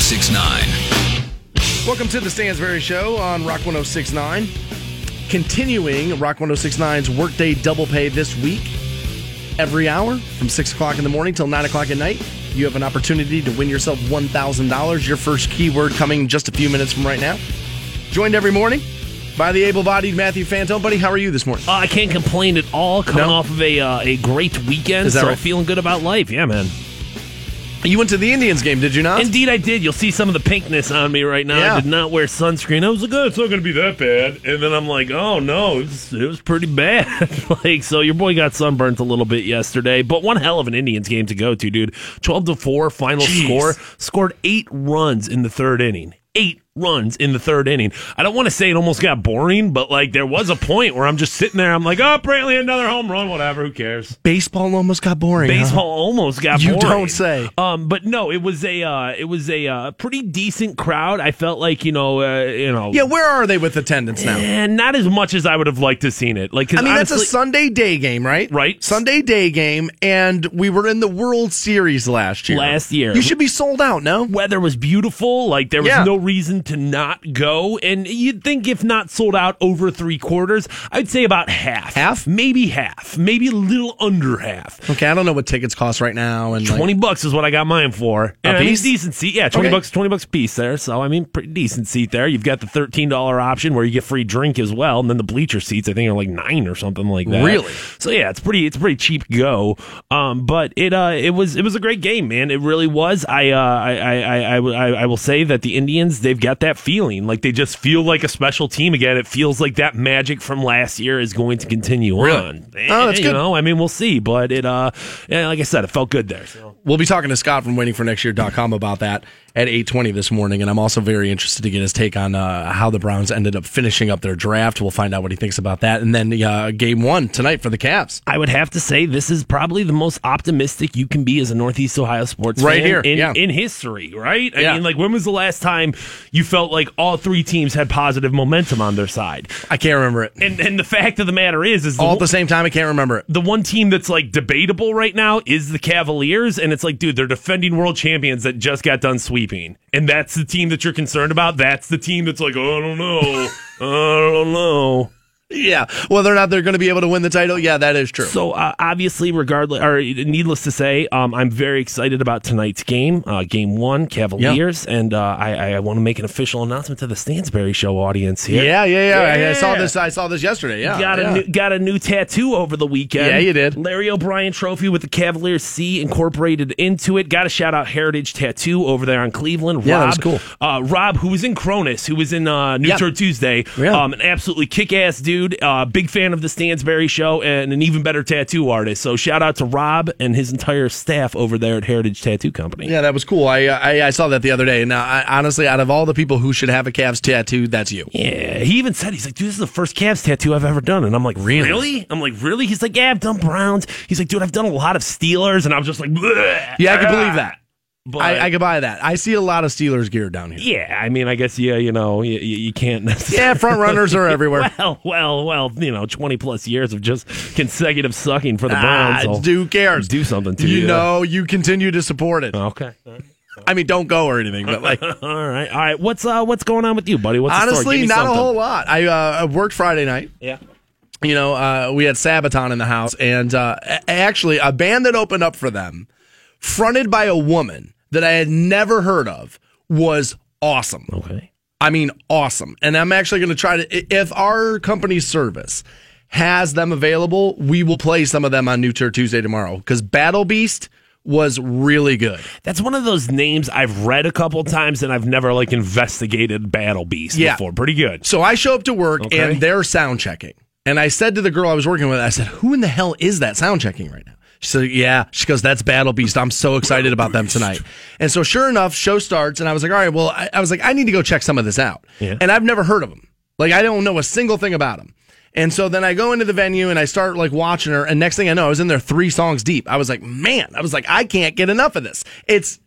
1069. Welcome to the Stansbury Show on Rock 1069. Continuing Rock 1069's Workday Double Pay this week. Every hour from 6 o'clock in the morning till 9 o'clock at night, you have an opportunity to win yourself $1,000. Your first keyword coming just a few minutes from right now. Joined every morning by the able bodied Matthew Fantone. Buddy, how are you this morning? Uh, I can't complain at all. Coming No? off of a uh, a great weekend, Is that so right? feeling good about life. Yeah, man. You went to the Indians game, did you not? Indeed, I did. You'll see some of the pinkness on me right now. Yeah. I did not wear sunscreen. I was like, oh, it's not going to be that bad. And then I'm like, oh, no, it was, it was pretty bad. like, so your boy got sunburnt a little bit yesterday, but one hell of an Indians game to go to, dude. 12 to 4 final Jeez. score. Scored eight runs in the third inning. Eight runs in the third inning. I don't want to say it almost got boring, but like there was a point where I'm just sitting there. I'm like, oh, apparently another home run, whatever. Who cares? Baseball almost got boring. huh? Baseball almost got You boring. You don't say. Um, but no, it was a uh, it was a uh, pretty decent crowd. I felt like you know uh, you know Yeah, where are they with attendance now? and not as much as I would have liked to seen it. Like I mean, that's a Sunday day game, right? Right. Sunday day game, and we were in the World Series last year. Last year. You should be sold out, no? weather was beautiful. Like there was Yeah. no reason to not go. And you'd think if not sold out over three quarters, I'd say about half. Half? Maybe half. Maybe a little under half. Okay, I don't know what tickets cost right now, and like- Twenty bucks is what I got mine for. And I mean, piece? decent seat. Yeah, twenty Okay. bucks. Twenty bucks a piece there. So I mean, pretty decent seat there. You've got the thirteen dollar option where you get free drink as well, and then the bleacher seats I think are like nine or something like that. Really? So yeah, it's pretty. It's pretty cheap go. Um, but it uh, it was it was a great game, man. It really was. I uh, I, I, I, I, I I will say that the Indians they've got that feeling like they just feel like a special team again. It feels like that magic from last year is going to continue Really? on. Oh, that's you good. know, I mean, we'll see, but it uh, yeah, like I said, it felt good there. So. we'll be talking to Scott from waitingfornextyear.com about that at 8:20 this morning, and I'm also very interested to get his take on uh, how the Browns ended up finishing up their draft. We'll find out what he thinks about that, and then uh, game one tonight for the Caps. I would have to say this is probably the most optimistic you can be as a Northeast Ohio sports Right fan here, in, yeah. in history, right? I Yeah. mean, like when was the last time you felt like all three teams had positive momentum on their side? I can't remember it. And and the fact of the matter is, is the, All at the same time, I can't remember it. the one team that's like debatable right now is the Cavaliers, and it's like, dude, they're defending world champions that just got done sweeping, and that's the team that you're concerned about. That's the team that's like, oh, I don't know, I don't know. Yeah, whether or not they're going to be able to win the title, yeah, that is true. So uh, obviously, regardless, or needless to say, um, I'm very excited about tonight's game, uh, game one, Cavaliers, and uh, I, I want to make an official announcement to the Stansbury Show audience here. yeah, yeah, yeah, I- I saw this. I saw this yesterday. Yeah, Got a yeah. new, got a new tattoo over the weekend. Yeah, you did. Larry O'Brien trophy with the Cavaliers C incorporated into it. Got a shout out Heritage Tattoo over there on Cleveland. Yeah, that Rob, was cool. Uh, Rob, who was in Cronus, who was in uh, New Yeah. Tour Tuesday. Yeah. Um, an absolutely kick ass dude. Uh, big fan of the Stansbury Show and an even better tattoo artist. So shout out to Rob and his entire staff over there at Heritage Tattoo Company. Yeah, that was cool. I, I I saw that the other day. And I, honestly, out of all the people who should have a Cavs tattoo, that's you. Yeah, he even said he's like, dude, this is the first Cavs tattoo I've ever done, and I'm like, really? really? I'm like, really? He's like, yeah, I've done Browns. He's like, dude, I've done a lot of Steelers, and I'm just like, Bleh. Yeah, I can believe that. But I, I can buy that. I see a lot of Steelers gear down here. yeah, I mean, I guess yeah, you know, you, you can't necessarily. Yeah, front runners are everywhere. Well, well, well, you know, 20 plus years of just consecutive sucking for the Browns. Ah, so- who cares? do something to you you. know, you continue to support it. Okay. I mean, don't go or anything, but like All right. All right. What's uh what's going on with you, buddy? What's honestly, not a whole lot. I uh, worked Friday night. Yeah. You know, uh, we had Sabaton in the house, and uh, actually, a band that opened up for them, fronted by a woman that I had never heard of, was awesome. Okay. I mean, awesome. And I'm actually going to try to, if our company's service has them available, we will play some of them on New Tour Tuesday tomorrow because Battle Beast was really good. That's one of those names I've read a couple times and I've never like investigated Battle Beast Yeah. before. Pretty good. So I show up to work Okay. and they're sound checking. And I said to the girl I was working with, I said, Who in the hell is that sound checking right now? She said, Yeah. She goes, That's Battle Beast. I'm so excited about them tonight. And so sure enough, show starts, and I was like, All right, well, I, I was like, I need to go check some of this out. Yeah. And I've never heard of them. Like, I don't know a single thing about them. And so then I go into the venue and I start like watching her. And next thing I know, I was in there three songs deep. I was like, man, I was like, I can't get enough of this. It's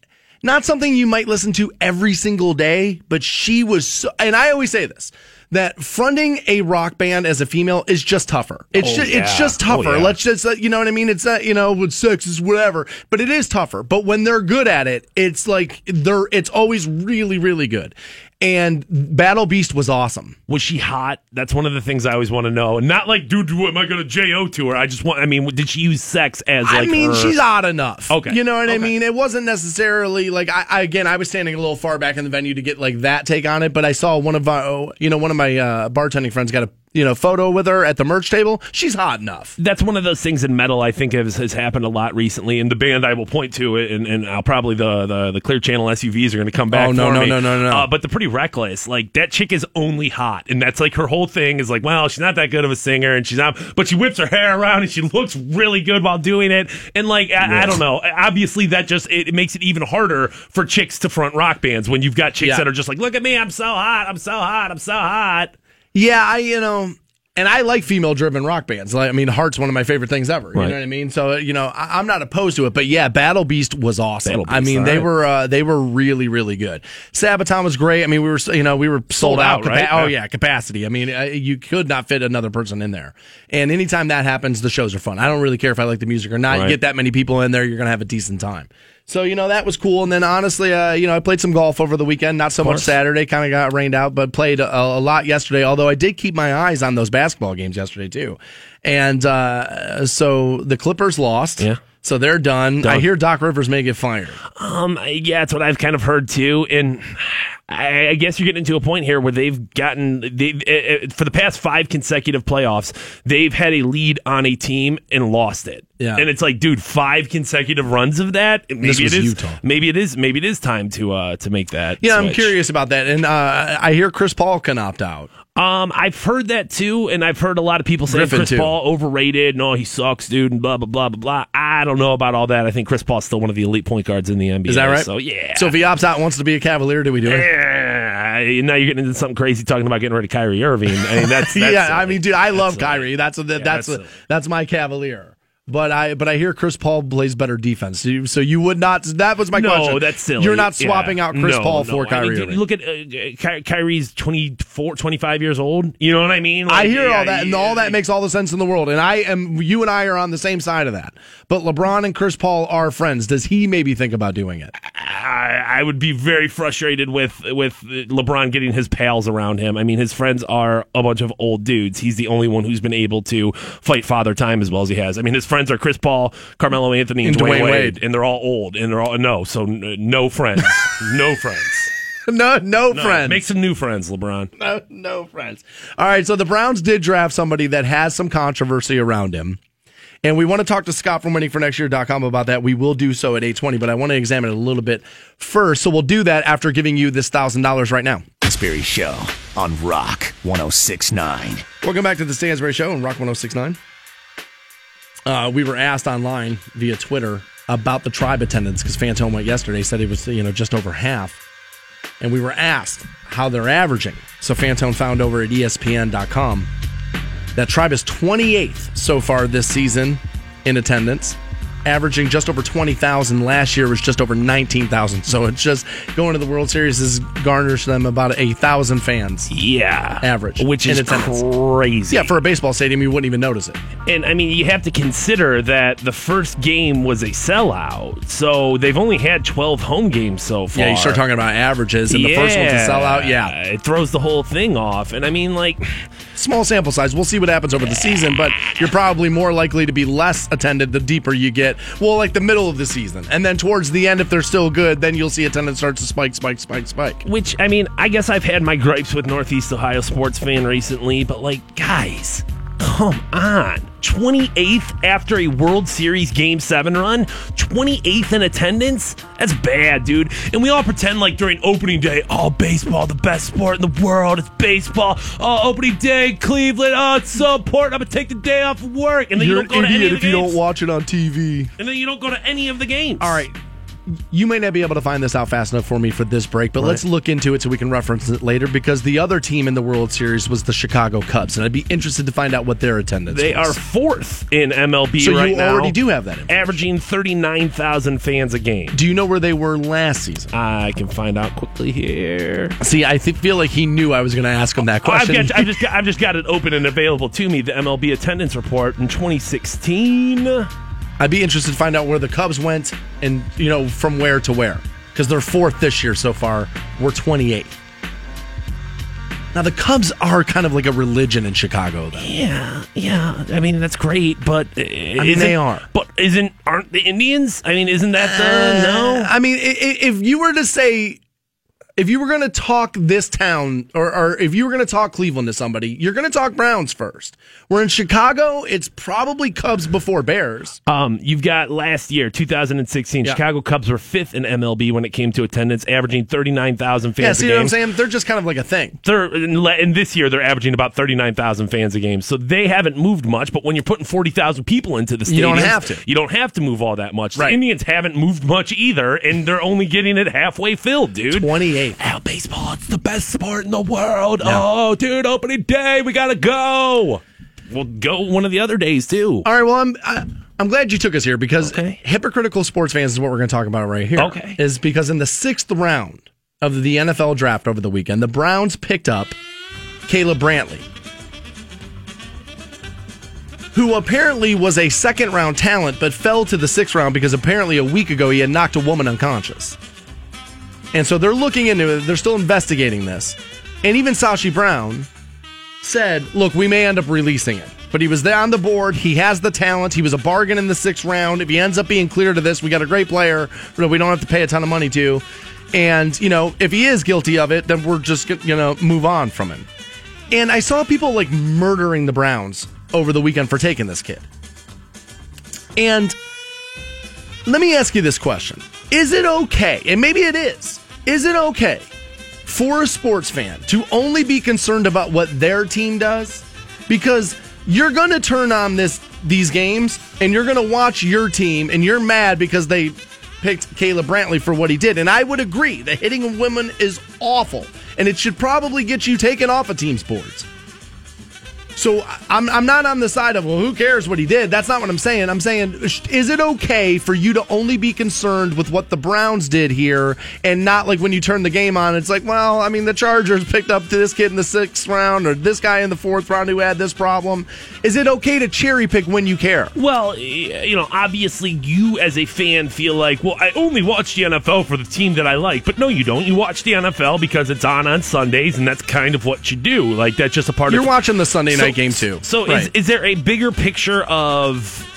not something you might listen to every single day, but she was so, and I always say this. That fronting a rock band as a female is just tougher. It's Oh, just yeah. it's just Oh, tougher. yeah. Let's just you know what I mean. It's not you know with sex is whatever, but it is tougher. But when they're good at it, it's like they're it's always really really good. And Battle Beast was awesome. Was she hot? That's one of the things I always want to know. And not like, dude, am I going to Jo to her? I just want. I mean, did she use sex as like? I mean, her- she's odd enough. Okay. You know what I mean? It wasn't necessarily like I, I again I was standing a little far back in the venue to get like that take on it, but I saw one of uh, you know one of my uh, bartending friends got a you know photo with her at the merch table. She's hot enough. That's one of those things in metal I think has, has happened a lot recently. And the band I will point to it, and, and I'll probably the, the the Clear Channel SUVs are going to come back. Oh, no, for no, me. no, no, no. Uh, but the pretty reckless. Like that chick is only hot, and that's like her whole thing is like, well, she's not that good of a singer, and she's not, but she whips her hair around and she looks really good while doing it. And like I, I don't know, obviously that just it, it makes it even harder for chicks to front rock bands when you've got chicks Yeah. that are just like, look at me, I'm so hot, I'm so hot, I'm so hot. Yeah, I you know. And I like female driven rock bands. Like, I mean, Heart's one of my favorite things ever. You know what I mean? So, you know, I, I'm not opposed to it. But yeah, Battle Beast was awesome. Battle I mean, they right. were uh, they were really really good. Sabaton was great. I mean, we were you know we were sold, Sold out, right? Oh Yeah. yeah, capacity. I mean, uh, you could not fit another person in there. And anytime that happens, the shows are fun. I don't really care if I like the music or not. You get that many people in there, you're gonna have a decent time. So you know that was cool. And then honestly, uh, you know, I played some golf over the weekend. Not so much. Saturday, kind of got rained out, but played a, a lot yesterday. Although I did keep my eyes on those basketball games yesterday too. And uh, so the Clippers lost. Yeah. So they're done. I hear Doc Rivers may get fired. Um, yeah, that's what I've kind of heard too, and I, I guess you're getting to a point here where they've gotten they uh, uh, for the past five consecutive playoffs, they've had a lead on a team and lost it. Yeah. and it's like, dude, five consecutive runs of that. Maybe This was is. Utah. Maybe it is. Maybe it is time to uh to make that. Yeah, I'm curious about that. And uh, I hear Chris Paul can opt out. Um, I've heard that too, and I've heard a lot of people say Griffin, Chris too. Paul overrated. No, he sucks, dude, and blah blah blah blah blah. I don't know about all that. I think Chris Paul's still one of the elite point guards in the NBA. Is that right? So yeah. So if he opts out wants to be a Cavalier, do we do it? Eh, now you're getting into something crazy talking about getting rid of Kyrie Irving. I mean, that's, that's yeah. I mean, dude, I love silly. Kyrie. That's a, that's that's a, that's my Cavalier. But I but I hear Chris Paul plays better defense. So you, so you would not. That was my no, question. that's silly. You're not swapping Yeah. out Chris No, Paul no. for I mean, Kyrie. dude, Irving. look at uh, Ky- Kyrie's 24, 25 years old. You know what I mean? I hear yeah, all that, and yeah, all that makes all the sense in the world. And I am, you and I are on the same side of that. But LeBron and Chris Paul are friends. Does he maybe think about doing it? I, I would be very frustrated with with LeBron getting his pals around him. I mean, his friends are a bunch of old dudes. He's the only one who's been able to fight father time as well as he has. I mean, his friends are Chris Paul, Carmelo Anthony, and, And Dwyane, Dwyane Wade, Wade. and they're all old, and they're all no, so n- no friends, no friends. no, no, No, friends. Make some new friends, LeBron. no, no friends. All right, so the Browns did draft somebody that has some controversy around him. And we want to talk to Scott from waitingfornextyear.com about that. We will do so at 820, but I want to examine it a little bit first. So we'll do that after giving you this $1,000 right now. Stansbury Show on Rock 1069. Welcome back to the Stansbury Show on Rock 1069. Uh, we were asked online via Twitter about the tribe attendance because Fantone went yesterday, said it was you know just over half, and we were asked how they're averaging. So Fantone found over at ESPN.com that tribe is 28th so far this season in attendance, averaging just over 20,000. Last year was just over 19,000. So it's just going to the World Series has garnished them about a thousand fans. Yeah, Average which is crazy. Yeah, for a baseball stadium, you wouldn't even notice it. And I mean, you have to consider that the first game was a sellout, so they've only had twelve home games so far. Yeah, you start talking about averages, and the first one's a sellout. Yeah, it throws the whole thing off. And I mean, like, small sample size. We'll see what happens over the season, but you're probably more likely to be less attended the deeper you get. Well, like the middle of the season, and then towards the end, if they're still good, then you'll see attendance starts to spike, spike, spike, spike. which I mean, I guess I've had my gripes with Northeast Ohio sports fan recently, but like, guys, come on. 28th after a World Series Game 7 run? 28th in attendance? That's bad, dude. And we all pretend like during opening day, oh, baseball, the best sport in the world. It's baseball. Oh, opening day, Cleveland. Oh, it's so important. I'm going to take the day off of work. And then you You're don't go an to any idiot of if the you games. don't watch it on TV. and then you don't go to any of the games. All right. You may not be able to find this out fast enough for me for this break, but let's look into it so we can reference it later because the other team in the World Series was the Chicago Cubs, and I'd be interested to find out what their attendance is. They was. are fourth in MLB So you right now. already do have that information. Averaging 39,000 fans a game. Do you know where they were last season? I can find out quickly here. See, I th- feel like he knew I was going to ask him that Oh, I've, question. got, I've, just got, I've just got it open and available to me. The MLB attendance report in 2016. I'd be interested to find out where the Cubs went and, you know, from where to where. Because they're fourth this year so far. We're 28th. Now, the Cubs are kind of like a religion in Chicago, though. Yeah, yeah. I mean, that's great, but uh, I mean, they are. But isn't aren't the Indians? I mean, isn't that the uh, no? I mean, if you were to say, if you were going to talk this town, or, or if you were going to talk Cleveland to somebody, you're going to talk Browns first. We're in Chicago, it's probably Cubs before Bears. Um, you've got last year, 2016, Yeah. Chicago Cubs were fifth in MLB when it came to attendance, averaging 39,000 fans Yeah, a see what I'm saying? They're just kind of like a thing. They're, and this year, they're averaging about 39,000 fans a game. So they haven't moved much, but when you're putting 40,000 people into the stadium, You don't have to. You don't have to move all that much. Right. The Indians haven't moved much either, and they're only getting it halfway filled, dude. 28. Oh, baseball, it's the best sport in the world. Oh, dude, opening day, we gotta go. We'll go one of the other days, too. All right, well, I'm I, I'm glad you took us here because Okay. hypocritical sports fans is what we're going to talk about right here. Okay. is because in the sixth round of the NFL draft over the weekend, the Browns picked up Caleb Brantley, who apparently was a second round talent but fell to the sixth round because apparently a week ago he had knocked a woman unconscious. And so they're looking into it. They're still investigating this. And even Sashi Brown said, look, we may end up releasing it. But he was there on the board. He has the talent. He was a bargain in the sixth round. If he ends up being clear to this, we got a great player that we don't have to pay a ton of money to. And, you know, if he is guilty of it, then we're just going to move on from him. And I saw people like murdering the Browns over the weekend for taking this kid. And let me ask you this question Is it okay, and maybe it is, is it okay for a sports fan to only be concerned about what their team does? Because you're going to turn on this these games and you're going to watch your team and you're mad because they picked Caleb Brantley for what he did. And I would agree the hitting of women is awful and it should probably get you taken off of team sports. So I'm, I'm not on the side of, well, who cares what he did? That's not what I'm saying. I'm saying, is it okay for you to only be concerned with what the Browns did here and not like when you turn the game on, it's like, well, I mean, the Chargers picked up to this kid in the sixth round or this guy in the fourth round who had this problem. Is it okay to cherry pick when you care? Well, you know, obviously you as a fan feel like, well, I only watch the NFL for the team that I like. But no, you don't. You watch the NFL because it's on on Sundays, and that's kind of what you do. Like, that's just a part You're of watching the Sunday So- night game too. So Right. is, is there a bigger picture of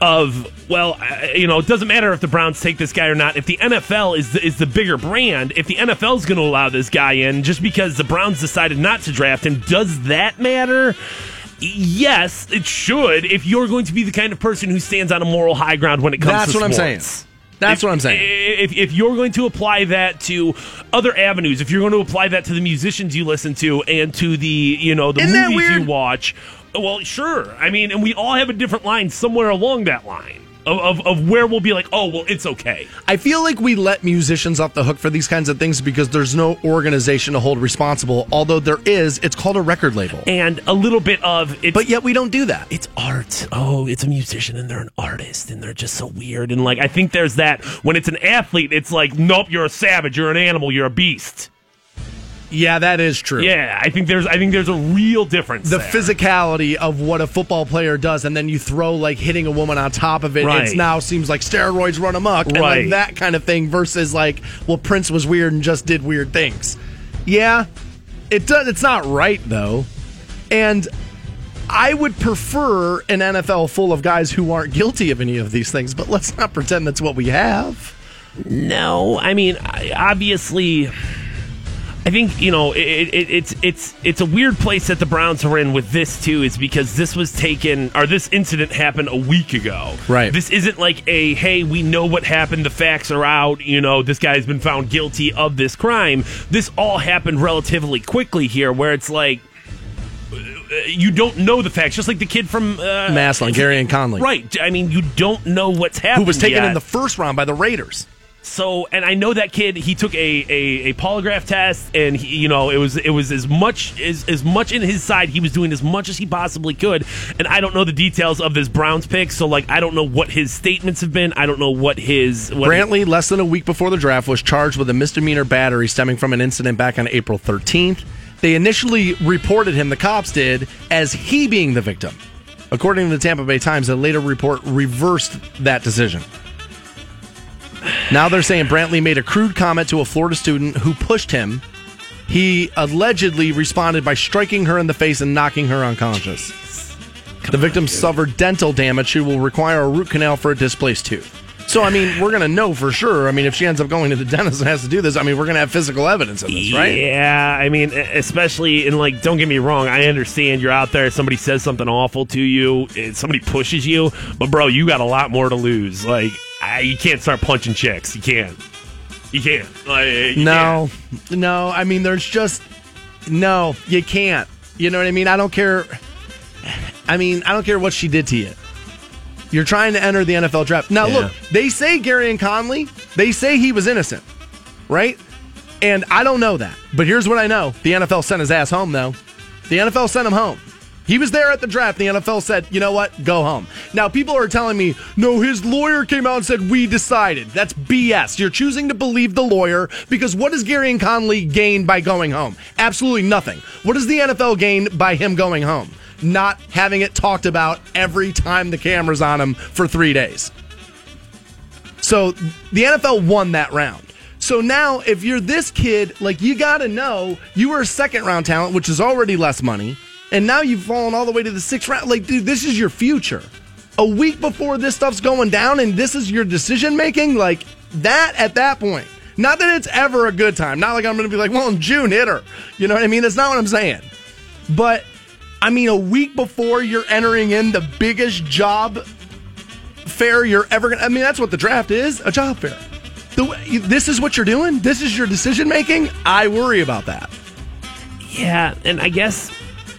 of well, you know, it doesn't matter if the Browns take this guy or not. If the NFL is the, is the bigger brand, if the NFL is going to allow this guy in just because the Browns decided not to draft him, does that matter? Yes, it should. If you're going to be the kind of person who stands on a moral high ground when it comes That's to what I'm saying. That's If- what I'm saying. If, if you're going to apply that to other avenues, if you're going to apply that to the musicians you listen to and to the you know the Isn't movies you watch, well, sure. I mean, and we all have a different line somewhere along that line of, of, of where we'll be like, oh, well, it's okay. I feel like we let musicians off the hook for these kinds of things because there's no organization to hold responsible. Although there is, it's called a record label. And a little bit of it's But yet we don't do that. it's art. Oh, it's a musician and they're an artist and they're just so weird. And like, I think there's that when it's an athlete, it's like, nope, you're a savage, you're an animal, you're a beast. Yeah, that is true. Yeah, I think there's I think there's a real difference. The there. physicality of what a football player does, and then you throw like hitting a woman on top of it. Right. It now seems like steroids run amok, and like Right. that kind of thing. Versus like, well, Prince was weird and just did weird things. Yeah, it does. It's not right though, and I would prefer an NFL full of guys who aren't guilty of any of these things. But let's not pretend that's what we have. No, I mean, obviously, I think you know it, it, it's it's it's a weird place that the Browns are in with this too, is because this was taken or this incident happened a week ago. Right. This isn't like a hey, we know what happened, the facts are out. You know, this guy's been found guilty of this crime. This all happened relatively quickly here, where it's like. uh, You don't know the facts, just like the kid from uh, Massillon, Gary and Conley, Right. I mean, you don't know what's happened. who was taken yet. in the first round by the Raiders. So, and I know that kid. He took a, a, a polygraph test, and he, you know, it was it was as much as as much in his side. He was doing as much as he possibly could. And I don't know the details of this Browns pick, so like I don't know what his statements have been. I don't know what his what Brantley, less than a week before the draft, was charged with a misdemeanor battery stemming from an incident back on April 13th. They initially reported him, the cops did, as he being the victim. According to the Tampa Bay Times, a later report reversed that decision. Now they're saying Brantley made a crude comment to a Florida student who pushed him. He allegedly responded by striking her in the face and knocking her unconscious. The victim suffered dental damage. She will require a root canal for a displaced tooth. So, I mean, we're going to know for sure. I mean, if she ends up going to the dentist and has to do this, I mean, we're going to have physical evidence of this, right? Yeah, I mean, especially in like, don't get me wrong, I understand you're out there, somebody says something awful to you, somebody pushes you, but bro, you got a lot more to lose. Like, I, you can't start punching chicks. You can't. You can't. Oh, like, you no, can't. no. I mean, there's just no. You can't. You know what I mean? I don't care. I mean, I don't care what she did to you. You're trying to enter the NFL draft. Now, Yeah. look, they say Gareon Conley, they say he was innocent, right? And I don't know that. But here's what I know the NFL sent his ass home, though. The NFL sent him home. He was there at the draft. The NFL said, you know what? Go home. Now, people are telling me, no, his lawyer came out and said, we decided. That's BS. You're choosing to believe the lawyer because what does Gareon Conley gain by going home? Absolutely nothing. What does the NFL gain by him going home? Not having it talked about every time the camera's on him for three days. So the NFL won that round. So now, if you're this kid, like you got to know you were a second round talent, which is already less money, and now you've fallen all the way to the sixth round. Like, dude, this is your future. A week before this stuff's going down, and this is your decision making. Like that at that point. Not that it's ever a good time. Not like I'm going to be like, well, in June, hit her. You know what I mean? That's not what I'm saying. But I mean, a week before you're entering in the biggest job fair you're ever going to. I mean, that's what the draft is a job fair. The, this is what you're doing? This is your decision making? I worry about that. Yeah, and I guess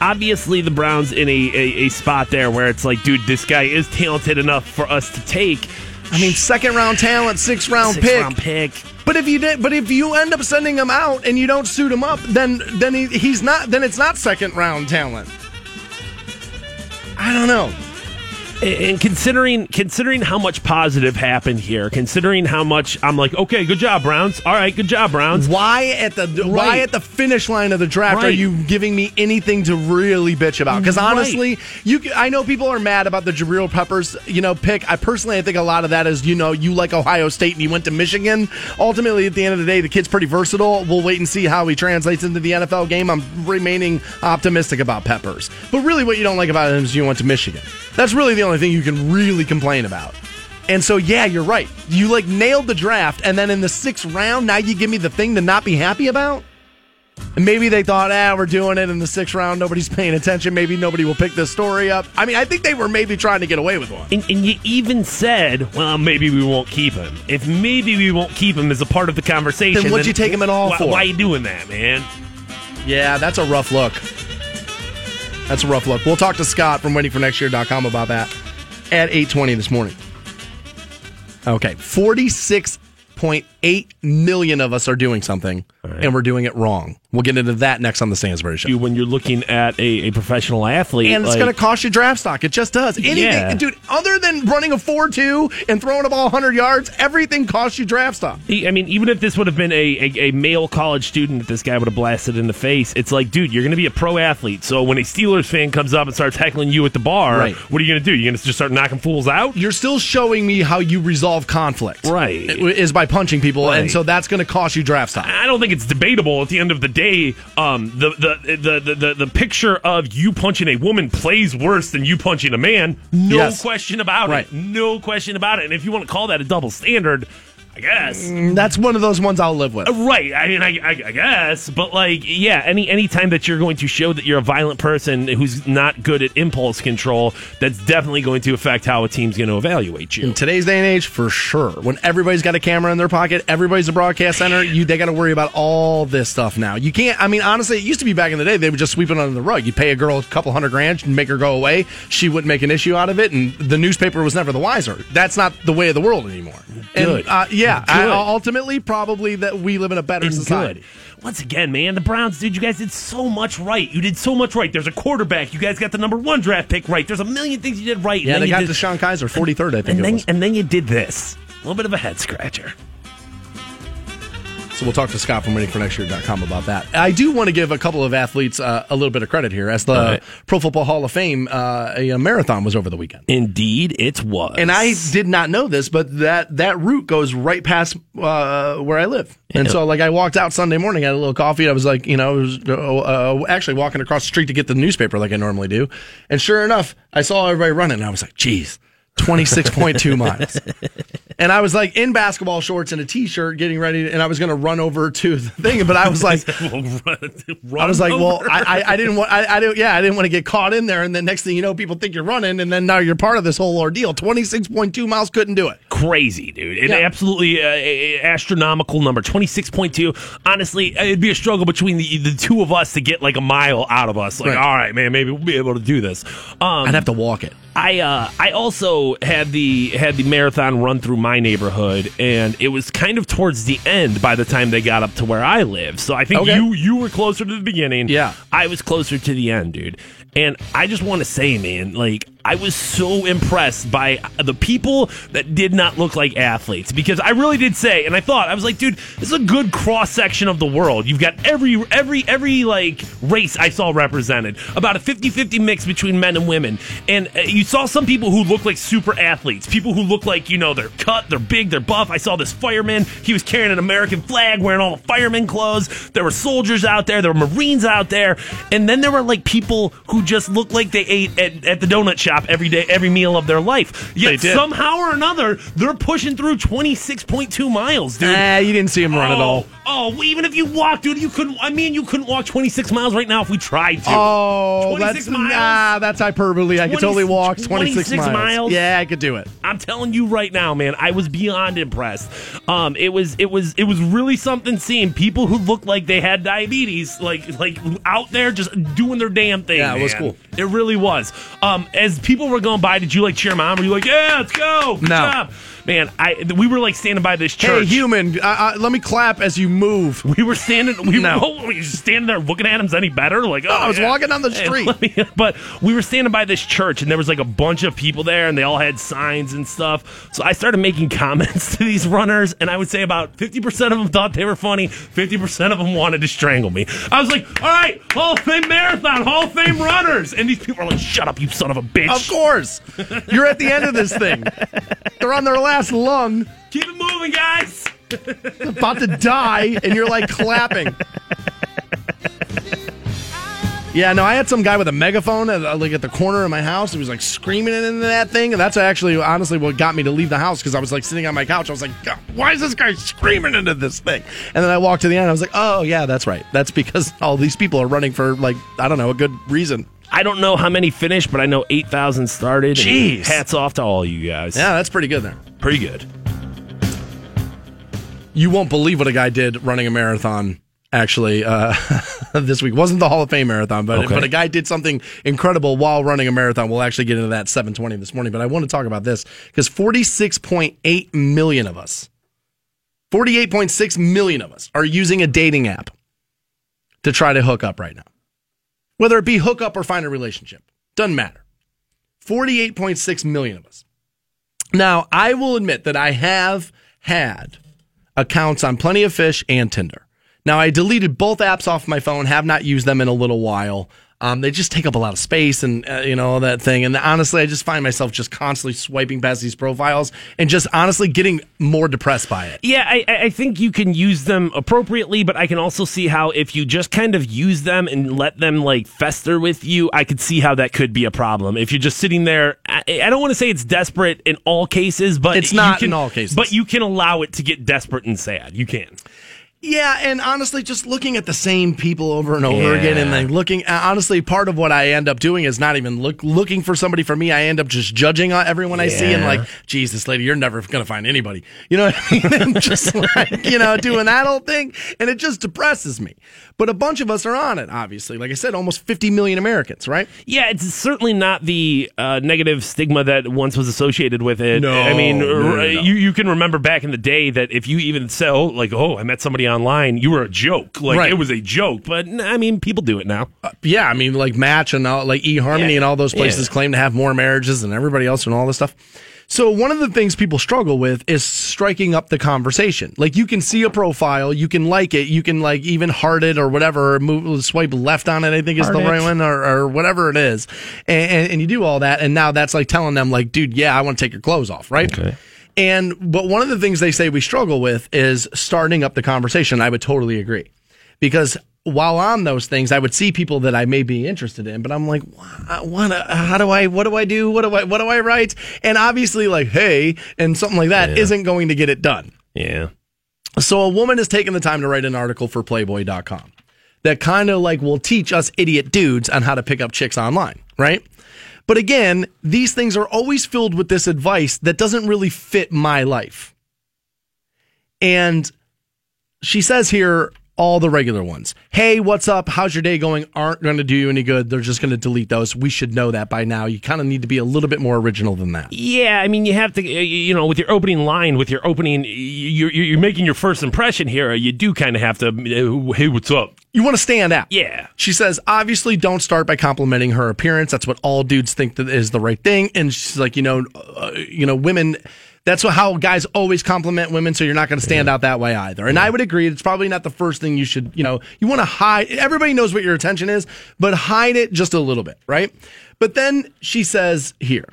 obviously the Browns in a, a, a spot there where it's like, dude, this guy is talented enough for us to take. I mean, second round talent, sixth round Sixth pick. round pick. But if you did, but if you end up sending him out and you don't suit him up, then then he, he's not. Then it's not second round talent. I don't know. And considering considering how much positive happened here, considering how much I'm like, okay, good job, Browns. All right, good job, Browns. Why at the why at the finish line of the draft are you giving me anything to really bitch about? Because Right. honestly, you c- I know people are mad about the Jabril Peppers you know pick. I personally I think a lot of that is you know you like Ohio State and you went to Michigan. Ultimately, at the end of the day, the kid's pretty versatile. We'll wait and see how he translates into the NFL game. I'm remaining optimistic about Peppers, but really, what you don't like about him is you went to Michigan. That's really the only thing you can really complain about. And so, yeah, you're right. You like nailed the draft, and then in the sixth round, now you give me the thing to not be happy about. And maybe they thought, ah, we're doing it in the sixth round. Nobody's paying attention. Maybe nobody will pick this story up. I mean, I think they were maybe trying to get away with one. And, and you even said, well, maybe we won't keep him. If maybe we won't keep him as a part of the conversation, Then what'd you take him at all why, for? Why you doing that, man? Yeah, that's a rough look. That's a rough look. We'll talk to Scott from waitingfornextyear.com about that at 820 this morning. Okay, 46.8 million of us are doing something, and we're doing it wrong. We'll get into that next on the Stansbury Show. You when you're looking at a, a professional athlete, and it's like- going to cost you draft stock. It just does. Anything, Yeah. dude. Other than running a four-two and throwing a ball 100 yards, everything costs you draft stock. I mean, even if this would have been a, a, a male college student that this guy would have blasted in the face, it's like, dude, you're going to be a pro athlete. So when a Steelers fan comes up and starts heckling you at the bar, Right. what are you going to do? You're going to just start knocking fools out? You're still showing me how you resolve conflict, Right. Is by punching people, and Right. so that's going to cost you draft stock. I don't think it's debatable at the end of the day. Um, the, the, the, the, the, the picture of you punching a woman plays worse than you punching a man. No Yes. question about Right. it. No question about it. And if you want to call that a double standard, I guess. That's one of those ones I'll live with. Right. I mean, I, I, I guess, but like, yeah. Any any time that you're going to show that you're a violent person who's not good at impulse control, that's definitely going to affect how a team's going to evaluate you. In today's day and age, for sure. When everybody's got a camera in their pocket, everybody's a broadcast center. You they got to worry about all this stuff now. You can't. I mean, honestly, it used to be back in the day they would just sweep it under the rug. You pay a girl a couple hundred grand and make her go away. She wouldn't make an issue out of it, and the newspaper was never the wiser. That's not the way of the world anymore. Good. And, uh, yeah, yeah, I, ultimately, probably that we live in a better and society. good. Once again, man, the Browns, dude, you guys did so much right. You did so much right. There's a quarterback. You guys got the number one draft pick right. There's a million things you did right. and Yeah, then they you got did, DeShone Kizer, 43rd, I think and then and then you did this. A little bit of a head scratcher. So we'll talk to Scott from waitingfornextyear.com about that. I do want to give a couple of athletes uh, a little bit of credit here. As the right. Pro Football Hall of Fame, uh, a, a marathon was over the weekend. Indeed, it was. And I did not know this, but that, that route goes right past uh, where I live. And so, like, I walked out Sunday morning, had a little coffee. And I was like, you know, was uh, uh, actually walking across the street to get the newspaper like I normally do. And sure enough, I saw everybody running. And I was like, geez, 26.2 miles. And I was like in basketball shorts and a t-shirt, getting ready, and I was going to run over to the thing, but I was like, I was like, well, I, I, I didn't want, I, I didn't, yeah, I didn't want to get caught in there, and then next thing you know, people think you're running, and then now you're part of this whole ordeal. Twenty-six point two miles couldn't do it. crazy, dude. An Yeah. absolutely uh, astronomical number, twenty six point two. Honestly, it'd be a struggle between the the two of us to get like a mile out of us. Like, Right. all right, man, maybe we'll be able to do this. Um, I'd have to walk it. I uh, I also had the had the marathon run through my neighborhood, and it was kind of towards the end by the time they got up to where I live. So I think Okay. you you were closer to the beginning. Yeah. I was closer to the end, dude. And I just want to say, man, like I was so impressed by the people that did not look like athletes because I really did say, and I thought I was like, dude, this is a good cross section of the world. You've got every every every like race I saw represented, about a 50-50 mix between men and women, and uh, you saw some people who look like super athletes, people who look like you know they're cut, they're big, they're buff. I saw this fireman; he was carrying an American flag, wearing all the fireman clothes. There were soldiers out there, there were Marines out there, and then there were like people who just looked like they ate at, at the donut shop every day, every meal of their life. Yet somehow or another, they're pushing through twenty six point two miles, dude. Nah, you didn't see him run oh, at all. Oh, even if you walked, dude, you couldn't. I mean, you couldn't walk 26 miles right now if we tried to. Oh, 26 that's miles? nah, that's hyperbole. I could totally walk 26, 26 miles. miles? Yeah, I could do it. I'm telling you right now, man, I was beyond impressed. Um, it was, it was, it was really something seeing people who looked like they had diabetes, like, like out there just doing their damn thing. Yeah, it was cool. It really was. Um, as people were going by, did you like cheer mom? Were you like, yeah, let's go, good No. job, man? I we were like standing by this church. Hey, human, uh, uh, let me clap as you move. We were standing. We No. were, standing there looking at him any better? Like, oh, I was yeah. walking down the street. me- but we were standing by this church, and there was like a bunch of people there, and they all had signs and stuff. So I started making comments to these runners, and I would say about fifty percent of them thought they were funny. Fifty percent of them wanted to strangle me. I was like, "All right, Hall of Fame marathon, Hall of Fame runners," and these people are like, "Shut up, you son of a bitch!" Of course. You're at the end of this thing. They're on their last lung, Keep it moving, guys. about to die, and you're like clapping. Yeah, no, I had some guy with a megaphone at, uh, like at the corner of my house. He was like screaming into that thing, and that's actually honestly what got me to leave the house because I was like sitting on my couch. I was like, "God, "Why is this guy screaming into this thing?" And then I walked to the end. I was like, "Oh yeah, that's right. That's because all these people are running for like I don't know a good reason." I don't know how many finished, but I know eight thousand started. Jeez. Hats off to all you guys. Yeah, that's pretty good there. pretty good. You won't believe what a guy did running a marathon. Actually, uh, this week wasn't the Hall of Fame marathon, but Okay. but a guy did something incredible while running a marathon. We'll actually get into that 720 this morning, but I want to talk about this because 46.8 million of us, 48.6 million of us, are using a dating app to try to hook up right now. Whether it be hook up or find a relationship, doesn't matter. 48.6 million of us. Now, I will admit that I have had accounts on Plenty of Fish and Tinder. Now, I deleted both apps off my phone, have not used them in a little while. Um, they just take up a lot of space and, uh, you know, all that thing. And honestly, I just find myself just constantly swiping past these profiles and just honestly getting more depressed by it. Yeah, I, I think you can use them appropriately, but I can also see how if you just kind of use them and let them like fester with you, I could see how that could be a problem. If you're just sitting there, I, I don't want to say it's desperate in all cases, but It's not can- in all cases. But you can allow it to get desperate and sad. You can. Yeah, and honestly, just looking at the same people over and over Yeah. again, and then looking. uh, Honestly, part of what I end up doing is not even look looking for somebody for me. I end up just judging on everyone I see, and like, geez, this lady, you're never gonna find anybody. You know, what I mean? Just like you know, doing that whole thing, and it just depresses me. But a bunch of us are on it, obviously. Like I said, almost 50 million Americans, right? Yeah, it's certainly not the uh, negative stigma that once was associated with it. No, I mean, no, no, no. you you can remember back in the day that if you even said, "Oh, like, oh, I met somebody online," you were a joke. Like Right. it was a joke. But I mean, people do it now. Uh, yeah, I mean, like Match and all, like eHarmony Yeah. and all those places Yeah. claim to have more marriages than everybody else and all this stuff. So one of the things people struggle with is striking up the conversation. Like you can see a profile, you can like it, you can like even heart it or whatever, or move swipe left on it. I think is Heart the it. right one, or, or whatever it is, and, and, and you do all that, and now that's like telling them like, dude, yeah, I want to take your clothes off, right? Okay. And but one of the things they say we struggle with is starting up the conversation. I would totally agree. Because while on those things, I would see people that I may be interested in, but I'm like, what, how do I, what do I do? What do I, what do I write? And obviously like, hey, and something like that not going to get it done. Yeah. So a woman has taken the time to write an article for playboy.com that kind of like will teach us idiot dudes on how to pick up chicks online, right? But again, these things are always filled with this advice that doesn't really fit my life. And she says here all the regular ones. Hey, what's up? How's your day going? Aren't going to do you any good. They're just going to delete those. We should know that by now. You kind of need to be a little bit more original than that. Yeah, I mean, you have to, uh, you know, with your opening line, with your opening, you're, you're you're making your first impression here. You do kind of have to, uh, hey, what's up? You want to stand out. Yeah. She says, obviously, don't start by complimenting her appearance. That's what all dudes think that is the right thing. And she's like, you know, uh, you know, women. That's how guys always compliment women, so you're not going to stand out that way either. And I would agree. It's probably not the first thing you should, you know, you want to hide. Everybody knows what your attention is, but hide it just a little bit, right? But then she says here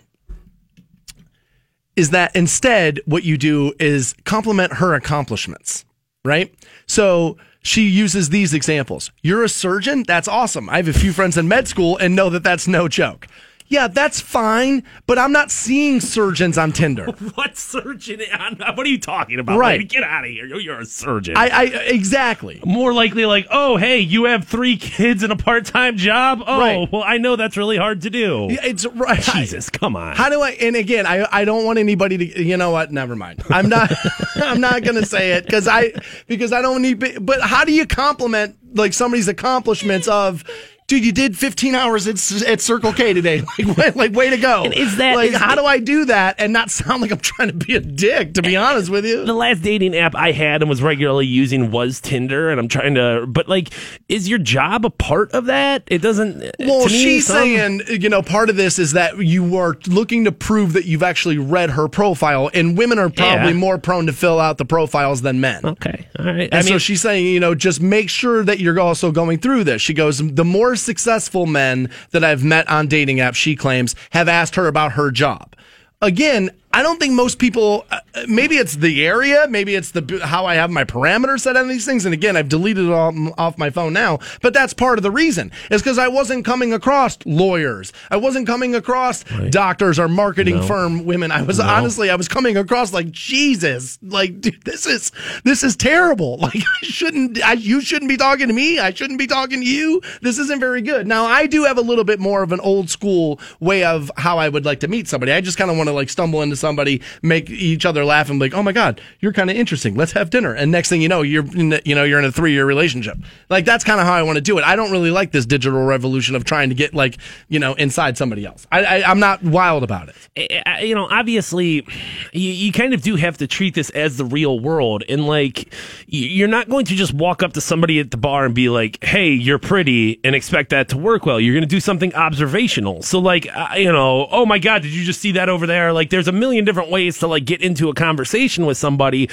is that instead what you do is compliment her accomplishments, right? So she uses these examples. You're a surgeon? That's awesome. I have a few friends in med school and know that that's no joke. Yeah, that's fine, but I'm not seeing surgeons on Tinder. What surgeon? What are you talking about? Right. Lady? Get out of here. You're- a surgeon. I, I exactly. More likely, like, oh, hey, you have three kids and a part time job? Oh, Right. well, I know that's really hard to do. It's right. Jesus, come on. How do I? And again, I I don't want anybody to. You know what? Never mind. I'm not. I'm not going to say it because I because I don't need. But how do you compliment like somebody's accomplishments of? Dude, you did 15 hours at, at Circle K today. Like, way, like, way to go! And is that- like? is how the- do I do that and not sound like I'm trying to be a dick? To be honest with you, the last dating app I had and was regularly using was Tinder, and I'm trying to. But like, is your job a part of that? It doesn't. Well, she's some- saying, you know, part of this is that you are looking to prove that you've actually read her profile, and women are probably Yeah. more prone to fill out the profiles than men. Okay, all right. And I so she's saying, you know, just make sure that you're also going through this. She goes, the more successful men that I've met on dating apps, she claims, have asked her about her job. Again, I don't think most people. Uh, maybe it's the area, maybe it's the how I have my parameters set on these things. And again, I've deleted it all, off my phone now. But that's part of the reason is because I wasn't coming across lawyers. I wasn't coming across doctors or marketing No. firm women. I was honestly, I was coming across like Jesus, like dude, this is this is terrible. Like I shouldn't, I, you shouldn't be talking to me. I shouldn't be talking to you. This isn't very good. Now I do have a little bit more of an old school way of how I would like to meet somebody. I just kind of want to like stumble into somebody, make each other laugh, and be like, oh my god, you're kind of interesting. Let's have dinner. And next thing you know, you're in you know you're in a three year relationship. Like that's kind of how I want to do it. I don't really like this digital revolution of trying to get like you know inside somebody else. I, I'm not wild about it. you know, obviously, you, you kind of do have to treat this as the real world. And, like, you're not going to just walk up to somebody at the bar and be like, hey, you're pretty, and expect that to work well. You're going to do something observational. So, like, you know, oh my God, did you just see that over there? Like, there's a million different ways to, like, get into a conversation with somebody.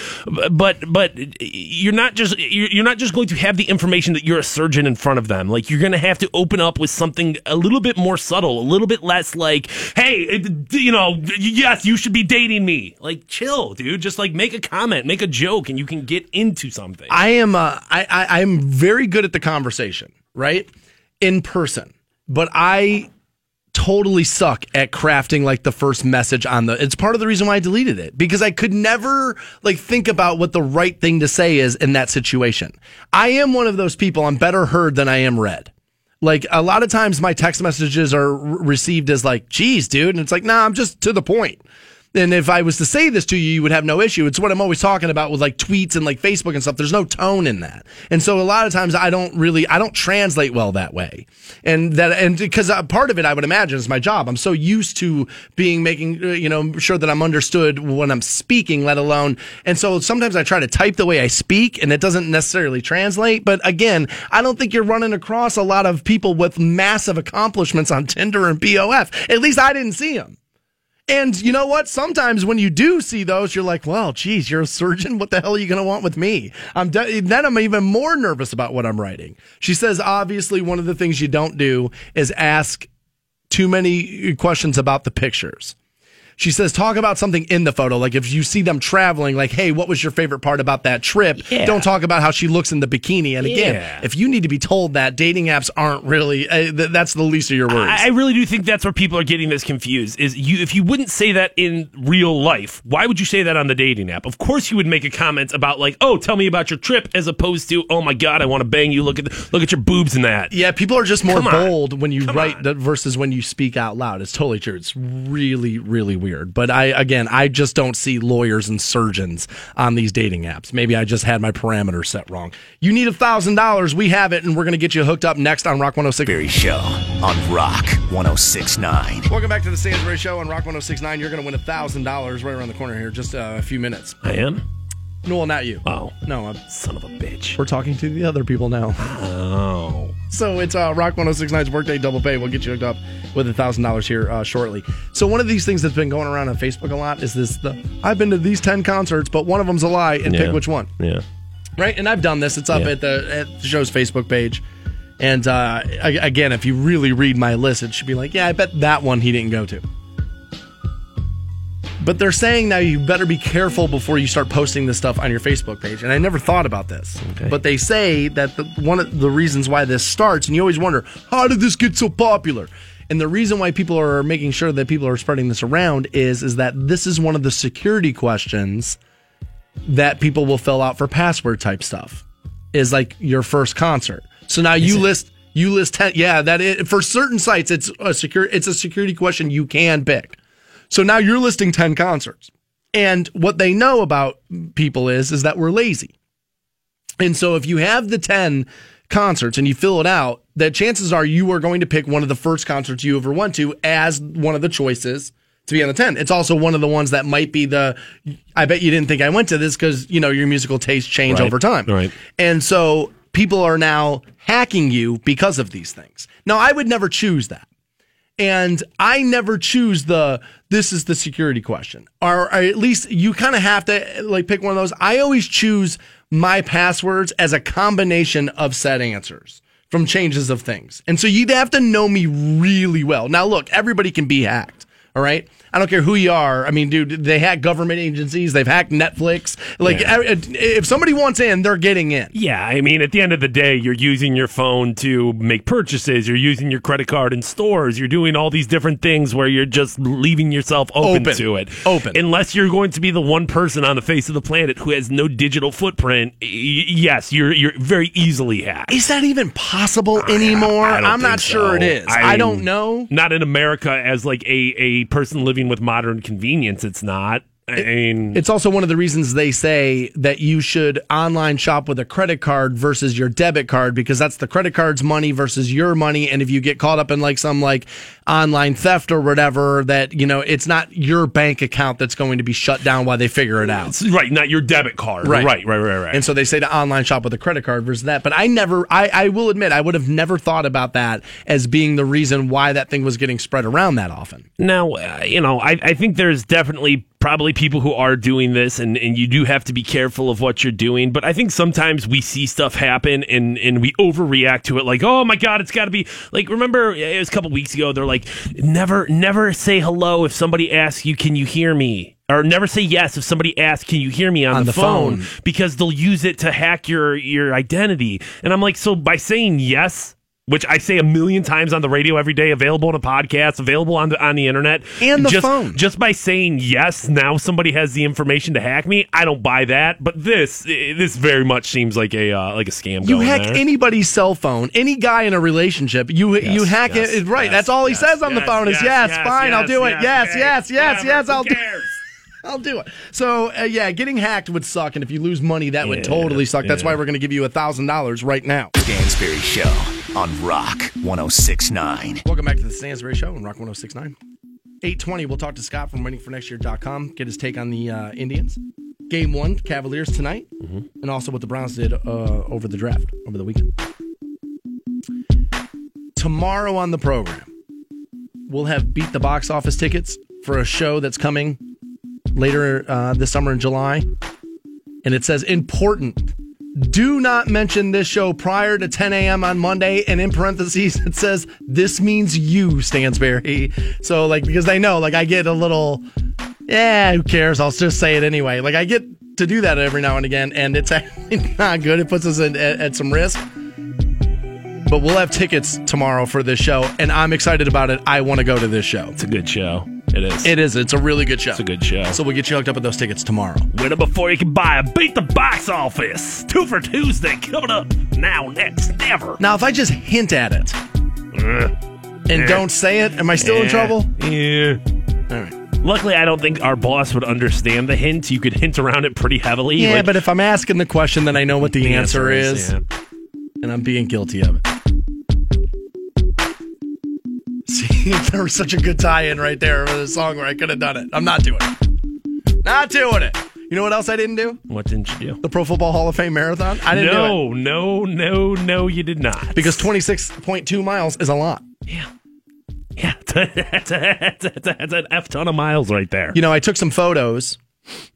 But, but you're not just, you're you're not just going to have the information that you're a surgeon in front of them. Like, you're going to have to open up with something a little bit more subtle, a little bit less like, hey, you know, yes, you should be dating me. Like, chill, dude. Just like make a comment, make a joke, and you can get into something. I am uh, I, I I'm very good at the conversation, right? In person. But I totally suck at crafting like the first message on the it's part of the reason why I deleted it because I could never like think about what the right thing to say is in that situation. I am one of those people I'm better heard than I am read. Like a lot of times my text messages are re- received as like, geez, dude. And it's like, nah, I'm just to the point. And if I was to say this to you, you would have no issue. It's what I'm always talking about with like tweets and like Facebook and stuff. There's no tone in that. And so a lot of times I don't really, I don't translate well that way. And that, and because part of it, I would imagine is my job. I'm so used to being making, uh, you know, sure that I'm understood when I'm speaking, let alone. And so sometimes I try to type the way I speak and it doesn't necessarily translate. But again, I don't think you're running across a lot of people with massive accomplishments on Tinder and POF. At least I didn't see them. And you know what? Sometimes when you do see those, you're like, well, geez, you're a surgeon. What the hell are you going to want with me? I'm de- then I'm even more nervous about what I'm writing. She says, obviously, one of the things you don't do is ask too many questions about the pictures. She says, talk about something in the photo. Like if you see them traveling, like, hey, what was your favorite part about that trip? Yeah. Don't talk about how she looks in the bikini. And again, Yeah. if you need to be told that, dating apps aren't really, uh, th- that's the least of your worries. I, I really do think that's where people are getting this confused. Is you if you wouldn't say that in real life, why would you say that on the dating app? Of course, you would make a comment about like, "Oh, tell me about your trip," as opposed to, "Oh my God, I want to bang you. Look at the, look at your boobs in that." Yeah, people are just more bold when you Come write on. that versus when you speak out loud. It's totally true. It's really, really weird. But I, again, I just don't see lawyers and surgeons on these dating apps. Maybe I just had my parameters set wrong. You need a thousand dollars. We have it, and we're going to get you hooked up next on Rock 106. Berry Show on Rock 1069. Welcome back to the Stansbury Show on Rock 1069. You're going to win a thousand dollars right around the corner here, just uh, a few minutes. I am. No, well, not you. Oh, No, I'm, son of a bitch. we're talking to the other people now. Oh, So it's uh, Rock 1069's Workday Double Pay. We'll get you hooked up with a thousand dollars here uh, shortly. So one of these things that's been going around on Facebook a lot is this: the I've been to these ten concerts, but one of them's a lie, and Yeah. pick which one. yeah. Right? And I've done this. It's up Yeah. at the at the show's Facebook page. And uh, again, if you really read my list, it should be like, yeah, I bet that one he didn't go to. But they're saying now you better be careful before you start posting this stuff on your Facebook page. And I never thought about this. Okay. But they say that the, one of the reasons why this starts, and you always wonder, how did this get so popular? And the reason why people are making sure that people are spreading this around is is that this is one of the security questions that people will fill out for password type stuff. Is like your first concert. So now you list you list ten. Yeah, that is, for certain sites it's a secure it's a security question you can pick. So now you're listing 10 concerts. And what they know about people is is that we're lazy. And so if you have the 10 concerts and you fill it out, the chances are you are going to pick one of the first concerts you ever went to as one of the choices to be on the 10. It's also one of the ones that might be the I bet you didn't think I went to this cuz you know your musical tastes change Right. over time. Right. And so people are now hacking you because of these things. Now I would never choose that and I never choose the this is the security question, or, or at least you kind of have to like pick one of those. I always choose my passwords as a combination of set answers from changes of things, and so you'd have to know me really well. Now, look, everybody can be hacked. All right. I don't care who you are. I mean, dude, they hack government agencies. They've hacked Netflix. Like, Yeah. Uh, if somebody wants in, they're getting in. Yeah, I mean, at the end of the day, you're using your phone to make purchases. You're using your credit card in stores. You're doing all these different things where you're just leaving yourself open, Open. to it. Open. Unless you're going to be the one person on the face of the planet who has no digital footprint. y- yes, you're you're very easily hacked. Is that even possible anymore? I I'm not think sure it is. I, mean, don't know. Not in America as like a, a person living with modern convenience. It's not. I mean, It's also one of the reasons they say that you should online shop with a credit card versus your debit card because that's the credit card's money versus your money. And if you get caught up in like some like online theft or whatever, that, you know, it's not your bank account that's going to be shut down while they figure it out. right, not your debit card. Right. right, right, right. right. And so they say to online shop with a credit card versus that. But I never, I, I will admit, I would have never thought about that as being the reason why that thing was getting spread around that often. Now, uh, you know, I, I think there's definitely probably people who are doing this, and, and you do have to be careful of what you're doing. But I think sometimes we see stuff happen and, and we overreact to it, like, oh my God, it's got to be like, remember, it was a couple weeks ago, they're like, never, never say hello if somebody asks you, can you hear me? Or never say yes if somebody asks, "Can you hear me on, On the, the phone? phone. Because they'll use it to hack your your identity. And I'm like, so by saying yes, which I say a million times on the radio every day, available on a podcast, available on the on the internet, And the just, phone. Just by saying yes, now somebody has the information to hack me. I don't buy that, but this this very much seems like a uh, like a scam. You hack there. anybody's cell phone, any guy in a relationship. You you hack yes, it. Right. yes, That's all he yes, says on the yes, phone is yes, yes, yes, fine, I'll yes, do it. yes, Yes, yes, yes, yes, I'll do. cares? I'll do it. So uh, yeah, getting hacked would suck, and if you lose money, that would totally suck. That's yeah. why we're going to give you a thousand dollars right now. Stansbury Show on Rock 1069. Welcome back to the Stansbury Show on Rock 1069. 820, we'll talk to Scott from waitingfornextyear.com, get his take on the uh, Indians. Game one, Cavaliers tonight, and also what the Browns did uh, over the draft, over the weekend. Tomorrow on the program, we'll have Beat the Box Office tickets for a show that's coming later uh, this summer in July. And it says, important. Do not mention this show prior to 10 a.m. on Monday. And in parentheses, it says, this means you, Stansbury. So, like, because they know, like, I get a little, yeah, who cares? I'll just say it anyway. Like, I get to do that every now and again, and it's actually not good. It puts us in, at, at some risk. But we'll have tickets tomorrow for this show, and I'm excited about it. I want to go to this show. It's a good show. It is. It is. It's a really good show. It's a good show. So we'll get you hooked up with those tickets tomorrow. Win it before you can buy it. Beat the box office. Two for Tuesday coming up now, next, never. Now, if I just hint at it Uh, and don't say it, am I still in trouble? Yeah. All right. Luckily, I don't think our boss would understand the hint. You could hint around it pretty heavily. Yeah, like, but if I'm asking the question, then I know what the, the answer, is, yeah. and I'm being guilty of it. there was such a good tie-in right there with a song where I could have done it. I'm not doing it. Not doing it. You know what else I didn't do? What didn't you do? The Pro Football Hall of Fame marathon. I didn't do it No, no, no, no, you did not. because 26.2 miles is a lot. yeah, yeah, that's, a, that's, a, that's an f ton of miles right there. you know, I took some photos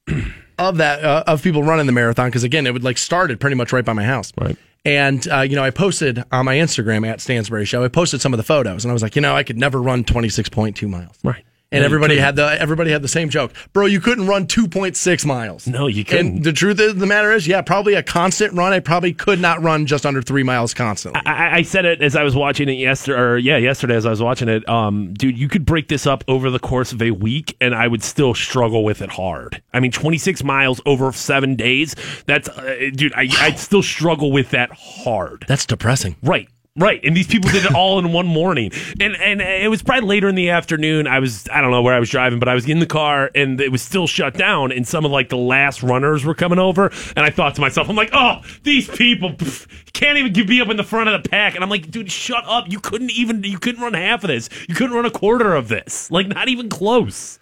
of that uh, of people running the marathon because again, it would like started pretty much right by my house. Right. And uh, you know, I posted on my Instagram at Stansbury Show. I posted some of the photos, and I was like, you know, I could never run twenty six point two miles. Right. And No, everybody had the everybody had the same joke, bro. You couldn't run two point six miles. No, you couldn't. And the truth of the matter is, yeah, probably a constant run. I probably could not run just under three miles constantly. I, I said it as I was watching it yesterday, or yeah, yesterday as I was watching it. Um, dude, you could break this up over the course of a week, and I would still struggle with it hard. I mean, 26 miles over seven days. That's, uh, dude, I, I'd still struggle with that hard. That's depressing. Right. Right, and these people did it all in one morning, and and it was probably later in the afternoon. I was I don't know where I was driving, but I was in the car, and it was still shut down. And some of like the last runners were coming over, and I thought to myself, I'm like, oh, these people pff, can't even be up in the front of the pack. And I'm like, dude, shut up! You couldn't even you couldn't run half of this. You couldn't run a quarter of this. Like not even close.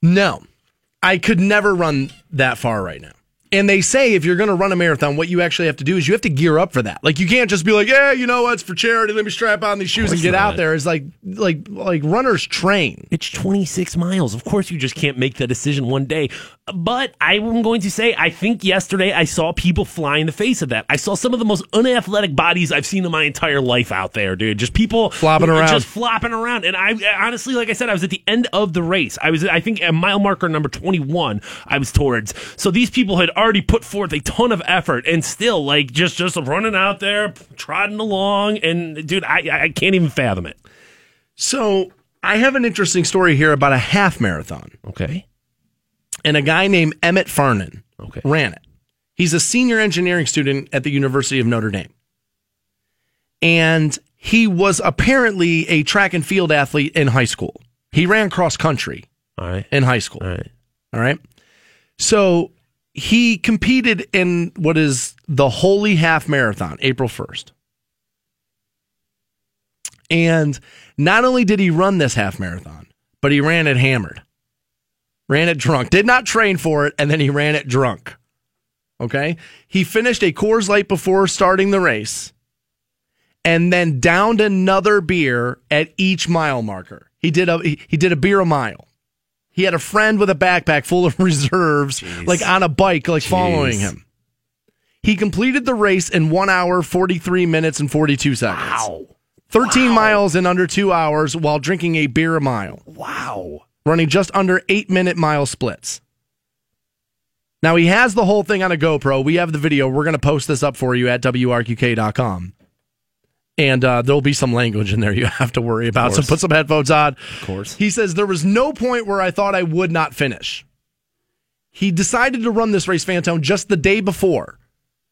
No, I could never run that far right now. And they say if you're going to run a marathon, what you actually have to do is you have to gear up for that. Like you can't just be like, yeah, you know what, it's for charity. Let me strap on these shoes and get out not. there. It's like like like runners train. It's 26 miles. Of course, you just can't make that decision one day. But I'm going to say, I think yesterday I saw people fly in the face of that. I saw some of the most unathletic bodies I've seen in my entire life out there, dude. Just people Flopping around. just flopping around. And I honestly, like I said, I was at the end of the race. I was, I think, at mile marker number 21. I was towards. So these people had already put forth a ton of effort, and still, like, just just running out there, trotting along, and dude, I I can't even fathom it. So I have an interesting story here about a half marathon. Okay. And a guy named Emmett Farnan Okay. ran it. He's a senior engineering student at the University of Notre Dame. And he was apparently a track and field athlete in high school. He ran cross country All right. in high school. All right. All right. So he competed in what is the Holy Half Marathon, April 1st. And not only did he run this half marathon, but he ran it hammered, ran it drunk, did not train for it, and then he ran it drunk. Okay. He finished a Coors Light before starting the race and then downed another beer at each mile marker. He did a he, he did a beer a mile. He had a friend with a backpack full of reserves, like on a bike, like following him. He completed the race in one hour, 43 minutes, and 42 seconds. Wow. 13 miles in under two hours while drinking a beer a mile, Wow. Running just under eight minute mile splits. Now, he has the whole thing on a GoPro. We have the video. We're going to post this up for you at WRQK.com. And uh, there'll be some language in there you have to worry about. So put some headphones on. Of course. He says, There was no point where I thought I would not finish. He decided to run this race, Fantone, just the day before.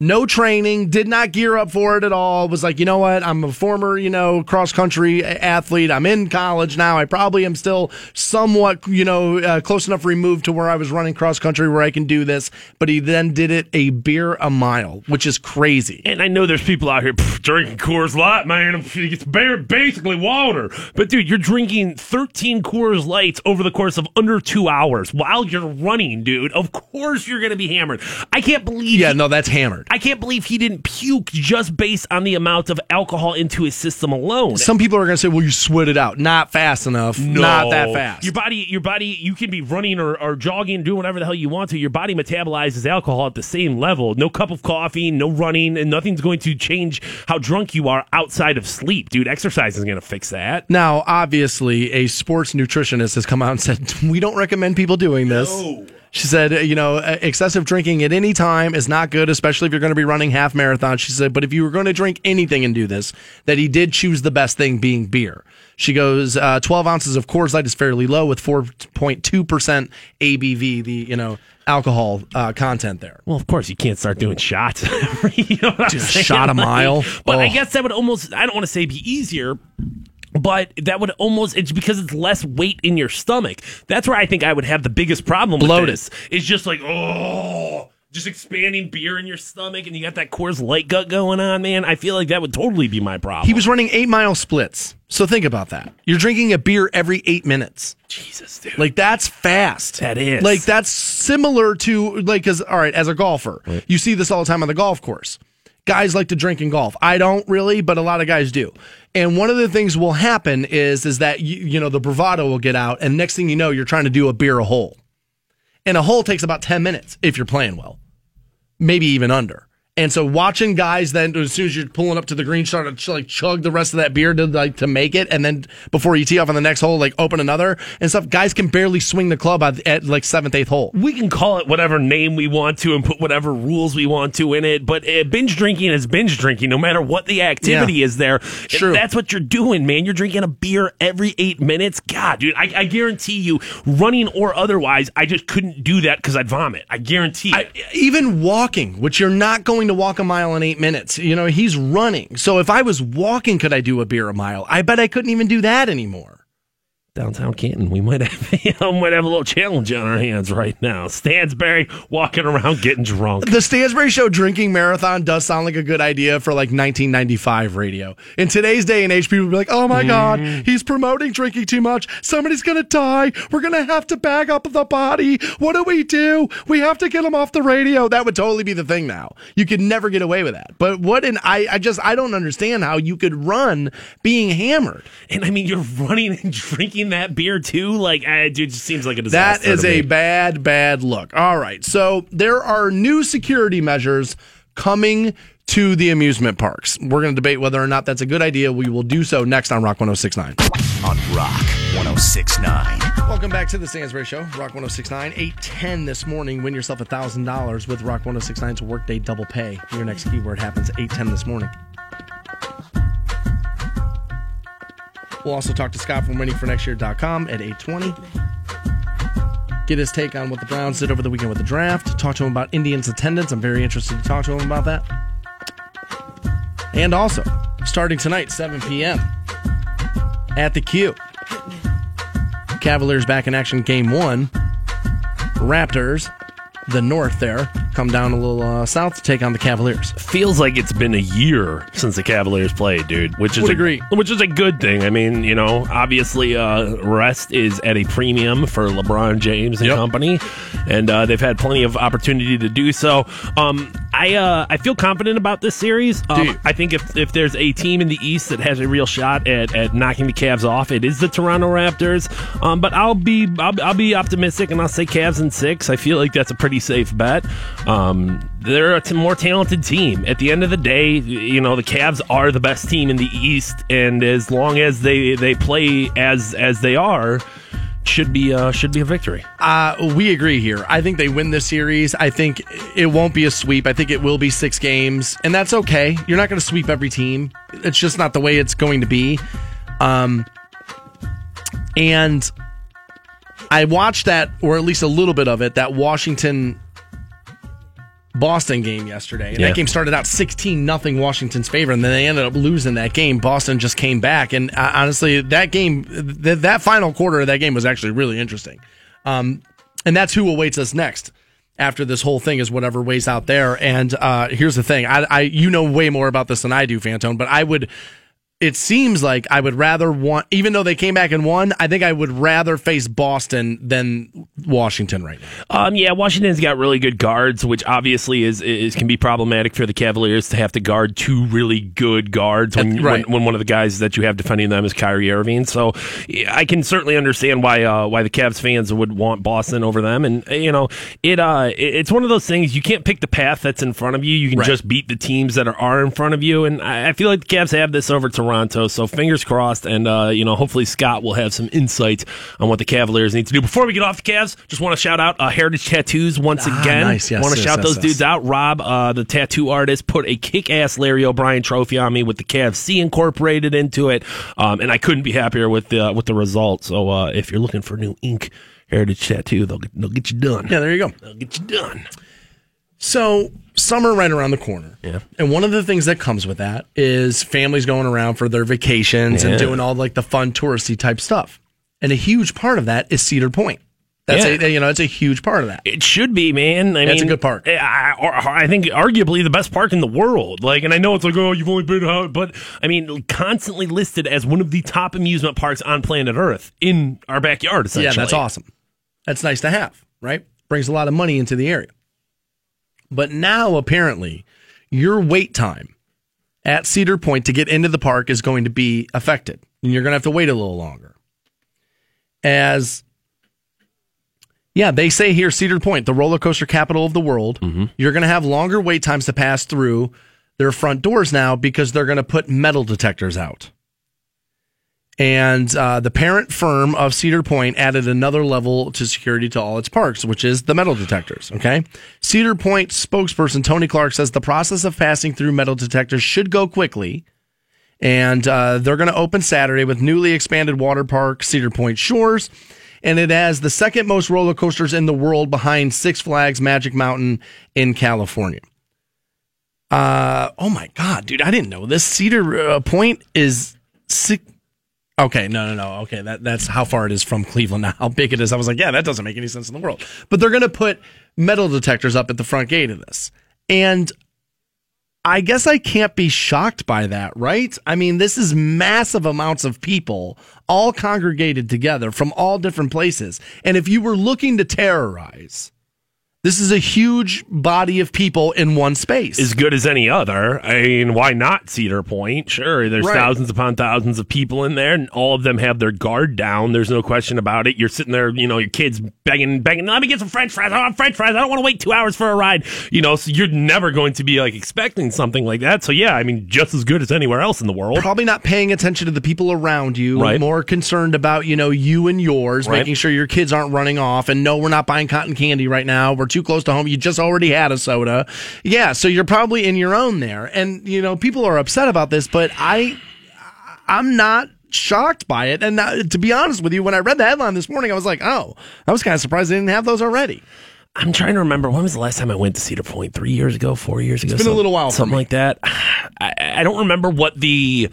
No training, did not gear up for it at all. Was like, you know what? I'm a former, you know, cross country athlete. I'm in college now. I probably am still somewhat, you know, uh, close enough removed to where I was running cross country where I can do this. But he then did it a beer a mile, which is crazy. And I know there's people out here pff, drinking Coors Light, man. It's bare, basically water. But dude, you're drinking 13 Coors Lights over the course of under two hours while you're running, dude. Of course you're going to be hammered. I can't believe. Yeah, he- no, that's hammered. I can't believe he didn't puke just based on the amount of alcohol into his system alone. Some people are going to say, well, you sweat it out. Not fast enough. Not that fast. Your body, your body, you can be running or, or jogging, doing whatever the hell you want to. Your body metabolizes alcohol at the same level. No cup of coffee, no running, and nothing's going to change how drunk you are outside of sleep, dude. Exercise is going to fix that. Now, obviously, a sports nutritionist has come out and said, we don't recommend people doing this. She said, you know, excessive drinking at any time is not good, especially if you're going to be running half marathons. She said, but if you were going to drink anything and do this, that he did choose the best thing being beer. She goes, uh, 12 ounces of Coors Light is fairly low with 4.2% ABV, the, you know, alcohol uh, content there. Well, of course, you can't start doing shots. you know what I'm Dude, a saying? shot a mile? but I Oh. guess that would almost, I don't want to say be easier. But that would almost, it's because it's less weight in your stomach. That's where I think I would have the biggest problem with this. It's just like, oh, just expanding beer in your stomach and you got that Coors Light gut going on, man. I feel like that would totally be my problem. He was running eight mile splits. So think about that. You're drinking a beer every eight minutes. Jesus, dude. Like that's fast. That is. Like that's similar to like cuz all right, as a golfer, you see this all the time on the golf course. Guys like to drink in golf. I don't really, but a lot of guys do. And one of the things will happen is is that you, you know the bravado will get out and next thing you know you're trying to do a beer a hole. And a hole takes about 10 minutes if you're playing well. Maybe even under. And so watching guys then as soon as you're pulling up to the green start to ch- like chug the rest of that beer to like to make it and then before you tee off on the next hole like open another and stuff guys can barely swing the club at, at like seventh eighth hole we can call it whatever name we want to and put whatever rules we want to in it, but uh, binge drinking is binge drinking, no matter what the activity Yeah. is there. True. That's what you're doing, man. You're drinking a beer every eight minutes. God, dude, I, I guarantee you, running or otherwise, I just couldn't do that because I'd vomit. I guarantee it. even walking which you're not going to walk a mile in eight minutes. You know he's running. So if I was walking could I do a beer a mile? I bet I couldn't even do that anymore Downtown Canton, we might have, you know, might have a little challenge on our hands right now. Stansbury walking around getting drunk. The Stansbury Show drinking marathon does sound like a good idea for like 1995 radio. In today's day and age, people would be like, oh my God, mm-hmm. he's promoting drinking too much. Somebody's going to die. We're going to have to bag up the body. What do we do? We have to get him off the radio. That would totally be the thing now. You could never get away with that. But what an, I, I just, I don't understand how you could run being hammered. And I mean, you're running and drinking that beer too. Like, uh, dude, it just seems like a That disaster. is to a bad, bad look. All right. So there are new security measures coming to the amusement parks. We're going to debate whether or not that's a good idea. We will do so next on Rock 1069. On Rock 1069. Welcome back to the Stansbury Show, Rock 1069. 810 this morning. Win yourself $1,000 with Rock 1069's Workday Double Pay. Your next keyword happens 810 this morning. We'll also talk to Scott from waitingfornextyear.com at 820. Get his take on what the Browns did over the weekend with the draft. Talk to him about Indians attendance. I'm very interested to talk to him about that. And also, starting tonight, 7 p.m. at the Q. Cavaliers back in action game one. Raptors, the North there, come down a little uh, south to take on the Cavaliers. feels like it's been a year since the Cavaliers played, dude. Which is Would a, agree. Which is a good thing. I mean, you know, obviously, uh, rest is at a premium for LeBron James and Yep. company, and uh, they've had plenty of opportunity to do so. Um, I uh, I feel confident about this series. Um, I think if if there's a team in the East that has a real shot at, at knocking the Cavs off, it is the Toronto Raptors. Um, but I'll be I'll, I'll be optimistic and I'll say Cavs in six. I feel like that's a pretty safe bet. Um, they're a t- more talented team. At the end of the day, you know the Cavs are the best team in the East, and as long as they they play as as they are. should be uh, should be a victory. Uh, we agree here. I think they win this series. I think it won't be a sweep. I think it will be six games, and that's okay. You're not going to sweep every team. It's just not the way it's going to be. Um, and I watched that, or at least a little bit of it, that Washington Boston game yesterday. And Yeah. that game started out 16 nothing Washington's favor, and then they ended up losing that game. Boston just came back. And uh, honestly, that game, th- that final quarter of that game was actually really interesting. Um, and that's who awaits us next after this whole thing is whatever weighs out there. And uh, here's the thing I, I, you know way more about this than I do, Fantone, but I would it seems like I would rather want, even though they came back and won, I think I would rather face Boston than Washington right now. Um, yeah, Washington's got really good guards, which obviously is, is can be problematic for the Cavaliers to have to guard two really good guards when, Right. when, when one of the guys that you have defending them is Kyrie Irving. So I can certainly understand why uh, why the Cavs fans would want Boston over them, and uh, you know it uh it- it's one of those things you can't pick the path that's in front of you. You can Right. just beat the teams that are, are in front of you, and I, I feel like the Cavs have this over Toronto. So fingers crossed, and uh, you know hopefully Scott will have some insight on what the Cavaliers need to do. Before we get off the Cavs, just want to shout out uh, Heritage Tattoos once Ah, again. nice. Yes, want to yes, shout yes, those yes. dudes out. Rob, uh, the tattoo artist, put a kick-ass Larry O'Brien trophy on me with the Cavs C incorporated into it, um, and I couldn't be happier with the with the result. So uh, if you're looking for new ink. Heritage tattoo, they'll get, they'll get you done. Yeah, there you go. They'll get you done. So summer right around the corner. Yeah. And one of the things that comes with that is families going around for their vacations Yeah. and doing all like the fun touristy type stuff. And a huge part of that is Cedar Point. That's Yeah. a, you know, it's a huge part of that. It should be, man. I That's a good park. Eh, I, or, I think arguably the best park in the world. Like, and I know it's like, oh, you've only been out, but I mean, constantly listed as one of the top amusement parks on planet Earth in our backyard. Essentially, Yeah, that's awesome. That's nice to have, right? Brings a lot of money into the area. But now apparently your wait time at Cedar Point to get into the park is going to be affected. And you're going to have to wait a little longer. As yeah, they say here Cedar Point, the roller coaster capital of the world, mm-hmm. you're going to have longer wait times to pass through their front doors now because they're going to put metal detectors out. And uh, the parent firm of Cedar Point added another level to security to all its parks, which is the metal detectors. Okay. Cedar Point spokesperson Tony Clark says the process of passing through metal detectors should go quickly. And uh, they're going to open Saturday with newly expanded water park, Cedar Point Shores. And it has the second most roller coasters in the world behind Six Flags Magic Mountain in California. Uh, oh my God, dude, I didn't know this. Cedar uh, Point is six. Okay, no, no, no. Okay, that that's how far it is from Cleveland now. How big it is. I was like, yeah, that doesn't make any sense in the world. But they're going to put metal detectors up at the front gate of this, and I guess I can't be shocked by that, right? I mean, this is massive amounts of people all congregated together from all different places, and if you were looking to terrorize. This is a huge body of people in one space. as good as any other. I mean, why not Cedar Point? Sure, there's Right. thousands upon thousands of people in there, and all of them have their guard down. There's no question about it. You're sitting there, you know, your kids begging, begging, let me get some French fries. I want French fries. I don't want to wait two hours for a ride. You know, so you're never going to be like expecting something like that. So yeah, I mean, just as good as anywhere else in the world. probably not paying attention to the people around you, Right. more concerned about, you know, you and yours, Right. making sure your kids aren't running off and no, we're not buying cotton candy right now. We're too close to home. You just already had a soda. Yeah, so you're probably in your own there. And, you know, people are upset about this, but I I'm not shocked by it. And uh, to be honest with you, when I read the headline this morning, I was like, "Oh, I was kind of surprised they didn't have those already." I'm trying to remember when was the last time I went to Cedar Point? Three years ago, four years ago. It's been a little while something me. like that. I, I don't remember what the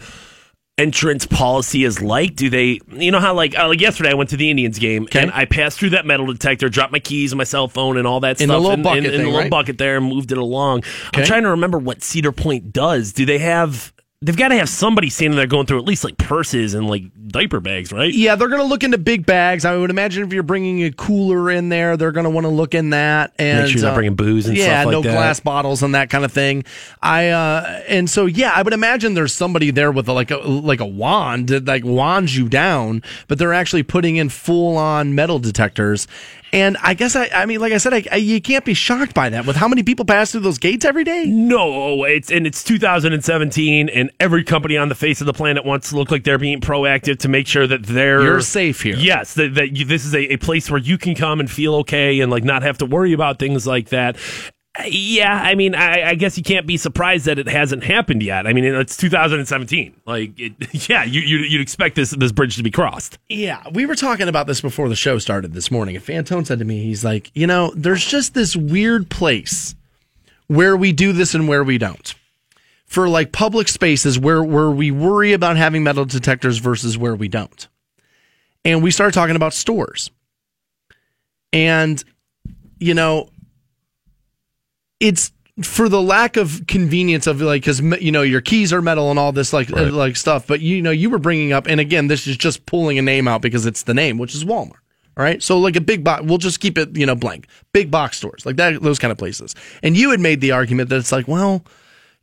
entrance policy is like. Do they? You know how like uh, like yesterday I went to the Indians game and I passed through that metal detector, dropped my keys and my cell phone and all that In the stuff little in, bucket in, in thing, the little right? bucket there and moved it along. I'm trying to remember what Cedar Point does. Do they have? They've got to have somebody standing there going through at least like purses and like diaper bags, right? Yeah, they're going to look into big bags. I would imagine if you're bringing a cooler in there, they're going to want to look in that and Make sure you're not uh, bringing booze and yeah, stuff like that. Yeah, no that. glass bottles and that kind of thing. I uh, and so yeah, I would imagine there's somebody there with a, like a like a wand that like wands you down, but they're actually putting in full on metal detectors. And I guess I, I mean, like I said, I, I, you can't be shocked by that with how many people pass through those gates every day. No, it's and it's 2017, and every company on the face of the planet wants to look like they're being proactive to make sure that they're You're safe here. Yes, that, that you, this is a, a place where you can come and feel okay and like not have to worry about things like that. Yeah, I mean, I, I, guess you can't be surprised that it hasn't happened yet. I mean, it's 2017. Like, it, yeah, you, you, would expect this this bridge to be crossed. Yeah, we were talking about this before the show started this morning. And Fantone said to me, he's like, you know, there's just this weird place where we do this and where we don't. For like public spaces where where we worry about having metal detectors versus where we don't. And we started talking about stores. And you know, it's for the lack of convenience of like because you know your keys are metal and all this like right. uh, like stuff but you know you were bringing up and again this is just pulling a name out because it's the name which is walmart all right? So like a big box we'll just keep it you know blank. Big box stores like that those kind of places. And you had made the argument that it's like well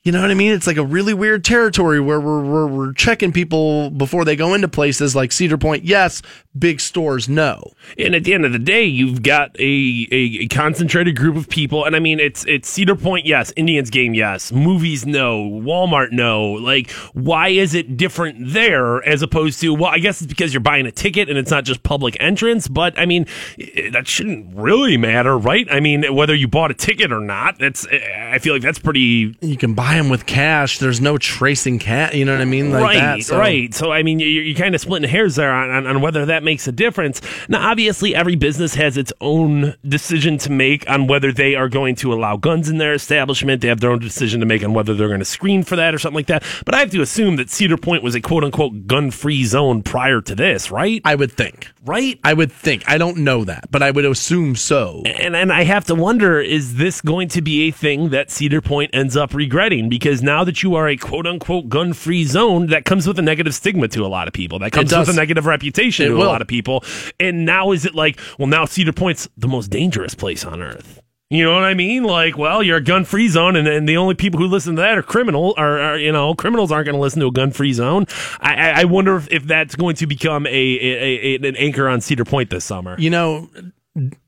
you know what I mean? It's like a really weird territory where we're, we're, we're checking people before they go into places like Cedar Point. Yes, big stores, no. And at the end of the day, you've got a, a, a, concentrated group of people. And I mean, it's it's Cedar Point, yes. Indians game, yes. Movies, no. Walmart, no. Like, why is it different there as opposed to? Well, I guess it's because you're buying a ticket and it's not just public entrance. But I mean, eh, that shouldn't really matter, right? I mean, whether you bought a ticket or not, that's eh, I feel like that's pretty. You can buy buy them with cash. There's no tracing cat. You know what I mean? Like right, that, so. right. So I mean, you're, you're kind of splitting hairs there on, on, on, whether that makes a difference. Now, obviously, every business has its own decision to make on whether they are going to allow guns in their establishment. They have their own decision to make on whether they're going to screen for that or something like that. But I have to assume that Cedar Point was a quote unquote gun free zone prior to this, right? I would think. Right? I would think. I don't know that, but I would assume so. And and I have to wonder: is this going to be a thing that Cedar Point ends up regretting? Because now that you are a quote unquote gun free zone, that comes with a negative stigma to a lot of people. That comes with a negative reputation it to will. a lot of people. And now is it like, well, now Cedar Point's the most dangerous place on earth? You know what I mean? Like, well, you're a gun free zone, and, and the only people who listen to that are criminal, Are, or you know, criminals aren't going to listen to a gun free zone. I, I wonder if, if that's going to become a, a, a, an anchor on Cedar Point this summer. You know,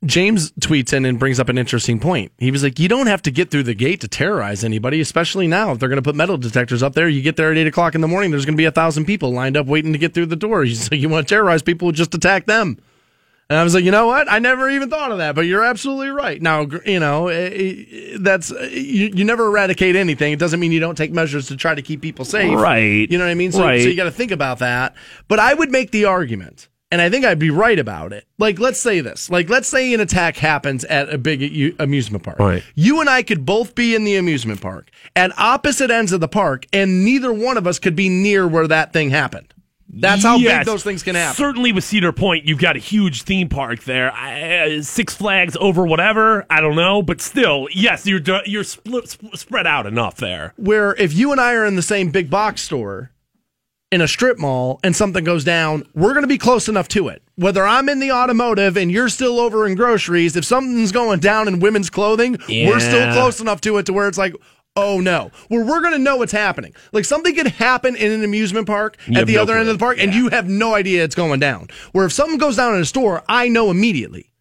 James tweets in and brings up an interesting point. He was like, "You don't have to get through the gate to terrorize anybody, especially now. If they're going to put metal detectors up there, you get there at eight o'clock in the morning. There's going to be a thousand people lined up waiting to get through the door. He's like, you want to terrorize people? Just attack them." And I was like, you know what? I never even thought of that, but you're absolutely right. Now, you know, eh, eh, that's you, you never eradicate anything. It doesn't mean you don't take measures to try to keep people safe, right? You know what I mean? So, right. so you got to think about that. But I would make the argument and I think I'd be right about it. Like, let's say this. Like, let's say an attack happens at a big amusement park. Right. You and I could both be in the amusement park at opposite ends of the park, and neither one of us could be near where that thing happened. That's how yes, big those things can happen. Certainly with Cedar Point, you've got a huge theme park there. Uh, Six Flags over whatever, I don't know, but still, yes, you're you're split, spread out enough there. Where if you and I are in the same big box store, in a strip mall and something goes down, we're going to be close enough to it. Whether I'm in the automotive and you're still over in groceries, if something's going down in women's clothing, yeah. we're still close enough to it to where it's like, oh no, where we're going to know what's happening. Like something could happen in an amusement park you at the no other clue. end of the park, yeah. and you have no idea it's going down. Where if something goes down in a store, I know immediately.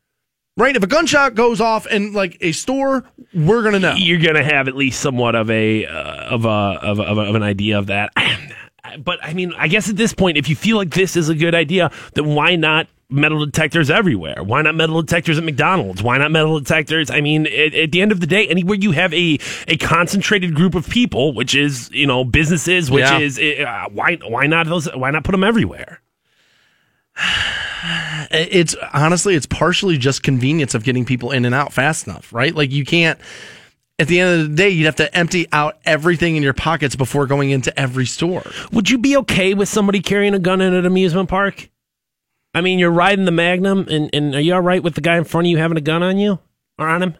Right? If a gunshot goes off in like a store, we're gonna know. You're gonna have at least somewhat of a uh, of a of, a, of an idea of that. but I mean, I guess at this point, if you feel like this is a good idea, then why not metal detectors everywhere? Why not metal detectors at McDonald's? Why not metal detectors? I mean, at, at, the end of the day, anywhere you have a, a concentrated group of people, which is you know businesses, which yeah. is uh, why why not those? Why not put them everywhere? It's honestly, it's partially just convenience of getting people in and out fast enough, right? Like you can't at the end of the day, you'd have to empty out everything in your pockets before going into every store. Would you be okay with somebody carrying a gun in an amusement park? I mean, you're riding the Magnum, and, and are you all right with the guy in front of you having a gun on you or on him?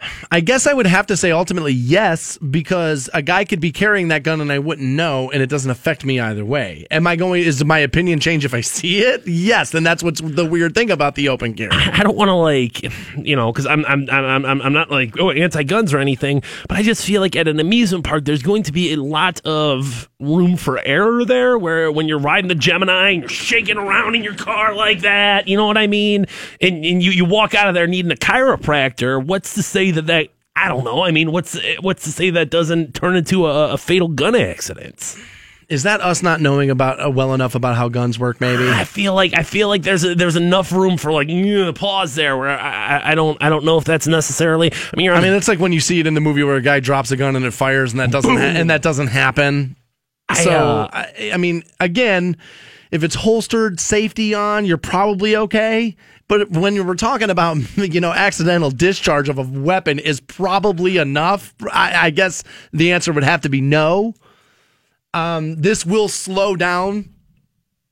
I guess I would have to say ultimately yes, because a guy could be carrying that gun and I wouldn't know, and it doesn't affect me either way. Am I going? Is my opinion change if I see it? Yes, and that's what's the weird thing about the open carry. I don't want to like, you know, because I'm I'm I'm I'm I'm not like oh anti guns or anything, but I just feel like at an amusement park there's going to be a lot of room for error there, where when you're riding the Gemini and you're shaking around in your car like that, you know what I mean, and and you you walk out of there needing a chiropractor. What's to say that that I don't know. I mean, what's what's to say that doesn't turn into a, a fatal gun accident? Is that us not knowing about uh, well enough about how guns work? Maybe I feel like I feel like there's a, there's enough room for like yeah, pause there where I, I, I don't I don't know if that's necessarily. I mean, I mean, it's like when you see it in the movie where a guy drops a gun and it fires, and that doesn't ha- and that doesn't happen. I, So uh, I, I mean, again, if it's holstered, safety on, you're probably okay. But when we're talking about you know accidental discharge of a weapon is probably enough. I, I guess the answer would have to be no. Um, this will slow down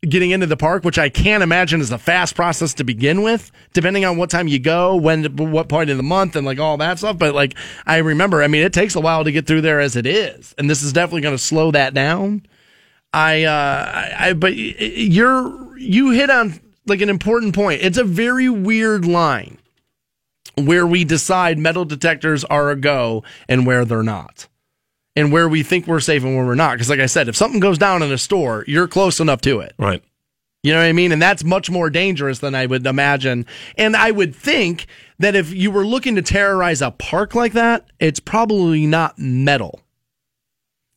getting into the park, which I can't imagine is a fast process to begin with, depending on what time you go, when, what point of the month, and like all that stuff. But like, I remember, I mean, it takes a while to get through there as it is, and this is definitely going to slow that down. I, uh, I, I, but you're, you hit on like an important point. It's a very weird line where we decide metal detectors are a go and where they're not and where we think we're safe and where we're not. Because, like I said, if something goes down in a store, you're close enough to it. right. You know what I mean? And that's much more dangerous than I would imagine. And I would think that if you were looking to terrorize a park like that, it's probably not metal.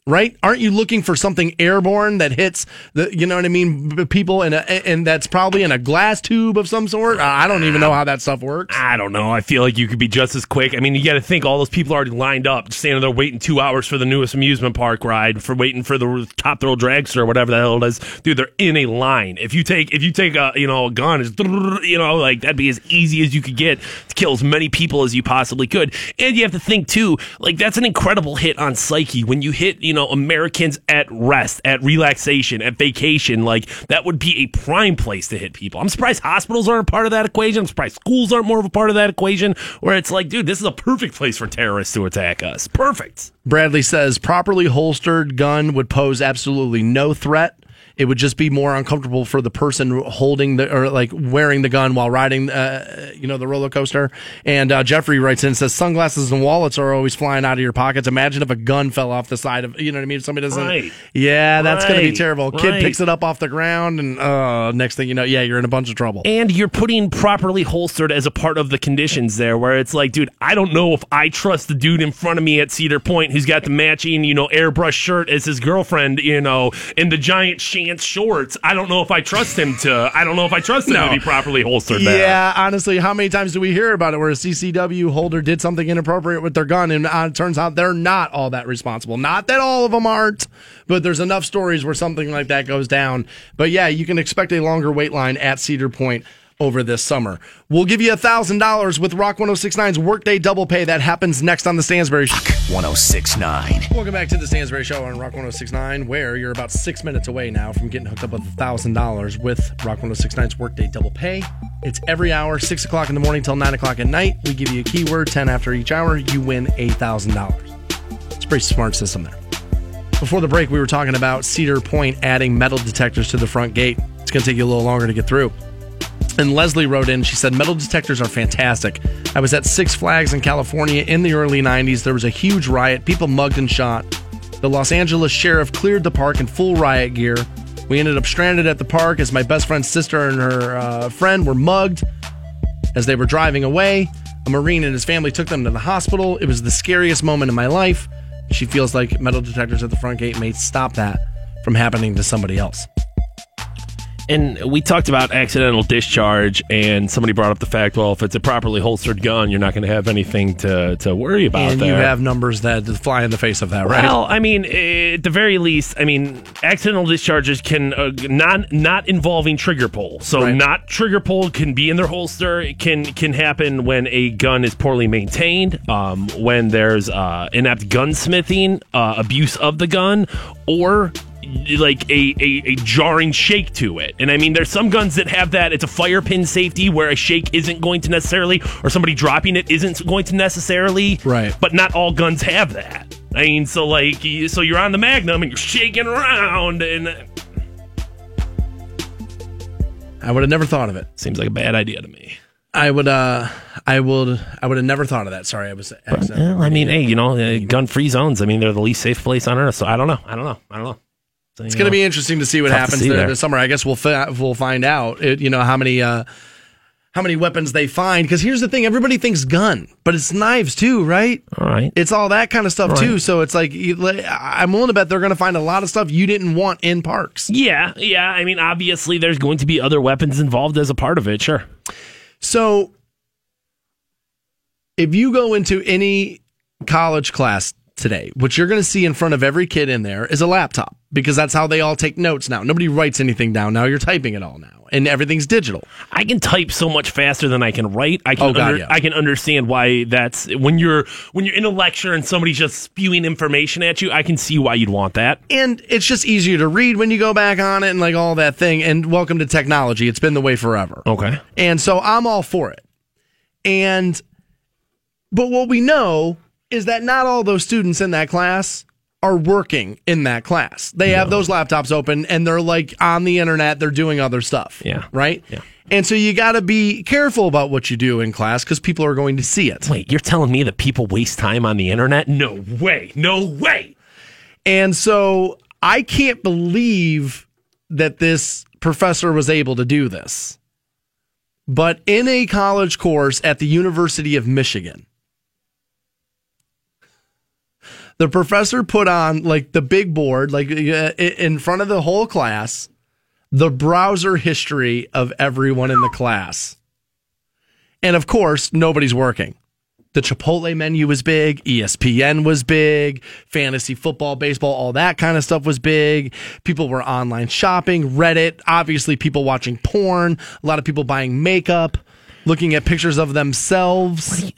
Right? Aren't you looking for something airborne that hits the, you know what I mean, people in a, and that's probably in a glass tube of some sort? I don't even know how that stuff works. I don't know. I feel like you could be just as quick. I mean, you got to think all those people are already lined up, standing there waiting two hours for the newest amusement park ride, for waiting for the top thrill dragster or whatever the hell it is. Dude, they're in a line. If you take if you take a you know a gun, it's, you know like that'd be as easy as you could get to kill as many people as you possibly could. And you have to think too, like that's an incredible hit on psyche when you hit you know Americans at rest, at relaxation, at vacation. Like that would be a prime place to hit people. I'm surprised hospitals aren't part of that equation. I'm surprised schools aren't more of a part of that equation. Where it's like, dude, this is a perfect place for terrorists to attack us. Perfect. Bradley says properly holstered gun would pose absolutely no threat. It would just be more uncomfortable for the person holding the or like wearing the gun while riding, uh, you know, the roller coaster. And uh, Jeffrey writes in and says sunglasses and wallets are always flying out of your pockets. Imagine if a gun fell off the side of, you know what I mean? If somebody doesn't, Right. yeah, that's going to be Right. terrible. Kid Right. picks it up off the ground, and uh, next thing you know, yeah, you're in a bunch of trouble. And you're putting properly holstered as a part of the conditions there, where it's like, dude, I don't know if I trust the dude in front of me at Cedar Point who's got the matching, you know, airbrush shirt as his girlfriend, you know, and the giant shants shorts. I don't know if I trust him to. I don't know if I trust him to be properly holstered. there. Yeah, honestly, how many times do we hear about it where a CCW holder did something inappropriate with their gun and uh, it turns out they're not all that responsible? Not that all of them aren't, but there's enough stories where something like that goes down. But yeah, you can expect a longer wait line at Cedar Point over this summer. We'll give you $1,000 with Rock 1069's Workday Double Pay. That happens next on the Stansbury Show. 1069. Welcome back to the Stansbury Show on Rock 1069, where you're about six minutes away now from getting hooked up with $1,000 with Rock 1069's Workday Double Pay. It's every hour, 6 o'clock in the morning till 9 o'clock at night. We give you a keyword, 10 after each hour. You win $8,000. It's a pretty smart system there. Before the break, we were talking about Cedar Point adding metal detectors to the front gate. It's going to take you a little longer to get through. And Leslie wrote in, she said, Metal detectors are fantastic. I was at Six Flags in California in the early 90s. There was a huge riot, people mugged and shot. The Los Angeles sheriff cleared the park in full riot gear. We ended up stranded at the park as my best friend's sister and her uh, friend were mugged as they were driving away. A Marine and his family took them to the hospital. It was the scariest moment in my life. She feels like metal detectors at the front gate may stop that from happening to somebody else. And we talked about accidental discharge, and somebody brought up the fact, well, if it's a properly holstered gun, you're not going to have anything to, to worry about and there. you have numbers that fly in the face of that, right? Well, I mean, eh, at the very least, I mean, accidental discharges can uh, not not involving trigger pull. So, Right. not trigger pull can be in their holster. It can can happen when a gun is poorly maintained, um, when there's uh, inept gunsmithing, uh, abuse of the gun, or like a, a, a jarring shake to it. And I mean, there's some guns that have that. It's a fire pin safety where a shake isn't going to necessarily, or somebody dropping it isn't going to necessarily. Right. But not all guns have that. I mean, so like, you- so you're on the Magnum and you're shaking around, and I would have never thought of it. seems like a bad idea to me. I would uh I would I would have never thought of that. Sorry, I was. Well, I mean, hey, you know, uh, gun-free zones. I mean, they're the least safe place on earth. So I don't know. I don't know. I don't know. So, It's going to be interesting to see what happens see there, there. this summer. I guess we'll fi- we'll find out. It, you know how many uh, how many weapons they find. Because here's the thing: everybody thinks gun, but it's knives too, right? all right. It's all that kind of stuff Right. too. So it's like you- like, I'm willing to bet they're going to find a lot of stuff you didn't want in parks. Yeah, yeah. I mean, obviously, there's going to be other weapons involved as a part of it. Sure. So if you go into any college class today, what you're going to see in front of every kid in there is a laptop because that's how they all take notes now. Nobody writes anything down now. You're typing it all now, and everything's digital. I can type so much faster than I can write. I can Oh, God, under- yeah. I can understand why that's when you're when you're in a lecture and somebody's just spewing information at you. I can see why you'd want that. and it's just easier to read when you go back on it and like all that thing and welcome to technology it's been the way forever Okay. and so i'm all for it and but what we know is that not all those students in that class are working in that class they have those laptops open and they're like on the internet they're doing other stuff Yeah. right Yeah. and so you got to be careful about what you do in class because people are going to see it Wait, you're telling me that people waste time on the internet? No way. No way. And so I can't believe that this professor was able to do this. But in a college course at the University of Michigan, the professor put on like the big board, like uh, in front of the whole class, the browser history of everyone in the class. And of course, nobody's working. The Chipotle menu was big, ESPN was big, fantasy football, baseball, all that kind of stuff was big. People were online shopping, Reddit, obviously people watching porn, a lot of people buying makeup, looking at pictures of themselves.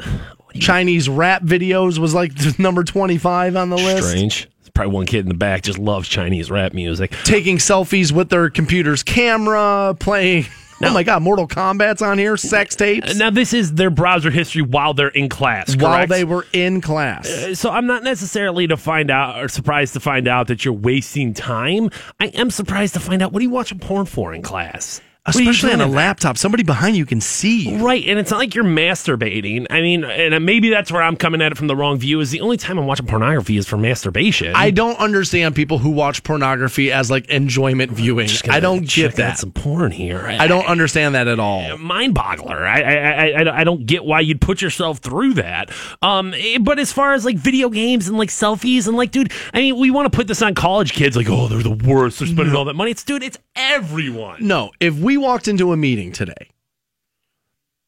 Chinese rap videos was like number 25 on the list. Strange. Probably one kid in the back just loves Chinese rap music. Taking selfies with their computer's camera, playing Oh my god, Mortal Kombat's on here, sex tapes Now this is their browser history while they're in class. while they were in class. Uh, so I'm not necessarily to find out or surprised to find out that you're wasting time. I am surprised to find out what are you watching porn for in class? What are you Especially on a laptop, somebody behind you can see you. Right, and it's not like you're masturbating. I mean, and maybe that's where I'm coming at it from the wrong view. Is the only time I'm watching pornography is for masturbation. I don't understand people who watch pornography as like enjoyment viewing. I don't get that. Some porn here. I don't understand that at all. mind boggler. I, I I I I don't get why you'd put yourself through that. Um, eh, but as far as like video games and like selfies and like, dude, I mean, we want to put this on college kids, like, oh, they're the worst. They're spending all that money. It's dude, it's everyone. No, if we walked into a meeting today,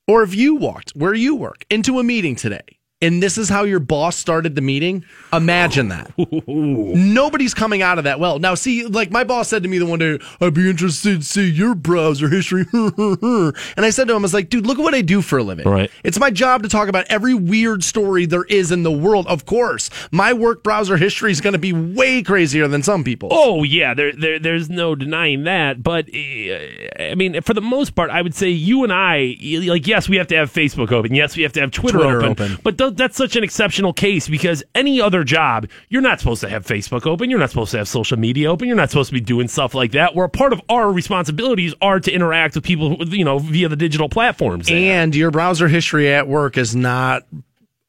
or if you walked where you work into a meeting today, and this is how your boss started the meeting, imagine that. Nobody's coming out of that well. Now, see, like my boss said to me the one day, I'd be interested to see your browser history. and I said to him, I was like, dude, look at what I do for a living. Right. It's my job to talk about every weird story there is in the world. Of course, my work browser history is going to be way crazier than some people. Oh yeah, there, there there's no denying that. But eh, I mean, for the most part, I would say you and I, like, yes, we have to have Facebook open. Yes, we have to have Twitter, Twitter open, open. But th- that's such an exceptional case because any other job, you're not supposed to have Facebook open. You're not supposed to have social media open. You're not supposed to be doing stuff like that. Where part of our responsibilities are to interact with people, you know, via the digital platforms. And your browser history at work is not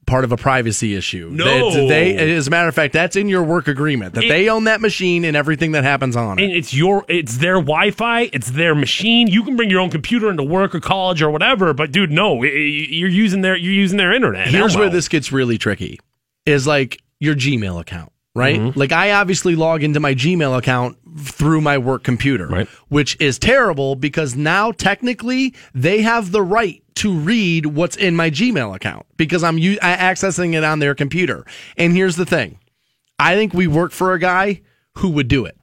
part of a privacy issue. No. That- they, as a matter of fact, that's in your work agreement that It- they own that machine and everything that happens on and it. it's your it's their Wi-Fi, it's their machine. You can bring your own computer into work or college or whatever, but dude, no, you're using their you're using their internet. Here's where this gets really tricky: is like your Gmail account, right? Mm-hmm. Like I obviously log into my Gmail account through my work computer, Right. which is terrible because now technically they have the right to read what's in my Gmail account because I'm u- I- accessing it on their computer. And here's the thing: I think we work for a guy who would do it.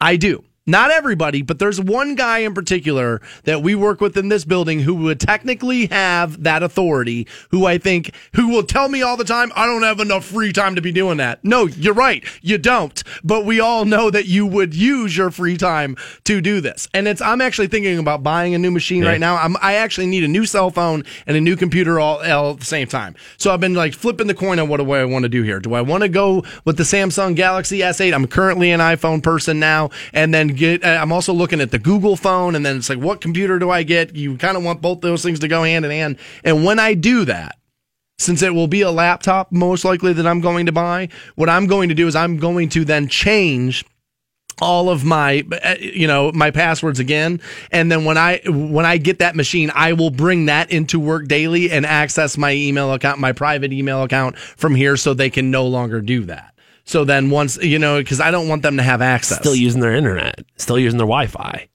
I do. Not everybody, but there's one guy in particular that we work with in this building who would technically have that authority, who I think, who will tell me all the time, I don't have enough free time to be doing that. No, you're right. You don't. But we all know that you would use your free time to do this. And it's, I'm actually thinking about buying a new machine yeah. right now. I'm, I actually need a new cell phone and a new computer all, all at the same time. So I've been like flipping the coin on what do I want to do here. Do I want to go with the Samsung Galaxy S8? I'm currently an iPhone person now. And then get. Uh, I'm also looking at the Google phone, and then it's like, what computer do I get? You kind of want both those things to go hand in hand. And when I do that, since it will be a laptop most likely that I'm going to buy, what I'm going to do is I'm going to then change all of my uh, you know my passwords again and then when i when i get that machine i will bring that into work daily and access my email account my private email account from here so they can no longer do that so then once, you know, because I don't want them to have access. Still using their internet, still using their Wi Fi.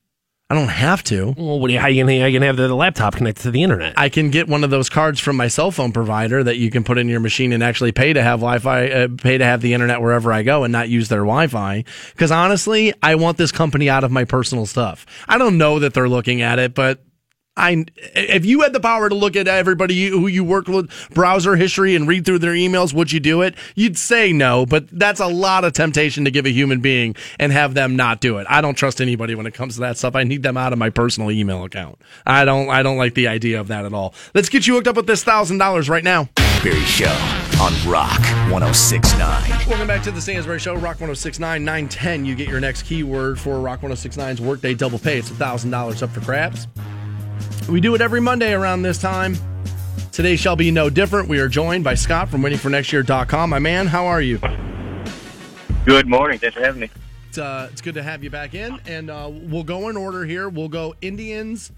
I don't have to. Well, what you, how you going to have the laptop connected to the internet? I can get one of those cards from my cell phone provider that you can put in your machine and actually pay to have Wi-Fi, uh, pay to have the internet wherever I go and not use their Wi-Fi. Because honestly, I want this company out of my personal stuff. I don't know that they're looking at it, but I if you had the power to look at everybody who you worked with browser history and read through their emails, would you do it? You'd say no, but that's a lot of temptation to give a human being and have them not do it. I don't trust anybody when it comes to that stuff. I need them out of my personal email account. I don't I don't like the idea of that at all. Let's get you hooked up with this thousand dollars right now. Barry Show on Rock 1069. Welcome back to the Stansbury Show, Rock 1069, 910. You get your next keyword for Rock 1069's Workday Double Pay. It's $1,000 up for grabs. We do it every Monday around this time. Today shall be no different. We are joined by Scott from waitingfornextyear.com. My man, how are you? Good morning. Thanks for having me. It's, uh, it's good to have you back in. And uh, we'll go in order here. We'll go Indians,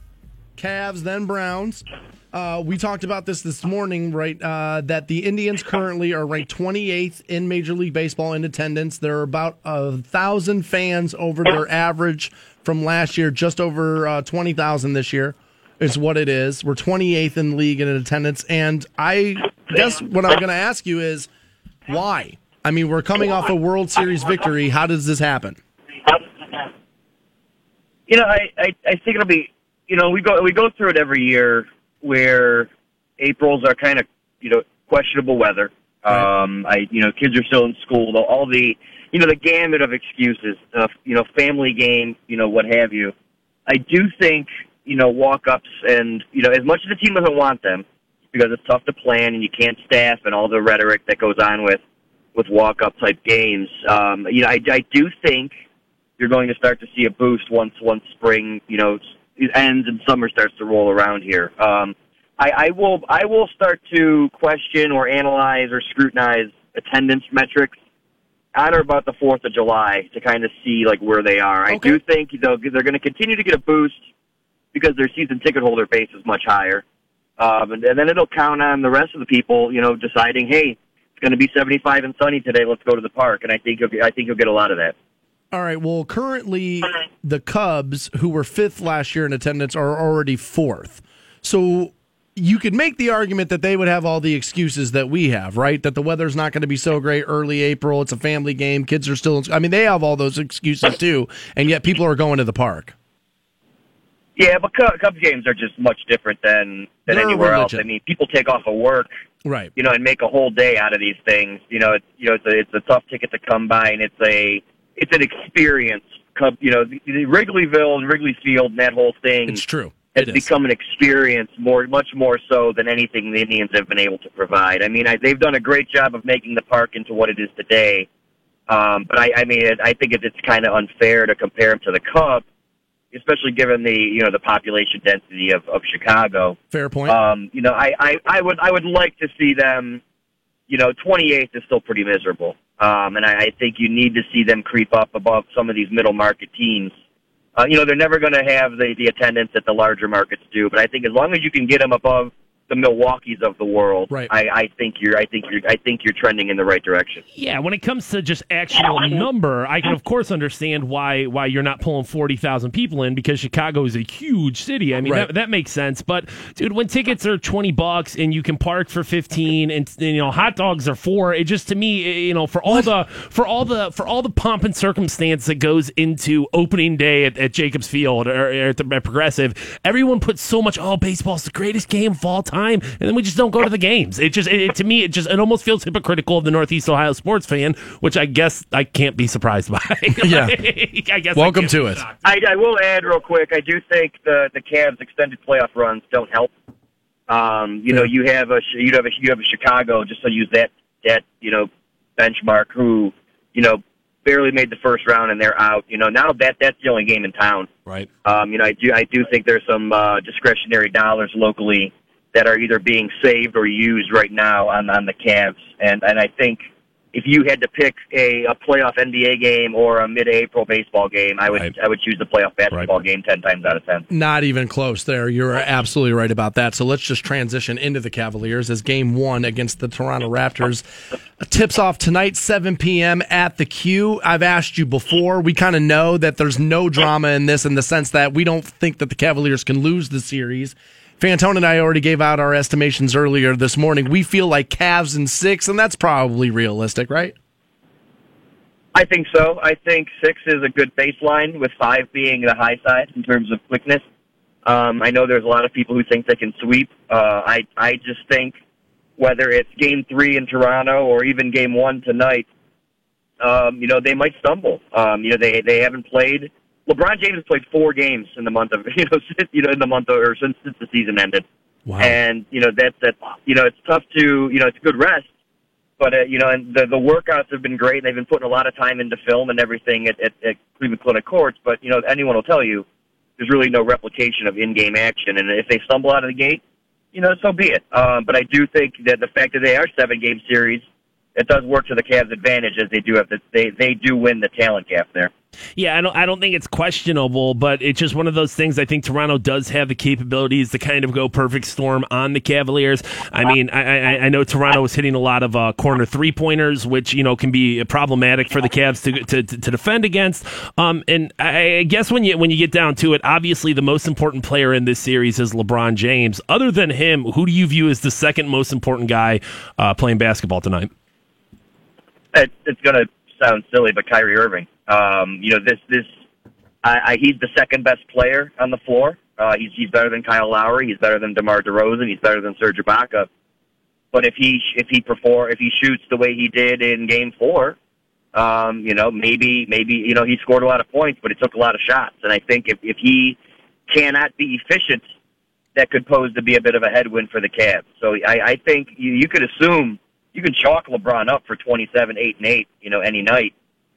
Cavs, then Browns. Uh, we talked about this this morning, right? Uh, that the Indians currently are ranked 28th in Major League Baseball in attendance. There are about a thousand fans over their average from last year, just over uh, 20,000 this year is what it is. We're 28th in the league in attendance, and I guess what I'm going to ask you is why. I mean, we're coming off a World Series victory. How does this happen? You know, I, I, I think it'll be. You know, we go we go through it every year where Aprils are kind of you know questionable weather. Right. Um, I you know kids are still in school. All the you know the gamut of excuses. Uh, you know, family game. You know, what have you. I do think you know, walk ups and, you know, as much as the team doesn't want them, because it's tough to plan and you can't staff and all the rhetoric that goes on with, with walk up type games, um, you know, I, I do think you're going to start to see a boost once, once spring, you know, ends and summer starts to roll around here. Um, I, I will, I will start to question or analyze or scrutinize attendance metrics on or about the 4th of July to kind of see like where they are. Okay. I do think they'll, they're going to continue to get a boost because their season ticket holder base is much higher. Um, and, and then it'll count on the rest of the people, you know, deciding, hey, it's going to be 75 and sunny today. Let's go to the park. And I think you'll, I think you'll get a lot of that. All right. Well, currently the Cubs, who were fifth last year in attendance, are already fourth. So you could make the argument that they would have all the excuses that we have, right? That the weather's not going to be so great early April. It's a family game. Kids are still. I mean, they have all those excuses too, and yet people are going to the park. Yeah, but Cubs games are just much different than than They're anywhere else. I mean, people take off of work, right? You know, and make a whole day out of these things. You know, it's you know it's a it's a tough ticket to come by, and it's a it's an experience. Cub, you know, the, the Wrigleyville and Wrigley Field and that whole thing. It's true. Has it become an experience more, much more so than anything the Indians have been able to provide. I mean, I, they've done a great job of making the park into what it is today. Um, but I, I mean, I think it's kind of unfair to compare them to the Cubs especially given the you know the population density of, of Chicago. Fair point. Um, you know, I, I, I would I would like to see them. You know, 28th is still pretty miserable, um, and I, I think you need to see them creep up above some of these middle market teams. Uh, you know, they're never going to have the the attendance that the larger markets do, but I think as long as you can get them above the Milwaukee's of the world, Right. I, I think you're I think you're I think you're trending in the right direction. Yeah, when it comes to just actual number, I can of course understand why why you're not pulling forty thousand people in because Chicago is a huge city. I mean Right. that, that makes sense. But dude, when tickets are twenty bucks and you can park for fifteen and you know hot dogs are four, it just to me eh, you know for all the for all the for all the pomp and circumstance that goes into opening day at, at Jacobs Field or, or at the at Progressive, everyone puts so much. Oh, baseball's the greatest game of all time, and then we just don't go to the games. It just it, it- to me it just it almost feels hypocritical of the Northeast Ohio sports fan, which I guess I can't be surprised by. Yeah. I guess Welcome can't to be it. I, I will add real quick. I do think the the Cavs' extended playoff runs don't help. Um, you know, you have a you have a you have a Chicago just to use that that you know benchmark who you know barely made the first round and they're out. You know, now that that's the only game in town. Right. Um, you know, I do I do think there's some uh, discretionary dollars locally that are either being saved or used right now on on the Cavs, and and I think if you had to pick a, a playoff NBA game or a mid-April baseball game, I would Right. I would choose the playoff basketball game ten times out of ten. Not even close there. You're absolutely right about that. So let's just transition into the Cavaliers as game one against the Toronto Raptors tips off tonight, 7 p.m. at the Q. I've asked you before. We kind of know that there's no drama in this in the sense that we don't think that the Cavaliers can lose the series. Fantone and I already gave out our estimations earlier this morning. We feel like Cavs in six, and that's probably realistic, right? I think so. I think six is a good baseline, with five being the high side in terms of quickness. Um, I know there's a lot of people who think they can sweep. Uh, I I just think whether it's Game Three in Toronto or even Game One tonight, um, you know they might stumble. Um, you know they they haven't played. LeBron James has played four games in the month of you know since, you know in the month of, or since since the season ended. Wow. And you know that that you know it's tough to you know it's a good rest, but uh, you know and the the workouts have been great. And They've been putting a lot of time into film and everything at, at, at Cleveland Clinic Courts. But you know anyone will tell you there's really no replication of in-game action. And if they stumble out of the gate, you know so be it. Um, but I do think that the fact that they are seven game series, it does work to the Cavs' advantage as they do have the, they they do win the talent gap there. Yeah, I don't. I don't think it's questionable, but it's just one of those things. I think Toronto does have the capabilities to kind of go perfect storm on the Cavaliers. I mean, I, I, I know Toronto is hitting a lot of uh, corner three pointers, which you know can be problematic for the Cavs to to, to defend against. Um, and I, I guess when you when you get down to it, obviously the most important player in this series is LeBron James. Other than him, who do you view as the second most important guy uh, playing basketball tonight? it, it's going to sound silly, but Kyrie Irving. Um, you know, this this I, I, he's the second best player on the floor. Uh, he's he's better than Kyle Lowry. He's better than DeMar DeRozan. He's better than Serge Ibaka. But if he if he perform if he shoots the way he did in Game Four, um, you know, maybe maybe you know he scored a lot of points, but it took a lot of shots. And I think if if he cannot be efficient, that could pose to be a bit of a headwind for the Cavs. So I, I think you, you could assume you can chalk LeBron up for 27, 8, and 8, you know, any night.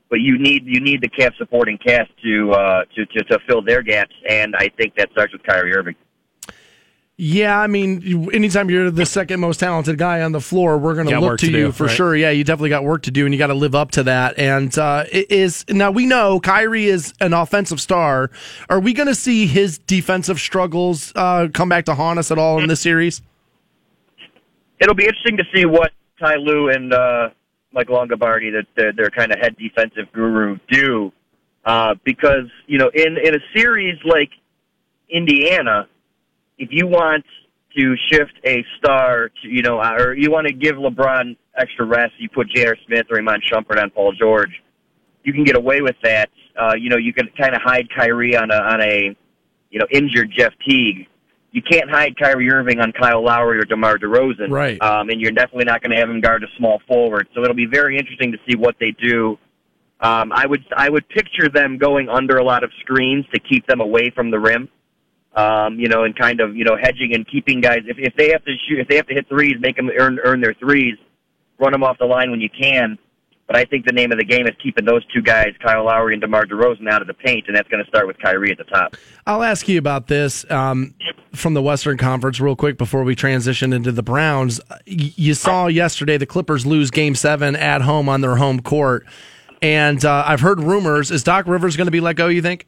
But you need you need the Cavs supporting cast to, uh, to to to fill their gaps, and I think that starts with Kyrie Irving. Yeah, I mean, anytime you're the second most talented guy on the floor, we're going to look to to you do, for right? sure. Yeah, you definitely got work to do, and you got to live up to that. And uh, it is now we know Kyrie is an offensive star. Are we going to see his defensive struggles uh, come back to haunt us at all in this series? It'll be interesting to see what Ty Lue and uh, Mike Longabardi, that their kind of head defensive guru, do, uh, because you know, in in a series like Indiana, if you want to shift a star to, you know, or you want to give LeBron extra rest, you put J.R. Smith or Iman Shumpert on Paul George. You can get away with that. Uh, you know, you can kind of hide Kyrie on a on a you know injured Jeff Teague. You can't hide Kyrie Irving on Kyle Lowry or DeMar DeRozan, Right. Um, and you're definitely not going to have him guard a small forward. So it'll be very interesting to see what they do. Um, I would I would picture them going under a lot of screens to keep them away from the rim um, you know, and kind of, you know, hedging and keeping guys. If, if they have to shoot, if they have to hit threes, make them earn earn their threes, run them off the line when you can. But I think the name of the game is keeping those two guys, Kyle Lowry and DeMar DeRozan, out of the paint, and that's going to start with Kyrie at the top. I'll ask you about this um, from the Western Conference real quick before we transition into the Browns. You saw yesterday the Clippers lose Game Seven at home on their home court, and uh, I've heard rumors. Is Doc Rivers going to be let go? You think?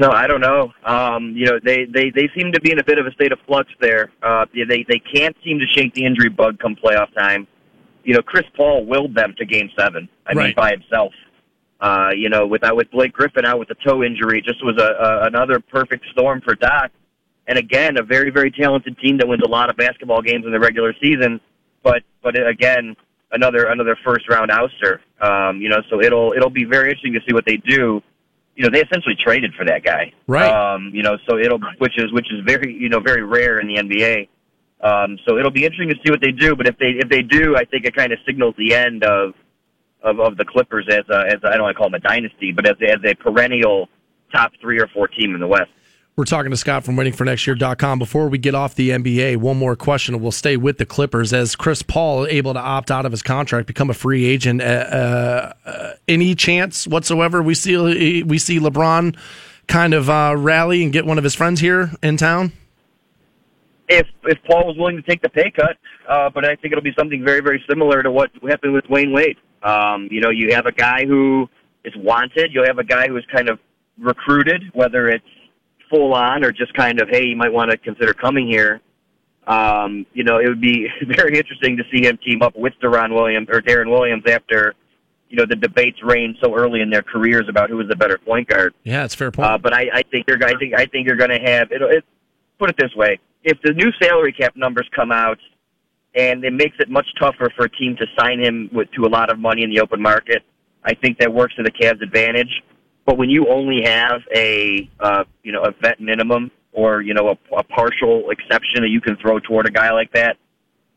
No, I don't know. Um, you know, they, they, they seem to be in a bit of a state of flux there. Uh, they, they can't seem to shake the injury bug come playoff time. You know, Chris Paul willed them to game seven. I mean, by himself. Uh, you know, with, with Blake Griffin out with a toe injury, it just was a, a, another perfect storm for Doc. And again, a very, very talented team that wins a lot of basketball games in the regular season. But, but again, another, another first round ouster. Um, you know, so it'll, it'll be very interesting to see what they do you know, they essentially traded for that guy. Right. Um, you know, so it'll, which is, which is very, you know, very rare in the NBA. Um, so it'll be interesting to see what they do. But if they, if they do, I think it kind of signals the end of, of, of the Clippers as a, as a, I don't want to call them a dynasty, but as, a- as a perennial top three or four team in the West. We're talking to Scott from waitingfornextyear.com. Before we get off the NBA, one more question. We'll stay with the Clippers. As Chris Paul able to opt out of his contract, become a free agent, uh, uh, any chance whatsoever we see we see LeBron kind of uh, rally and get one of his friends here in town? If, if Paul was willing to take the pay cut, uh, but I think it'll be something very, very similar to what happened with Dwyane Wade. Um, you know, you have a guy who is wanted. You'll have a guy who is kind of recruited, whether it's full on or just kind of, hey, you might want to consider coming here. Um, you know, it would be very interesting to see him team up with Deron Williams or Darren Williams after, you know, the debates reigned so early in their careers about who was the better point guard. Yeah, it's fair point. Uh, but I, I think you're, I think, I think you're going to have it, it. Put it this way: if the new salary cap numbers come out, and it makes it much tougher for a team to sign him with to a lot of money in the open market, I think that works to the Cavs' advantage. But when you only have a, uh, you know, a vet minimum or you know a, a partial exception that you can throw toward a guy like that,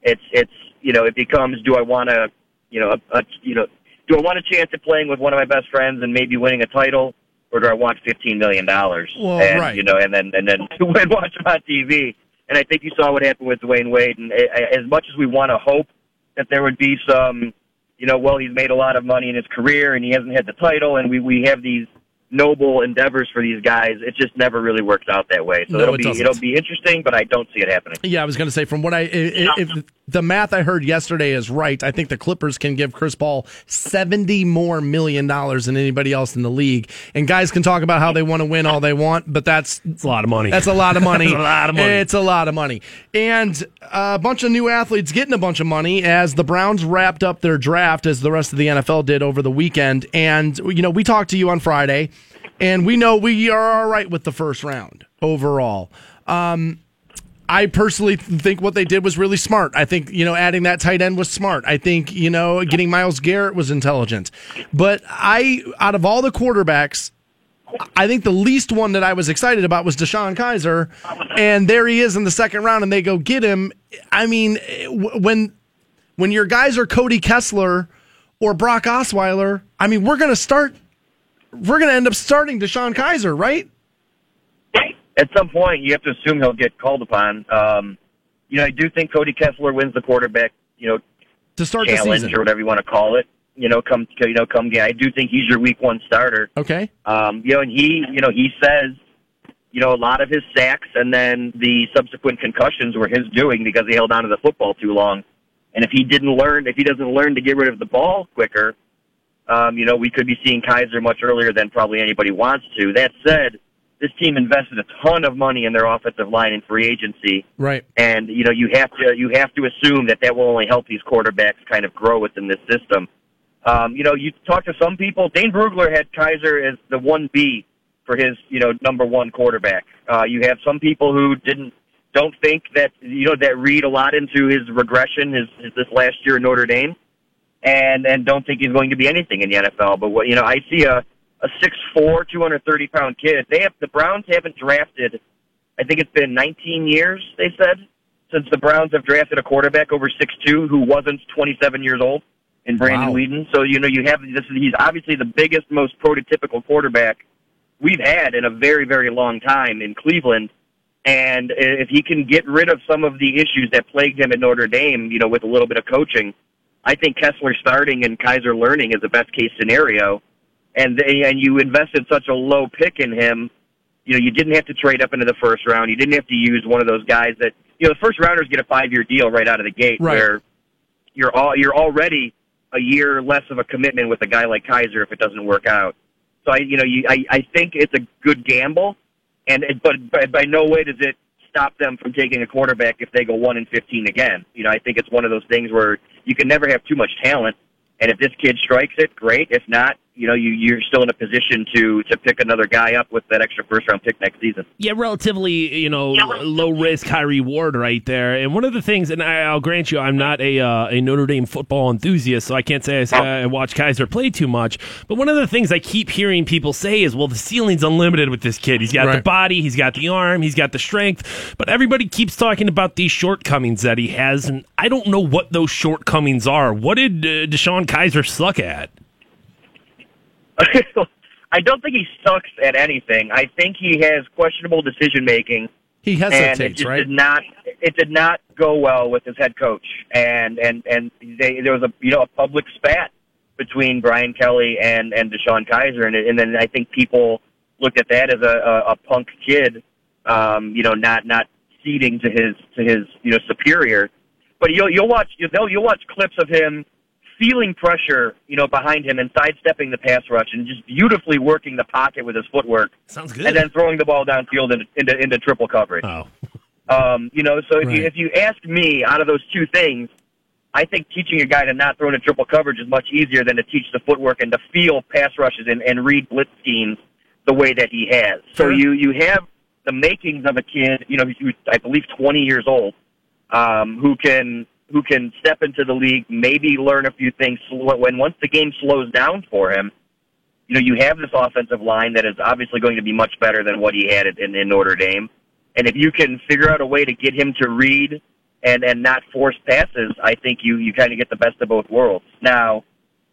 it's it's you know it becomes do I want to you know a, a you know do I want a chance at playing with one of my best friends and maybe winning a title, or do I want fifteen million dollars? Well, and, right. You know, and then and then watch him on TV. And I think you saw what happened with Dwyane Wade. And uh, as much as we want to hope that there would be some, you know, well, he's made a lot of money in his career and he hasn't had the title, and we we have these noble endeavors for these guys. It just never really works out that way. So No, it'll it be doesn't. it'll be interesting, but I don't see it happening. Yeah, I was going to say from what I if, if the math I heard yesterday is right, I think the Clippers can give Chris Paul 70 more million dollars than anybody else in the league. And guys can talk about how they want to win all they want, but that's It's a lot of money. that's a lot of money. A lot of money. It's a lot of money. And a bunch of new athletes getting a bunch of money as the Browns wrapped up their draft as the rest of the NFL did over the weekend. And you know, we talked to you on Friday and we know we are all right with the first round overall. Um, I personally think what they did was really smart. I think, you know, adding that tight end was smart. I think, you know, getting Myles Garrett was intelligent. But I, out of all the quarterbacks, I think the least one that I was excited about was DeShone Kizer. And there he is in the second round and they go get him. I mean, when, when your guys are Cody Kessler or Brock Osweiler, I mean, we're going to start, we're going to end up starting DeShone Kizer, right? at some point you have to assume he'll get called upon. Um, you know, I do think Cody Kessler wins the quarterback, you know, To start the challenge season. or whatever you want to call it. You know, come you know, come game. I do think he's your week one starter. Okay. Um, you know, and he, you know, he says, you know, a lot of his sacks and then the subsequent concussions were his doing because he held on to the football too long. And if he didn't learn, if he doesn't learn to get rid of the ball quicker, um, you know, we could be seeing Kizer much earlier than probably anybody wants to. That said, this team invested a ton of money in their offensive line in free agency, Right. and you know you have to you have to assume that that will only help these quarterbacks kind of grow within this system. Um, you know, you talk to some people. Dane Brugler had Kizer as the one B for his you know number one quarterback. Uh, you have some people who didn't don't think that you know that read a lot into his regression his, his this last year in Notre Dame, and and don't think he's going to be anything in the NFL. But what you know, I see a a six four, two hundred thirty pound kid. They have the Browns haven't drafted. I think it's been 19 years. They said since the Browns have drafted a quarterback over six two who wasn't 27 years old in Brandon Wow. Weeden. So you know you have this. He's obviously the biggest, most prototypical quarterback we've had in a very, very long time in Cleveland. And if he can get rid of some of the issues that plagued him at Notre Dame, you know, with a little bit of coaching, I think Kessler starting and Kizer learning is the best case scenario. And they, and you invested such a low pick in him, you know, you didn't have to trade up into the first round. You didn't have to use one of those guys that you know the first rounders get a five year deal right out of the gate, Right. where you're all you're already a year less of a commitment with a guy like Kizer if it doesn't work out. So I, you know, you, I, I think it's a good gamble, and it, but, but by no way does it stop them from taking a quarterback if they go one and fifteen again. You know, I think it's one of those things where you can never have too much talent, and if this kid strikes it, great. If not, you know, you, you're still in a position to to pick another guy up with that extra first round pick next season. Yeah, relatively, you know, low risk, high reward right there. And one of the things, and I, will grant you, I'm not a uh, a Notre Dame football enthusiast, so I can't say I, I watch Kizer play too much. But one of the things I keep hearing people say is, well, the ceiling's unlimited with this kid. He's got right. the body, he's got the arm, he's got the strength. But everybody keeps talking about these shortcomings that he has, and I don't know what those shortcomings are. What did uh, DeShone Kizer suck at? I don't think he sucks at anything. I think he has questionable decision making. He hesitates, and it just right? Did not it did not go well with his head coach, and and and they, there was a you know a public spat between Brian Kelly and and DeShone Kizer, and and then I think people looked at that as a, a, a punk kid, um, you know, not not ceding to his to his you know superior. But you'll you'll watch you'll you'll watch clips of him feeling pressure, you know, behind him and sidestepping the pass rush and just beautifully working the pocket with his footwork. Sounds good. And then throwing the ball downfield into into, into triple coverage. Oh. Um, you know, so if right. you if you ask me, out of those two things, I think teaching a guy to not throw into triple coverage is much easier than to teach the footwork and to feel pass rushes and, and read blitz schemes the way that he has. So sure. you you have the makings of a kid, you know, who's I believe 20 years old, um, who can who can step into the league, maybe learn a few things. When once the game slows down for him, you know, you have this offensive line that is obviously going to be much better than what he had in, in Notre Dame. And if you can figure out a way to get him to read and and not force passes, I think you you kind of get the best of both worlds. Now,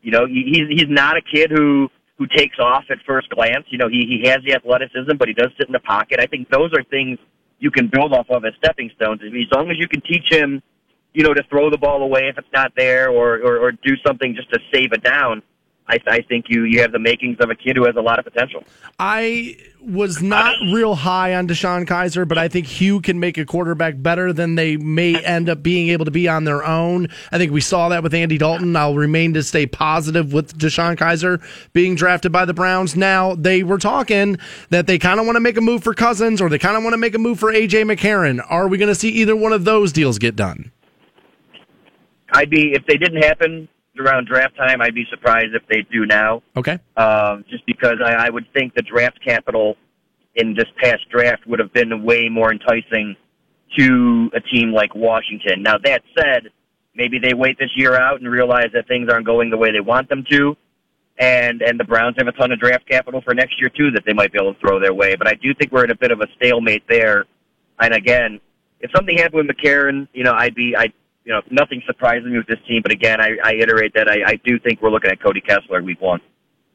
you know, he, he's he's not a kid who who takes off at first glance. You know, he he has the athleticism, but he does sit in the pocket. I think those are things you can build off of as stepping stones. As long as you can teach him you know, to throw the ball away if it's not there or, or, or do something just to save it down. I, I think you you have the makings of a kid who has a lot of potential. I was not real high on DeShone Kizer, but I think Hue can make a quarterback better than they may end up being able to be on their own. I think we saw that with Andy Dalton. I'll remain to stay positive with DeShone Kizer being drafted by the Browns. Now they were talking that they kind of want to make a move for Cousins or they kind of want to make a move for AJ McCarron. Are we going to see either one of those deals get done? I'd be if they didn't happen around draft time. I'd be surprised if they do now. Okay. Uh, just because I, I would think the draft capital in this past draft would have been way more enticing to a team like Washington. Now that said, maybe they wait this year out and realize that things aren't going the way they want them to. And and the Browns have a ton of draft capital for next year too that they might be able to throw their way. But I do think we're in a bit of a stalemate there. And again, if something happened with McCarron, you know, I'd be I'd you know, nothing surprising me with this team. But again, I, I iterate that I, I do think we're looking at Cody Kessler week one.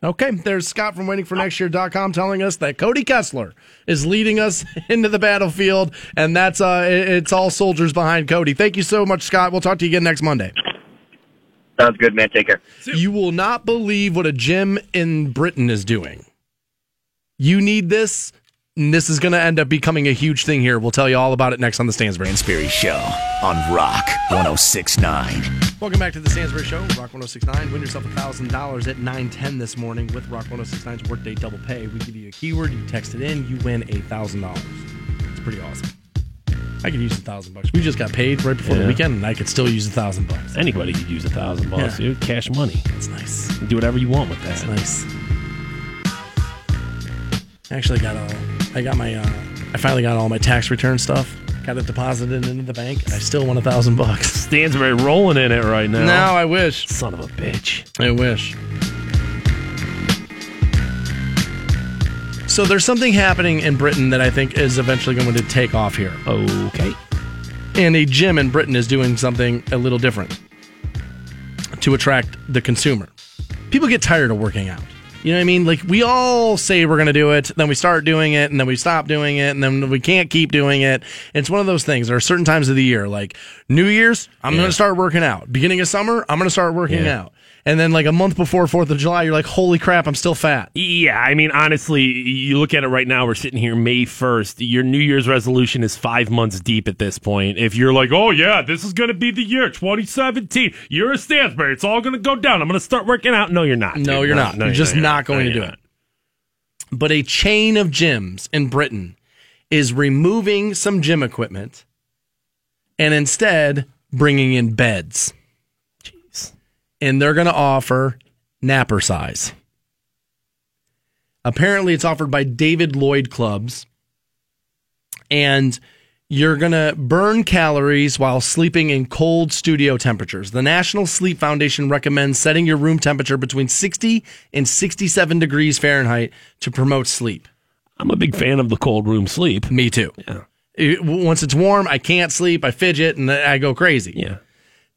Okay, there's Scott from waitingfornextyear.com telling us that Cody Kessler is leading us into the battlefield, and that's uh, it's all soldiers behind Cody. Thank you so much, Scott. We'll talk to you again next Monday. Sounds good, man. Take care. You will not believe what a gym in Britain is doing. You need this and this is going to end up becoming a huge thing here. We'll tell you all about it next on the Stansbury. Stansbury Show on Rock 1069. Welcome back to the Stansbury Show, Rock 1069. Win yourself $1,000 at 910 this morning with Rock 1069's Workday Double Pay. We give you a keyword, you text it in, you win $1,000. It's pretty awesome. I could use a thousand bucks. We just got paid right before yeah. the weekend, and I could still use a thousand bucks. Anybody could use a thousand bucks, yeah. dude. Cash money. It's nice. do whatever you want with that. It's nice. I actually got a I got my, uh, I finally got all my tax return stuff. Got it deposited into the bank. I still want a thousand bucks. Stansbury rolling in it right now. Now I wish. Son of a bitch. I wish. So there's something happening in Britain that I think is eventually going to take off here. Okay. And a gym in Britain is doing something a little different to attract the consumer. People get tired of working out. You know what I mean? Like we all say we're going to do it, then we start doing it, and then we stop doing it, and then we can't keep doing it. It's one of those things. There are certain times of the year, like New Year's, I'm yeah. going to start working out. Beginning of summer, I'm going to start working yeah. out and then like a month before Fourth of July, you're like, holy crap, I'm still fat. Yeah, I mean, honestly, you look at it right now. We're sitting here May first. Your New Year's resolution is five months deep at this point. If you're like, oh yeah, this is going to be the year 2017, you're a Stansbury. It's all going to go down. I'm going to start working out. No, you're not. No, you're not. No, you're, you're just not, not going no, to do not. it. but a chain of gyms in Britain is removing some gym equipment and instead bringing in beds. And they're going to offer napercise. Apparently, it's offered by David Lloyd Clubs. And you're going to burn calories while sleeping in cold studio temperatures. The National Sleep Foundation recommends setting your room temperature between 60 and 67 degrees Fahrenheit to promote sleep. I'm a big fan of the cold room sleep. Me too. Yeah. It- once it's warm, I can't sleep, I fidget, and I go crazy. Yeah.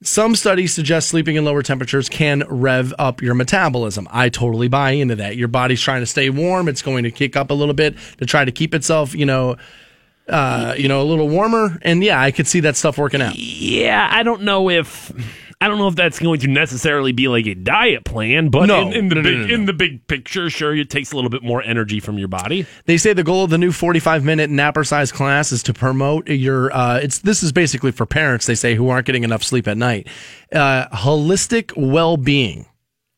Some studies suggest sleeping in lower temperatures can rev up your metabolism. I totally buy into that. Your body's trying to stay warm. It's going to kick up a little bit to try to keep itself, you know, uh, you know, a little warmer. And yeah, I could see that stuff working out. Yeah, I don't know if I don't know if that's going to necessarily be like a diet plan, but No. in, in the No, big no. in the big picture, sure, it takes a little bit more energy from your body. They say the goal of the new 45 minute napercise class is to promote your, uh, it's, this is basically for parents, they say, who aren't getting enough sleep at night. Uh, holistic well being,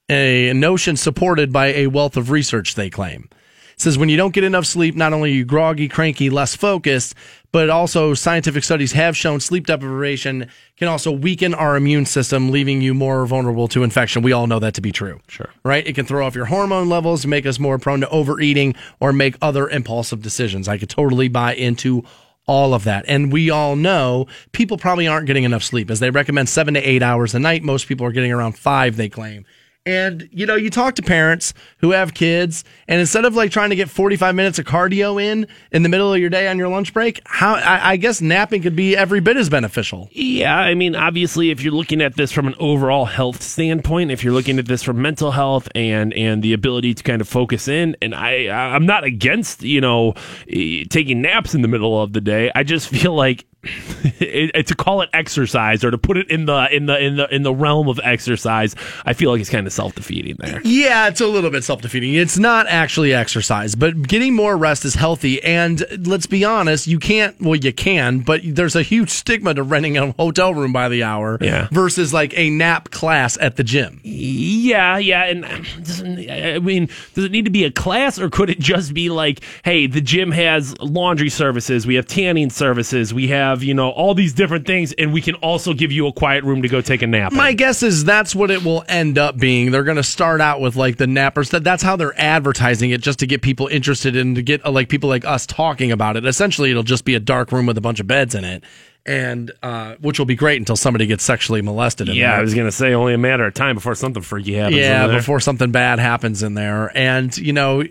a notion supported by a wealth of research, they claim. It says when you don't get enough sleep, not only are you groggy, cranky, less focused, but also scientific studies have shown sleep deprivation can also weaken our immune system, leaving you more vulnerable to infection. We all know that to be true. Sure. Right? It can throw off your hormone levels, make us more prone to overeating or make other impulsive decisions. I could totally buy into all of that. And we all know people probably aren't getting enough sleep as they recommend seven to eight hours a night. Most people are getting around five, they claim. And, you know, you talk to parents who have kids, and instead of like trying to get 45 minutes of cardio in in the middle of your day on your lunch break, how I, I guess napping could be every bit as beneficial. Yeah, I mean, obviously, if you're looking at this from an overall health standpoint, if you're looking at this from mental health and and the ability to kind of focus in, and I I'm not against you know eh, taking naps in the middle of the day. I just feel like. It, to call it exercise or to put it in the in the in the in the realm of exercise, I feel like it's kind of self defeating there. Yeah, it's a little bit self defeating. It's not actually exercise, but getting more rest is healthy. And let's be honest, you can't, well, you can, but there's a huge stigma to renting a hotel room by the hour Yeah. versus like a nap class at the gym. Yeah, yeah, and I mean, does it need to be a class, or could it just be like, hey, the gym has laundry services, we have tanning services, we have you know all these different things, and we can also give you a quiet room to go take a nap. in? My guess is that's what it will end up being. They're going to start out with like the nappers. That that's how they're advertising it, just to get people interested and to get uh, like people like us talking about it. Essentially, it'll just be a dark room with a bunch of beds in it, and uh, which will be great until somebody gets sexually molested. In yeah, there. I was gonna say only a matter of time before something freaky happens. Yeah, in there. before something bad happens in there. And, you know,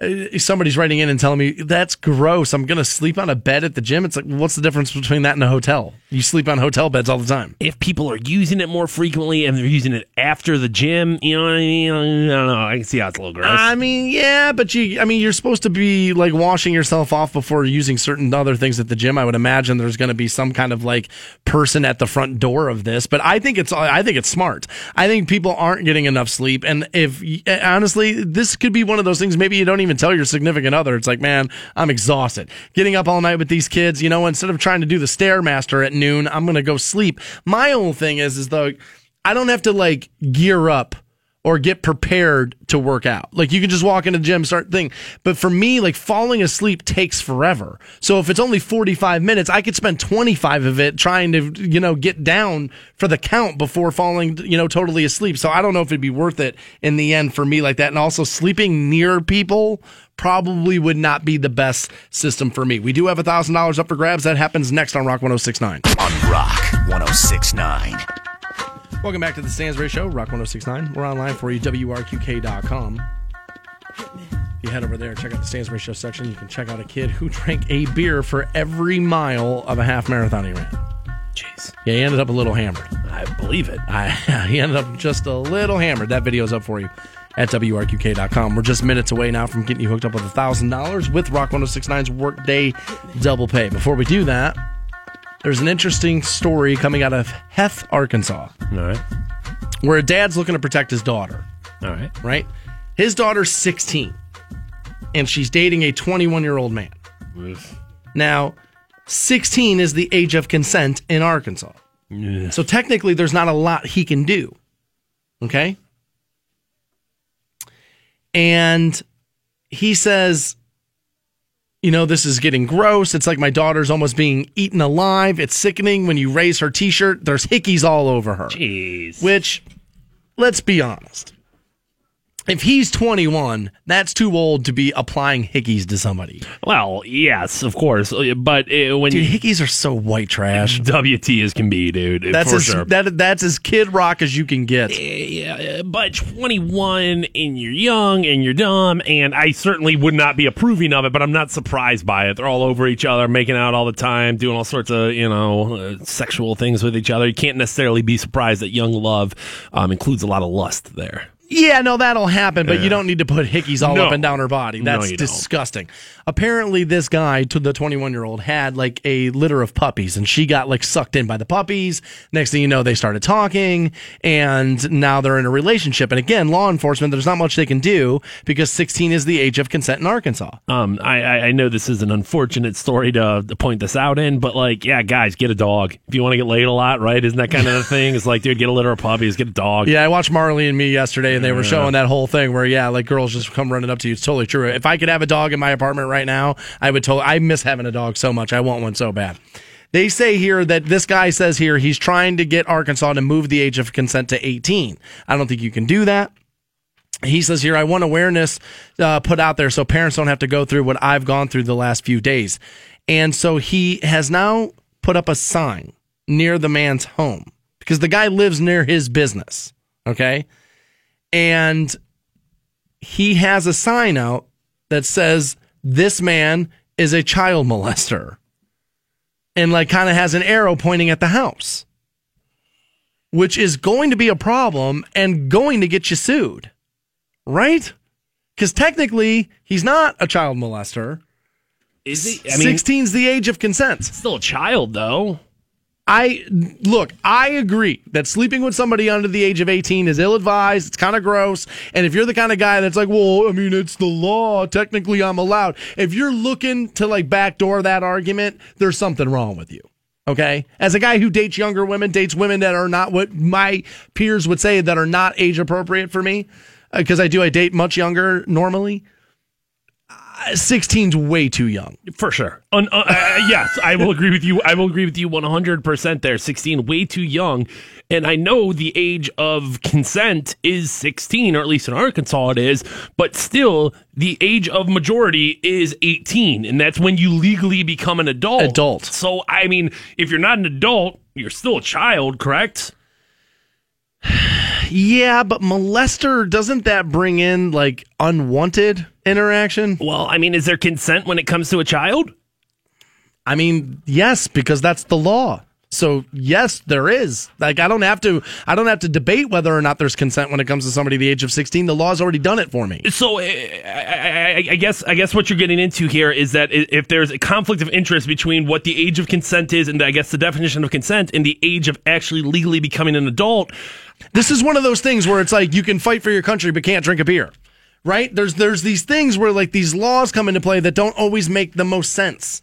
uh, somebody's writing in and telling me, that's gross. I'm going to sleep on a bed at the gym. It's like, what's the difference between that and a hotel? You sleep on hotel beds all the time. if people are using it more frequently and they're using it after the gym, you know what I mean? I don't know. I can see how it's a little gross. I mean, yeah, but you, I mean, you're supposed to be like washing yourself off before using certain other things at the gym. I would imagine there's going to be some kind of like person at the front door of this, but I think it's, I think it's smart. I think people aren't getting enough sleep. And if eh, honestly, this could be one of those things, maybe you don't even tell your significant other. It's like, man, I'm exhausted getting up all night with these kids. You know, instead of trying to do the stairmaster at noon, I'm to go sleep. My whole thing is, is though, I don't have to like gear up or get prepared to work out. Like you can just walk into the gym, start thing. But for me, like falling asleep takes forever. So if it's only 45 minutes, I could spend 25 of it trying to, you know, get down for the count before falling, you know, totally asleep. So I don't know if it'd be worth it in the end for me like that. And also sleeping near people probably would not be the best system for me. We do have a thousand dollars up for grabs. That happens next on Rock 1069. On Rock 1069. Welcome back to the Stansbury Show, Rock 1069. We're online for you, WRQK.com. If you head over there, check out the Stansbury Show section. You can check out a kid who drank a beer for every mile of a half marathon he ran. Jeez, Yeah, he ended up a little hammered. I believe it. I, he ended up just a little hammered. That video's up for you at WRQK.com. We're just minutes away now from getting you hooked up with $1,000 with Rock 1069's Workday Double Pay. Before we do that, there's an interesting story coming out of Heth, Arkansas, All right, where a dad's looking to protect his daughter. all right. right? His daughter's 16 and she's dating a 21 year old man. Now, 16 is the age of consent in Arkansas. So technically, there's not a lot he can do. Okay? And he says, you know, this is getting gross. It's like my daughter's almost being eaten alive. It's sickening when you raise her t shirt. There's hickeys all over her. Jeez. Which, let's be honest. If he's 21, that's too old to be applying hickeys to somebody. Well, yes, of course, Uh, but uh, when Dude, you hickeys are so white trash. WT as can be, dude. That's for as sure. that, that's as kid rock as you can get. Yeah, but 21 and you're young and you're dumb, and I certainly would not be approving of it, but I'm not surprised by it. They're all over each other, making out all the time, doing all sorts of, you know, uh, sexual things with each other. You can't necessarily be surprised that young love um, includes a lot of lust there. Yeah, no, that'll happen, but you don't need to put hickeys all No. up and down her body. No, That's don't. disgusting. Apparently, this guy, to the 21 year old, had like a litter of puppies, and she got like sucked in by the puppies. Next thing you know, they started talking, and now they're in a relationship. And again, law enforcement, there's not much they can do because 16 is the age of consent in Arkansas. Um, I, I I know this is an unfortunate story to, to point this out in, but like, yeah, guys, get a dog if you want to get laid a lot, right? Isn't that kind of the thing? It's like, dude, get a litter of puppies, get a dog. Yeah, I watched Marley and Me yesterday, and they were showing that whole thing where, yeah, like girls just come running up to you. It's totally true. If I could have a dog in my apartment right now, I would totally. I miss having a dog so much. I want one so bad. They say here that this guy says here he's trying to get Arkansas to move the age of consent to 18. I don't think you can do that. He says here, I want awareness uh, put out there so parents don't have to go through what I've gone through the last few days. And so he has now put up a sign near the man's home because the guy lives near his business. Okay. And he has a sign out that says, This man is a child molester. And like kind of has an arrow pointing at the house, which is going to be a problem and going to get you sued right? Because technically, he's not a child molester. Is he? I mean, 16's the age of consent. still a child though. I look, I agree that sleeping with somebody under the age of 18 is ill advised. It's kind of gross. And if you're the kind of guy that's like, well, I mean, it's the law. Technically, I'm allowed. If you're looking to like backdoor that argument, there's something wrong with you. Okay. As a guy who dates younger women, dates women that are not what my peers would say that are not age appropriate for me, uh, because I do, I date much younger normally. Uh, 16's way too young. For sure. Un- uh, uh, yes, I will agree with you. I will agree with you 100% there. 16, way too young. And I know the age of consent is 16, or at least in Arkansas it is, but still, the age of majority is 18. And that's when you legally become an adult. Adult. So, I mean, if you're not an adult, you're still a child, correct? Yeah, but molester, doesn't that bring in like unwanted interaction? Well, I mean, is there consent when it comes to a child? I mean, yes, because that's the law. So yes, there is. Like I don't have to I don't have to debate whether or not there's consent when it comes to somebody the age of 16. The law's already done it for me. So uh, I, I, I guess I guess what you're getting into here is that if there's a conflict of interest between what the age of consent is and I guess the definition of consent and the age of actually legally becoming an adult, This is one of those things where it's like you can fight for your country but can't drink a beer. Right? There's there's these things where like these laws come into play that don't always make the most sense.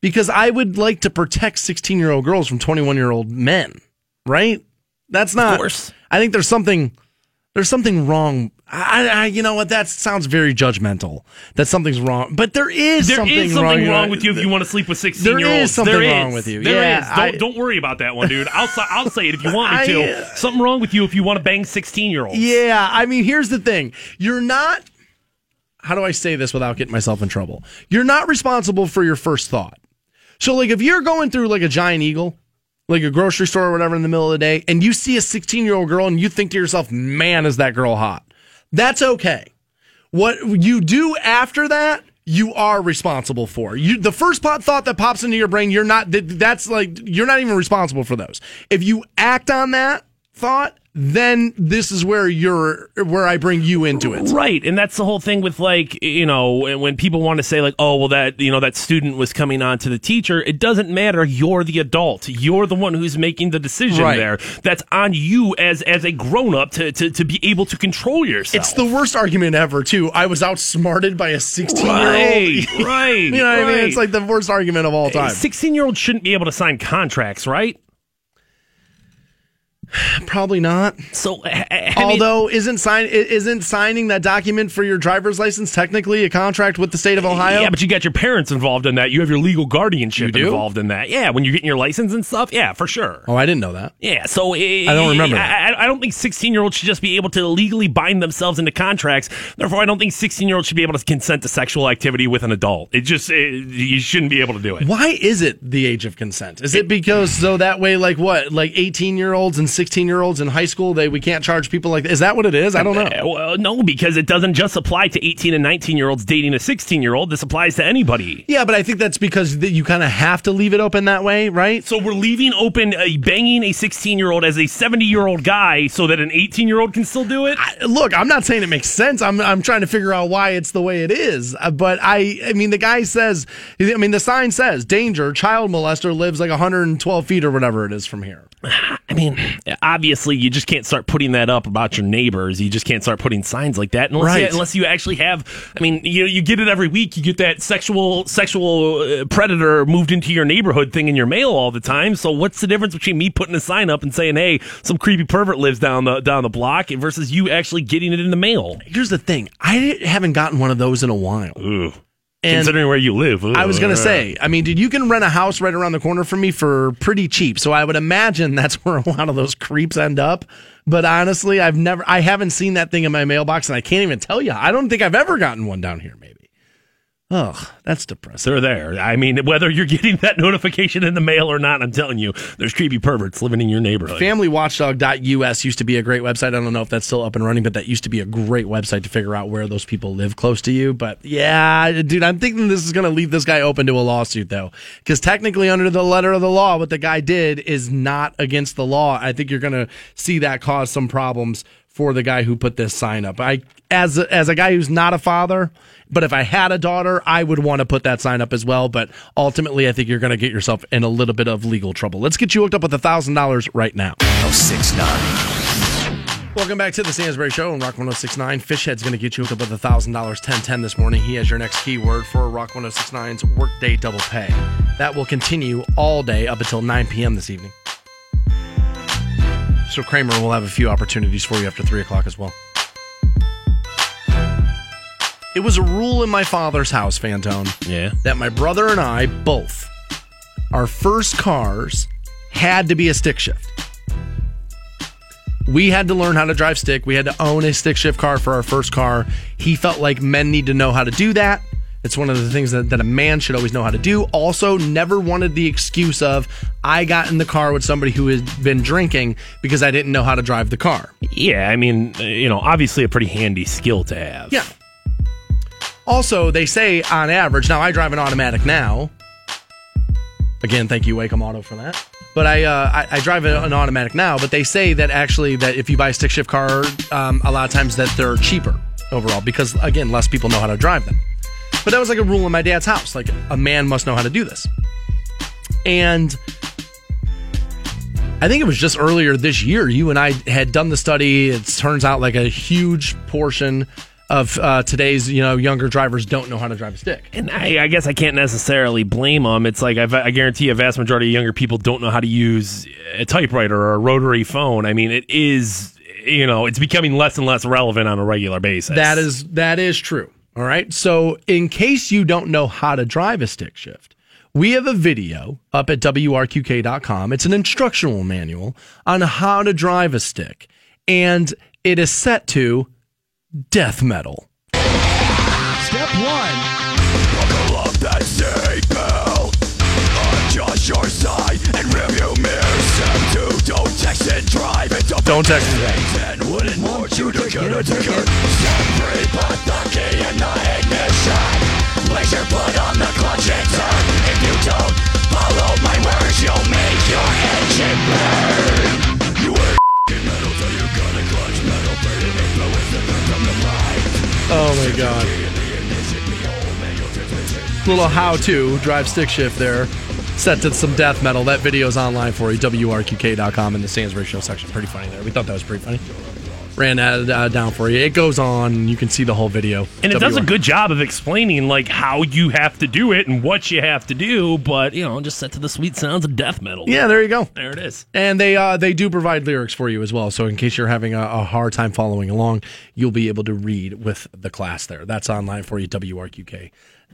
Because I would like to protect 16-year-old girls from 21-year-old men, right? That's not course. I think there's something there's something wrong. I, I you know what that sounds very judgmental. That something's wrong, but there is there something, is something wrong, wrong, with you if you want to sleep with sixteen year olds. There is something wrong with you. There Yeah, is. Don't, I- don't worry about that one, dude. I'll, I'll say it if you want me I- to. Something wrong with you if you want to bang 16 year olds. Yeah, I mean, here's the thing. You're not how do I say this without getting myself in trouble? You're not responsible for your first thought. So like if you're going through like a giant eagle, like a grocery store or whatever in the middle of the day, and you see a 16-year-old girl and you think to yourself, "Man, is that girl hot." That's okay. What you do after that, you are responsible for. You the first pot thought that pops into your brain, you're not that's like you're not even responsible for those. If you act on that thought, then this is where you're where I bring you into it. Right, and that's the whole thing with like you know when people want to say like oh well that you know that student was coming on to the teacher it doesn't matter you're the adult you're the one who's making the decision Right. there that's on you as as a grown up to, to to be able to control yourself. It's the worst argument ever, too. I was outsmarted by a 16-year-old. right. You know what I mean? It's like the worst argument of all time. sixteen year olds shouldn't be able to sign contracts, right? Probably not. So, I- mean- Although isn't sign isn't signing that document for your driver's license technically a contract with the state of Ohio? Yeah, but you got your parents involved in that. You have your legal guardianship involved in that. Yeah, when you're getting your license and stuff. Yeah, for sure. oh, I didn't know that. Yeah, so I don't remember I, I- don't think 16 year olds should just be able to legally bind themselves into contracts. Therefore, I don't think 16 year olds should be able to consent to sexual activity with an adult. It just it, you shouldn't be able to do it. Why is it the age of consent? Is it because so that way, like what, like eighteen year olds and sixteen year olds in high school, they we can't charge people like is that what it is? I don't know. Uh, Well, no, because it doesn't just apply to 18 and 19 year olds dating a 16 year old. This applies to anybody. Yeah, but I think that's because you kind of have to leave it open that way, right? So we're leaving open a banging a 16 year old as a 70 year old guy so that an 18 year old can still do it. I- Look, I'm not saying it makes sense. I'm I'm trying to figure out why it's the way it is. Uh, But I I mean the guy says I mean the sign says danger child molester lives like 112 feet or whatever it is from here. I mean, obviously, you just can't start putting that up about your neighbors. You just can't start putting signs like that unless, you, unless you actually have. I mean, you you get it every week. You get that sexual sexual uh, predator moved into your neighborhood thing in your mail all the time. So what's the difference between me putting a sign up and saying, "Hey, some creepy pervert lives down the down the block," versus you actually getting it in the mail? Here's the thing. I haven't gotten one of those in a while. Ooh. And Considering where you live, I was going to say, I mean, dude, you can rent a house right around the corner from me for pretty cheap. So I would imagine that's where a lot of those creeps end up. But honestly, I've never, I haven't seen that thing in my mailbox and I can't even tell you. I don't think I've ever gotten one down here, maybe. Ugh, that's depressing. They're there. I mean, whether you're getting that notification in the mail or not, I'm telling you, there's creepy perverts living in your neighborhood. FamilyWatchdog.us used to be a great website. I don't know if that's still up and running, but that used to be a great website to figure out where those people live close to you. But yeah, dude, I'm thinking this is going to leave this guy open to a lawsuit, though. Because technically, under the letter of the law, what the guy did is not against the law. I think you're going to see that cause some problems for the guy who put this sign up. I, as a, as a guy who's not a father, but if I had a daughter, I would want to put that sign up as well. But ultimately, I think you're going to get yourself in a little bit of legal trouble. Let's get you hooked up with a thousand dollars right now. 1069. Welcome back to the Stansbury Show on Rock 1069. Fishhead's going to get you hooked up with a $1,000 1010 this morning. He has your next keyword for Rock 1069's Workday Double Pay. That will continue all day up until 9 p.m. this evening. So Kramer will have a few opportunities for you after 3 o'clock as well. It was a rule in my father's house, Fantone, Yeah. that my brother and I both, our first cars had to be a stick shift. We had to learn how to drive stick. We had to own a stick shift car for our first car. He felt like men need to know how to do that. It's one of the things that, that a man should always know how to do. Also, never wanted the excuse of, I got in the car with somebody who had been drinking because I didn't know how to drive the car. Yeah, I mean, uh, you know, obviously a pretty handy skill to have. Yeah. Also, they say on average, now I drive an automatic now. Again, thank you, Waikem Auto, for that. But I, uh, I, I drive an automatic now. But they say that actually that if you buy a stick shift car, um, a lot of times that they're cheaper overall because again, less people know how to drive them. But that was like a rule in my dad's house. Like a man must know how to do this. And I think it was just earlier this year, you and I had done the study. It turns out like a huge portion of uh, today's you know younger drivers don't know how to drive a stick. And I, I guess I can't necessarily blame them. It's like I've, I guarantee a vast majority of younger people don't know how to use a typewriter or a rotary phone. I mean, it is, you know, it's becoming less and less relevant on a regular basis. That is that is true. All right. So in case you don't know how to drive a stick shift, we have a video up at wrqk.com. It's an instructional manual on how to drive a stick, and it is set to death metal. Step one. Buckle up that seatbelt. Adjust your side and rearview mirror. Step two, don't text and drive. It's a Don't text and drive. and wouldn't want you to get a ticket. Step three, put the key in the ignition. Place your foot on the clutch and turn. If you don't follow my words, you'll make your engine burn. Oh my god. Little how to drive stick shift there. Set to some death metal. That video is online for you. WRQK.com in the Stansbury Show section. Pretty funny there. We thought that was pretty funny. Ran that uh, down for you. It goes on, you can see the whole video. And it does a good job of explaining like how you have to do it and what you have to do, but you know, just set to the sweet sounds of death metal. Yeah, there you go. there it is. And they uh, they do provide lyrics for you as well. So in case you're having a, a hard time following along, you'll be able to read with the class there. That's online for you,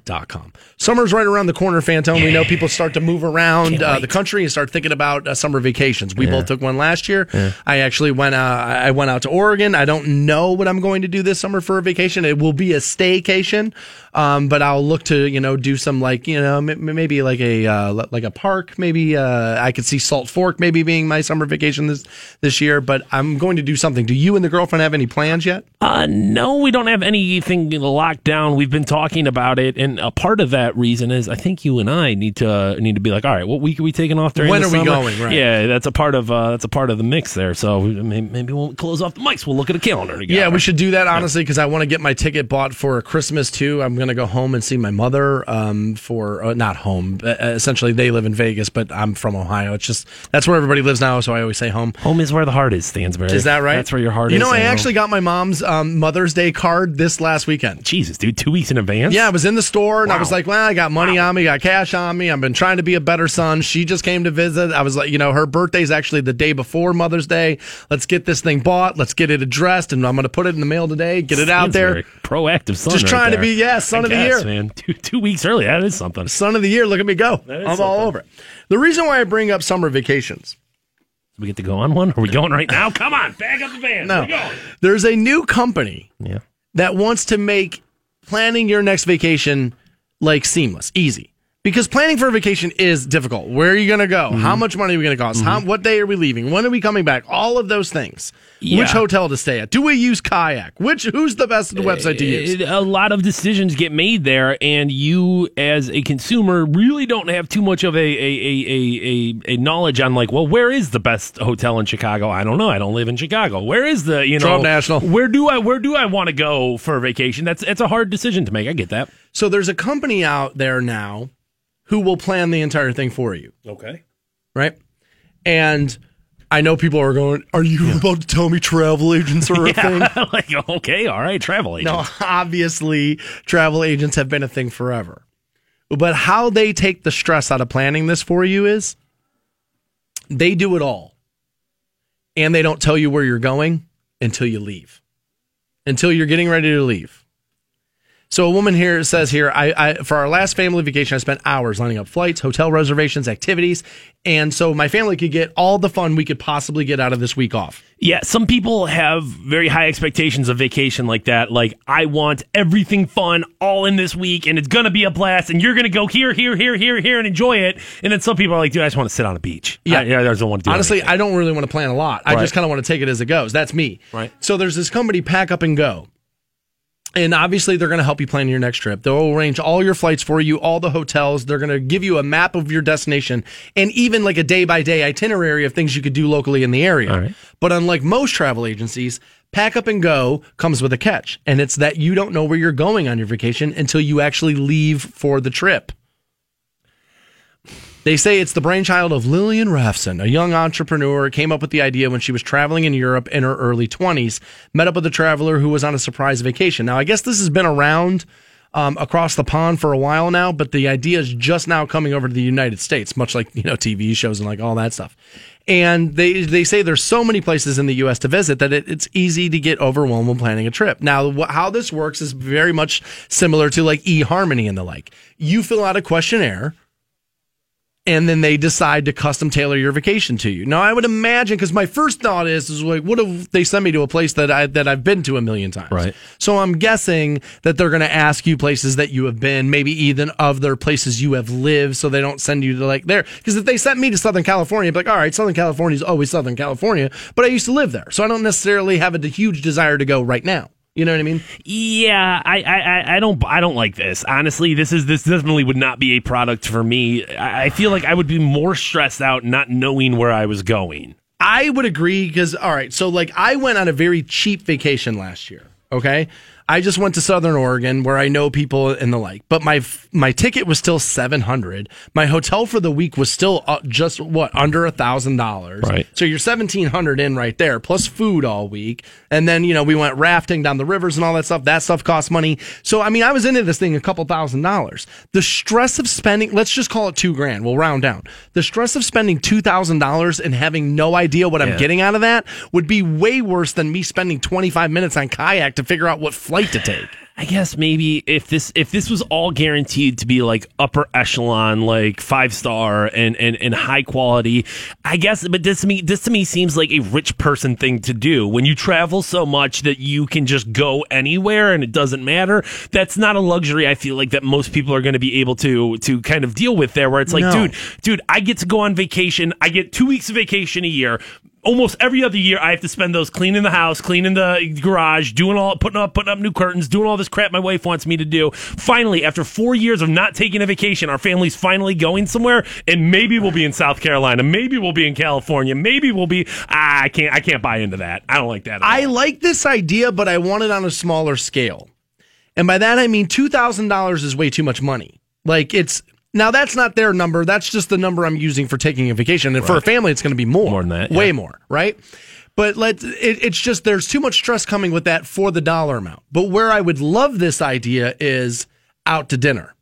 WRQK.com. Summer's right around the corner, Fantone. We know people start to move around uh, the country and start thinking about uh, summer vacations. We both took one last year. I actually went. Uh, I went out to Oregon. I don't know what I'm going to do this summer for a vacation. It will be a staycation, um, but I'll look to you know do some like you know m- maybe like a uh, like a park. Maybe uh, I could see Salt Fork maybe being my summer vacation this this year. But I'm going to do something. Do you and the girlfriend have any plans yet? Uh, no, we don't have anything locked down. We've been talking about it, and a part of that reason is I think you and I need to need to be like, all right, what week are we taking off during? When the are we summer? going, right. Yeah, that's a part of uh, that's a part of the mix there. So maybe, maybe we'll close off the mics. We'll look at a calendar together. Yeah, we should do that honestly because I want to get my ticket bought for Christmas too. I'm going to go home and see my mother um, for uh, not home. Uh, essentially, they live in Vegas, but I'm from Ohio. It's just that's where everybody lives now, so I always say home. Home is where the heart is, Stansbury. Is that right? That's where your heart you is. You know, I you actually got my mom's um, Mother's Day card this last weekend. Jesus, dude, two weeks in advance. Yeah, I was in the store and I was like, well, I got money on me, got cash on me. I've been trying to be a better son. She just came to visit. I was like, you know, her birthday's actually the day before Mother's Day. Let's get this thing bought. Let's get it addressed. And I'm going to put it in the mail today, get it out there. Proactive son. Just right trying to be, yeah, son I of the year. man. Two, two weeks early. That is something. Son of the year. Look at me go. I'm all over it. The reason why I bring up summer vacations. We get to go on one. Are we going right now? Come on, bag up the van. No, there's a new company Yeah. that wants to make planning your next vacation like seamless, easy. Because planning for a vacation is difficult. Where are you going to go? How Mm-hmm. much money are we going to cost? How, what day are we leaving? When are we coming back? All of those things. Yeah. Which hotel to stay at? Do we use kayak? Which who's the best website to use? A lot of decisions get made there, and you, as a consumer, really don't have too much of a a, a, a, a, a knowledge on like, well, where is the best hotel in Chicago? I don't know. I don't live in Chicago. Where is the you know Trump National. Where do I where do I want to go for a vacation? That's it's a hard decision to make. I get that. So there's a company out there now who will plan the entire thing for you. Okay. right? And I know people are going, Are you about to tell me travel agents are a thing? like okay, all right, travel agent. No, obviously, travel agents have been a thing forever. But how they take the stress out of planning this for you is they do it all. And they don't tell you where you're going until you leave, until you're getting ready to leave. So a woman here says here, I, I for our last family vacation, I spent hours lining up flights, hotel reservations, activities, and so my family could get all the fun we could possibly get out of this week off. Yeah, some people have very high expectations of vacation like that. Like, I want everything fun all in this week, and it's gonna be a blast, and you're gonna go here, here, here, here, here, and enjoy it. And then some people are like, dude, I just want to sit on a beach. Yeah. I, yeah, I just don't want to do Honestly, anything. I don't really want to plan a lot. I just kind of want to take it as it goes. That's me. Right. So there's this company, Pack Up and Go. And obviously, they're going to help you plan your next trip. They'll arrange all your flights for you, all the hotels. They're going to give you a map of your destination and even like a day by day itinerary of things you could do locally in the area. Right. But unlike most travel agencies, Pack Up and Go comes with a catch. And it's that you don't know where you're going on your vacation until you actually leave for the trip. They say it's the brainchild of Lillian Rafson, a young entrepreneur, came up with the idea when she was traveling in Europe in her early 20s, met up with a traveler who was on a surprise vacation. Now, I guess this has been around um, across the pond for a while now, but the idea is just now coming over to the United States, much like, you know, TV shows and like all that stuff. And they, they say there's so many places in the U.S. to visit that it, it's easy to get overwhelmed when planning a trip. Now, wh- how this works is very much similar to like eHarmony and the like. You fill out a questionnaire and then they decide to custom tailor your vacation to you. Now, I would imagine because my first thought is, is like, what if they send me to a place that I that I've been to a million times? Right. So I'm guessing that they're going to ask you places that you have been, maybe even of their places you have lived, so they don't send you to like there. Because if they sent me to Southern California, I'd be like, all right, Southern California is always Southern California, but I used to live there, so I don't necessarily have a huge desire to go right now. You know what I mean? Yeah, I, I, I- don't, I don't like this. Honestly, this is this definitely would not be a product for me. I I feel like I would be more stressed out not knowing where I was going. I would agree because all right, so like I went on a very cheap vacation last year. Okay, I just went to Southern Oregon where I know people and the like, but my my ticket was still seven hundred. My hotel for the week was still uh, just what under a thousand dollars. Right. So you're seventeen hundred in right there, plus food all week, and then you know we went rafting down the rivers and all that stuff. That stuff costs money. So I mean, I was into this thing a couple thousand dollars. The stress of spending, let's just call it two grand. We'll round down. The stress of spending two thousand dollars and having no idea what I'm getting out of that would be way worse than me spending twenty five minutes on kayak to figure out what flight to take. I guess maybe if this if this was all guaranteed to be like upper echelon, like five star and and, and high quality, I guess. But this to me this to me seems like a rich person thing to do. When you travel so much that you can just go anywhere and it doesn't matter, that's not a luxury. I feel like that most people are going to be able to to kind of deal with there. Where it's like, No. dude, dude, I get to go on vacation. I get two weeks of vacation a year. Almost every other year, I have to spend those cleaning the house, cleaning the garage, doing all, putting up, putting up new curtains, doing all this crap my wife wants me to do. Finally, after four years of not taking a vacation, our family's finally going somewhere, and maybe we'll be in South Carolina, maybe we'll be in California, maybe we'll be. Ah, I can't, I can't buy into that. I don't like that. At I like this idea, but I want it on a smaller scale. And by that I mean two thousand dollars is way too much money. Like it's now that's not their number. That's just the number I'm using for taking a vacation. And for a family, it's going to be more, More than that, way yeah. more, right? But let it, it's just there's too much stress coming with that for the dollar amount. But where I would love this idea is out to dinner.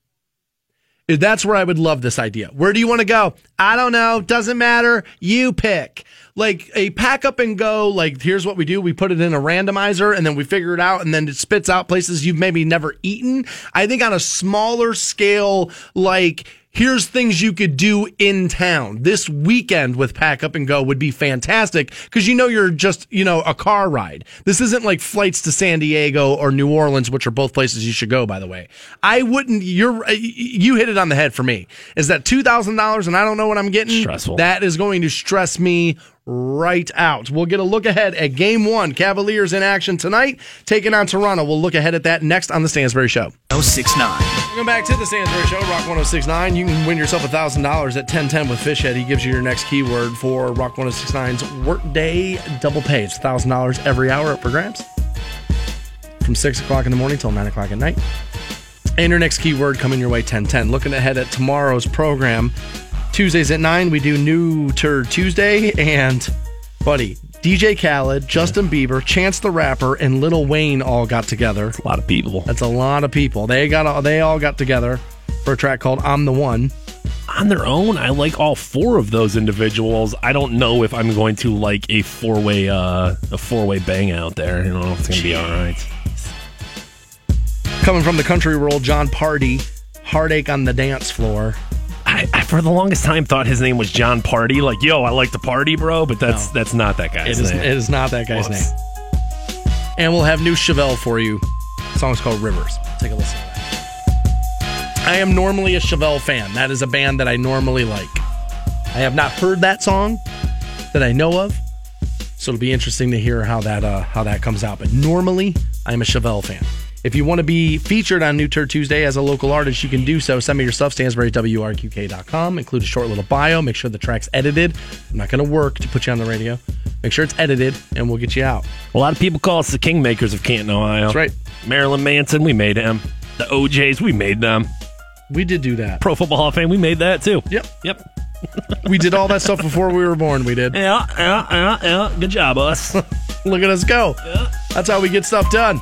That's where I would love this idea. Where do you want to go? I don't know. Doesn't matter. You pick. Like a pack up and go, like here's what we do. We put it in a randomizer and then we figure it out and then it spits out places you've maybe never eaten. I think on a smaller scale, like here's things you could do in town. This weekend with pack up and go would be fantastic because you know you're just, you know, a car ride. This isn't like flights to San Diego or New Orleans, which are both places you should go, by the way. I wouldn't, you're, uh, you hit it on the head for me. Is that $2,000 and I don't know what I'm getting? Stressful. That is going to stress me right out. We'll get a look ahead at game one. Cavaliers in action tonight, taking on Toronto. We'll look ahead at that next on the Stansbury Show. 069. Welcome back to the Stansbury Show, Rock 1069. You can win yourself $1,000 at 1010 with Fishhead. He gives you your next keyword for Rock 1069's Workday Double Pay. It's $1,000 every hour up for from 6 o'clock in the morning till 9 o'clock at night. And your next keyword coming your way 1010. Looking ahead at tomorrow's program. Tuesdays at 9, we do New Turd Tuesday. And, buddy, DJ Khaled, Justin Bieber, Chance the Rapper, and Lil Wayne all got together. a lot of people That's a lot of people. They got all, they all got together for a track called "I'm the One." on their own. I like all four of those individuals. I don't know if I'm going to like a four way, uh, a four way bang out there. I don't know if it's going to be all right. Coming from the country world, Jon Pardi, "Heartache on the Dance Floor." I, I for the longest time thought his name was John Party. Like, yo, I like to party, bro. But that's that's not that It guy's is, name. it is not that guy's Close. name. And we'll have new Chevelle for you. The song's called Rivers. Take a listen. I am normally a Chevelle fan. That is a band that I normally like. I have not heard that song that I know of, so it'll be interesting to hear how that uh, how that comes out. But normally, I'm a Chevelle fan. If you want to be featured on New Turd Tuesday as a local artist, you can do so. Send me your stuff, stansbury.wrqk.com. Include a short little bio. Make sure the track's edited. I'm not going to work to put you on the radio. Make sure it's edited, and we'll get you out. a lot of people call us the Kingmakers of Canton, Ohio. That's right. Marilyn Manson, we made him. The OJs, we made them. We did do that. Pro Football Hall of Fame, we made that too. Yep. Yep. We did all that stuff before we were born. We did. Yeah, yeah, yeah, yeah. Good job, us. Look at us go. That's how we get stuff done.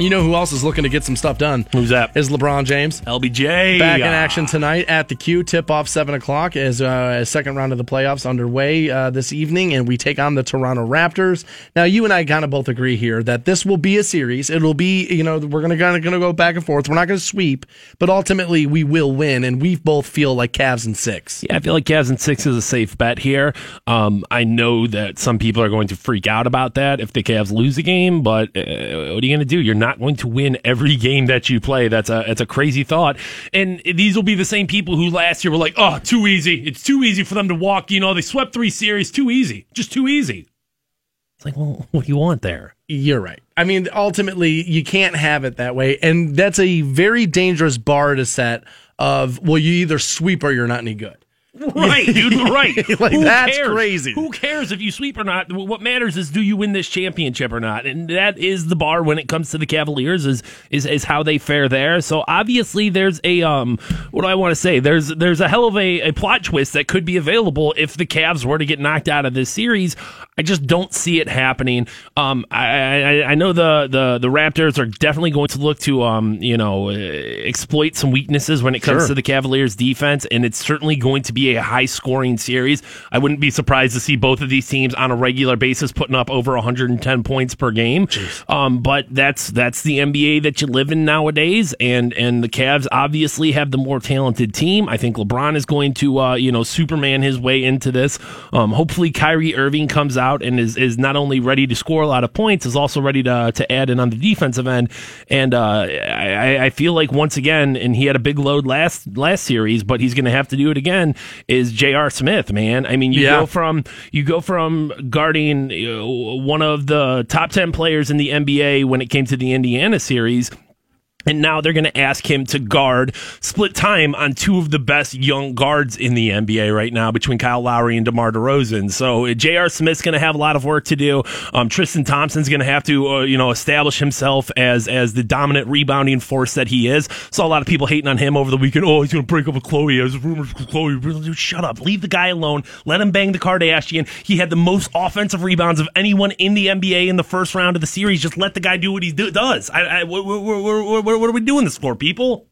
You know who else is looking to get some stuff done? Who's that? Is LeBron James. LBJ. Back in Ah. action tonight at the Q. Tip off 7 o'clock as uh, a second round of the playoffs underway uh, this evening, and we take on the Toronto Raptors. Now, you and I kind of both agree here that this will be a series. It'll be, you know, we're going to going to go back and forth. We're not going to sweep, but ultimately we will win, and we both feel like Cavs and six. Yeah, I feel like Cavs and six is a safe bet here. Um, I know that some people are going to freak out about that if the Cavs lose a game, but uh, what are you going to do? You're not going to win every game that you play. That's a it's a crazy thought. And these will be the same people who last year were like, "Oh, too easy. It's too easy for them to walk." You know, they swept three series. Too easy. Just too easy. It's like, well, what do you want there? You're right. I mean, ultimately, you can't have it that way. And that's a very dangerous bar to set of, well, you either sweep or you're not any good. Right, dude. Right. Like, Who that's cares? crazy. Who cares if you sweep or not? What matters is do you win this championship or not, and that is the bar when it comes to the Cavaliers. Is is is how they fare there. So obviously, there's a um, what do I want to say? There's there's a hell of a, a plot twist that could be available if the Cavs were to get knocked out of this series. I just don't see it happening. Um, I, I I know the the the Raptors are definitely going to look to um, you know, exploit some weaknesses when it comes Sure. to the Cavaliers defense, and it's certainly going to be a high scoring series. I wouldn't be surprised to see both of these teams on a regular basis putting up over 110 points per game. Um, but that's that's the NBA that you live in nowadays, and and the Cavs obviously have the more talented team. I think LeBron is going to uh, you know Superman his way into this. Um, hopefully Kyrie Irving comes out and is is not only ready to score a lot of points, is also ready to to add in on the defensive end. And uh, I, I feel like once again, and he had a big load last last series, but he's going to have to do it again. Is J.R. Smith, man? I mean, you Yeah. go from you go from guarding you know, one of the top ten players in the NBA when it came to the Indiana series. And now they're going to ask him to guard split time on two of the best young guards in the NBA right now between Kyle Lowry and DeMar DeRozan. So uh, J.R. Smith's going to have a lot of work to do. Um, Tristan Thompson's going to have to, uh, you know, establish himself as as the dominant rebounding force that he is. Saw a lot of people hating on him over the weekend. Oh, he's going to break up with Khloe. There's rumors with Khloe. Shut up. Leave the guy alone. Let him bang the Kardashian. He had the most offensive rebounds of anyone in the NBA in the first round of the series. Just let the guy do what he do, does. I, I, what, what, what, what, what are we doing this for, people?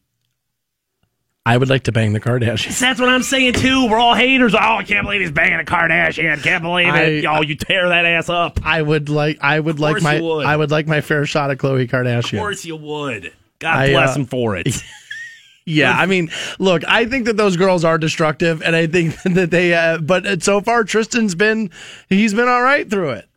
I would like to bang the Kardashians. That's what I'm saying too. We're all haters. Oh, I can't believe he's banging a Kardashian. Can't believe it. I- oh, you tear that ass up. I would like. I would like course my. you would. I would like my fair shot at Khloe Kardashian. Of course you would. God I, bless uh, him for it. Yeah, I mean, look, I think that those girls are destructive, and I think that they. Uh, but so far, Tristan's been. He's been all right through it.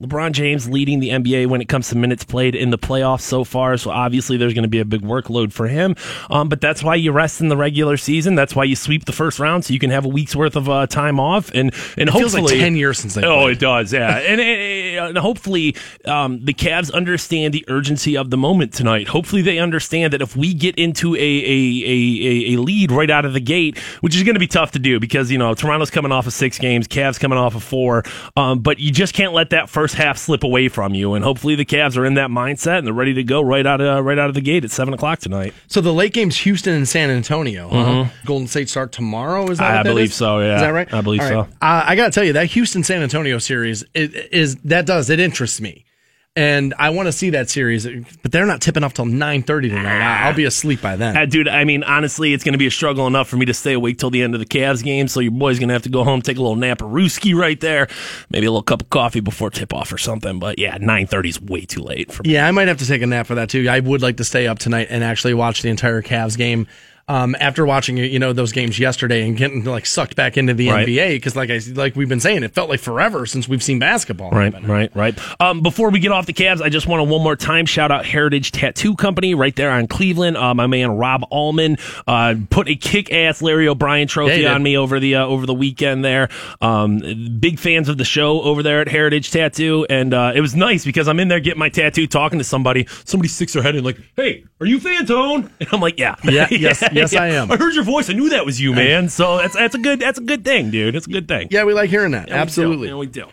LeBron James leading the NBA when it comes to minutes played in the playoffs so far. So obviously there's going to be a big workload for him. Um, but that's why you rest in the regular season. That's why you sweep the first round so you can have a week's worth of uh, time off. And and It feels like hopefully ten years since they. Oh, played. it does, yeah, and, and, and hopefully um, the Cavs understand the urgency of the moment tonight. Hopefully they understand that if we get into a a, a, a, a lead right out of the gate, which is going to be tough to do because you know Toronto's coming off of six games, Cavs coming off of four, um, but you just can't let that first half slip away from you. And hopefully the Cavs are in that mindset and they're ready to go right out of right out of the gate at seven o'clock tonight. So the late game's Houston and San Antonio. Huh? Golden State start tomorrow. Is that? Mm-hmm. I that believe is? so, yeah. Is that right? I believe All so. Uh, I got to tell you that Houston San Antonio series is, is that does it interests me, and I want to see that series. But they're not tipping off till nine thirty tonight. I'll be asleep by then. Uh, dude, I mean, honestly, it's going to be a struggle enough for me to stay awake till the end of the Cavs game. So your boy's going to have to go home, take a little nap, naparooski right there, maybe a little cup of coffee before tip off or something. But yeah, nine thirty is way too late for me. Yeah, I might have to take a nap for that too. I would like to stay up tonight and actually watch the entire Cavs game. Um, after watching you know those games yesterday and getting like sucked back into the Right. NBA because like I like we've been saying it felt like forever since we've seen basketball. Right, happen. right, right. Um, before we get off the Cavs, I just want to one more time shout out Heritage Tattoo Company right there on Cleveland. Uh, my man Rob Allman uh, put a kick-ass Larry O'Brien trophy did. on me over the uh, over the weekend there. Um, big fans of the show over there at Heritage Tattoo, and uh, it was nice because I'm in there getting my tattoo, talking to somebody. Somebody sticks their head in like, "Hey, are you Fantone?" And I'm like, "Yeah, Yeah, yes, yes, I am. I heard your voice. I knew that was you, man. So that's that's a good that's a good thing, dude. It's a good thing. Yeah, we like hearing that. Yeah, we. Absolutely. Yeah, we do.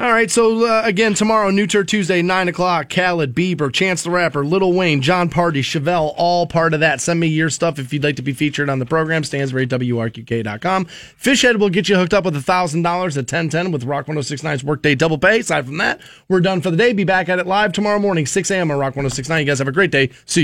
All right, so uh, again tomorrow, New Turd Tuesday, nine o'clock. Khaled, Bieber, Chance the Rapper, Little Wayne, John Party, Chevelle, all part of that. Send me your stuff if you'd like to be featured on the program. Stansbury, WRQK.com. Fishhead will get you hooked up with thousand dollars at ten ten with Rock 1069's Workday Double Pay. Aside from that, we're done for the day. Be back at it live tomorrow morning, six a.m. on Rock 1069. You guys have a great day. See you.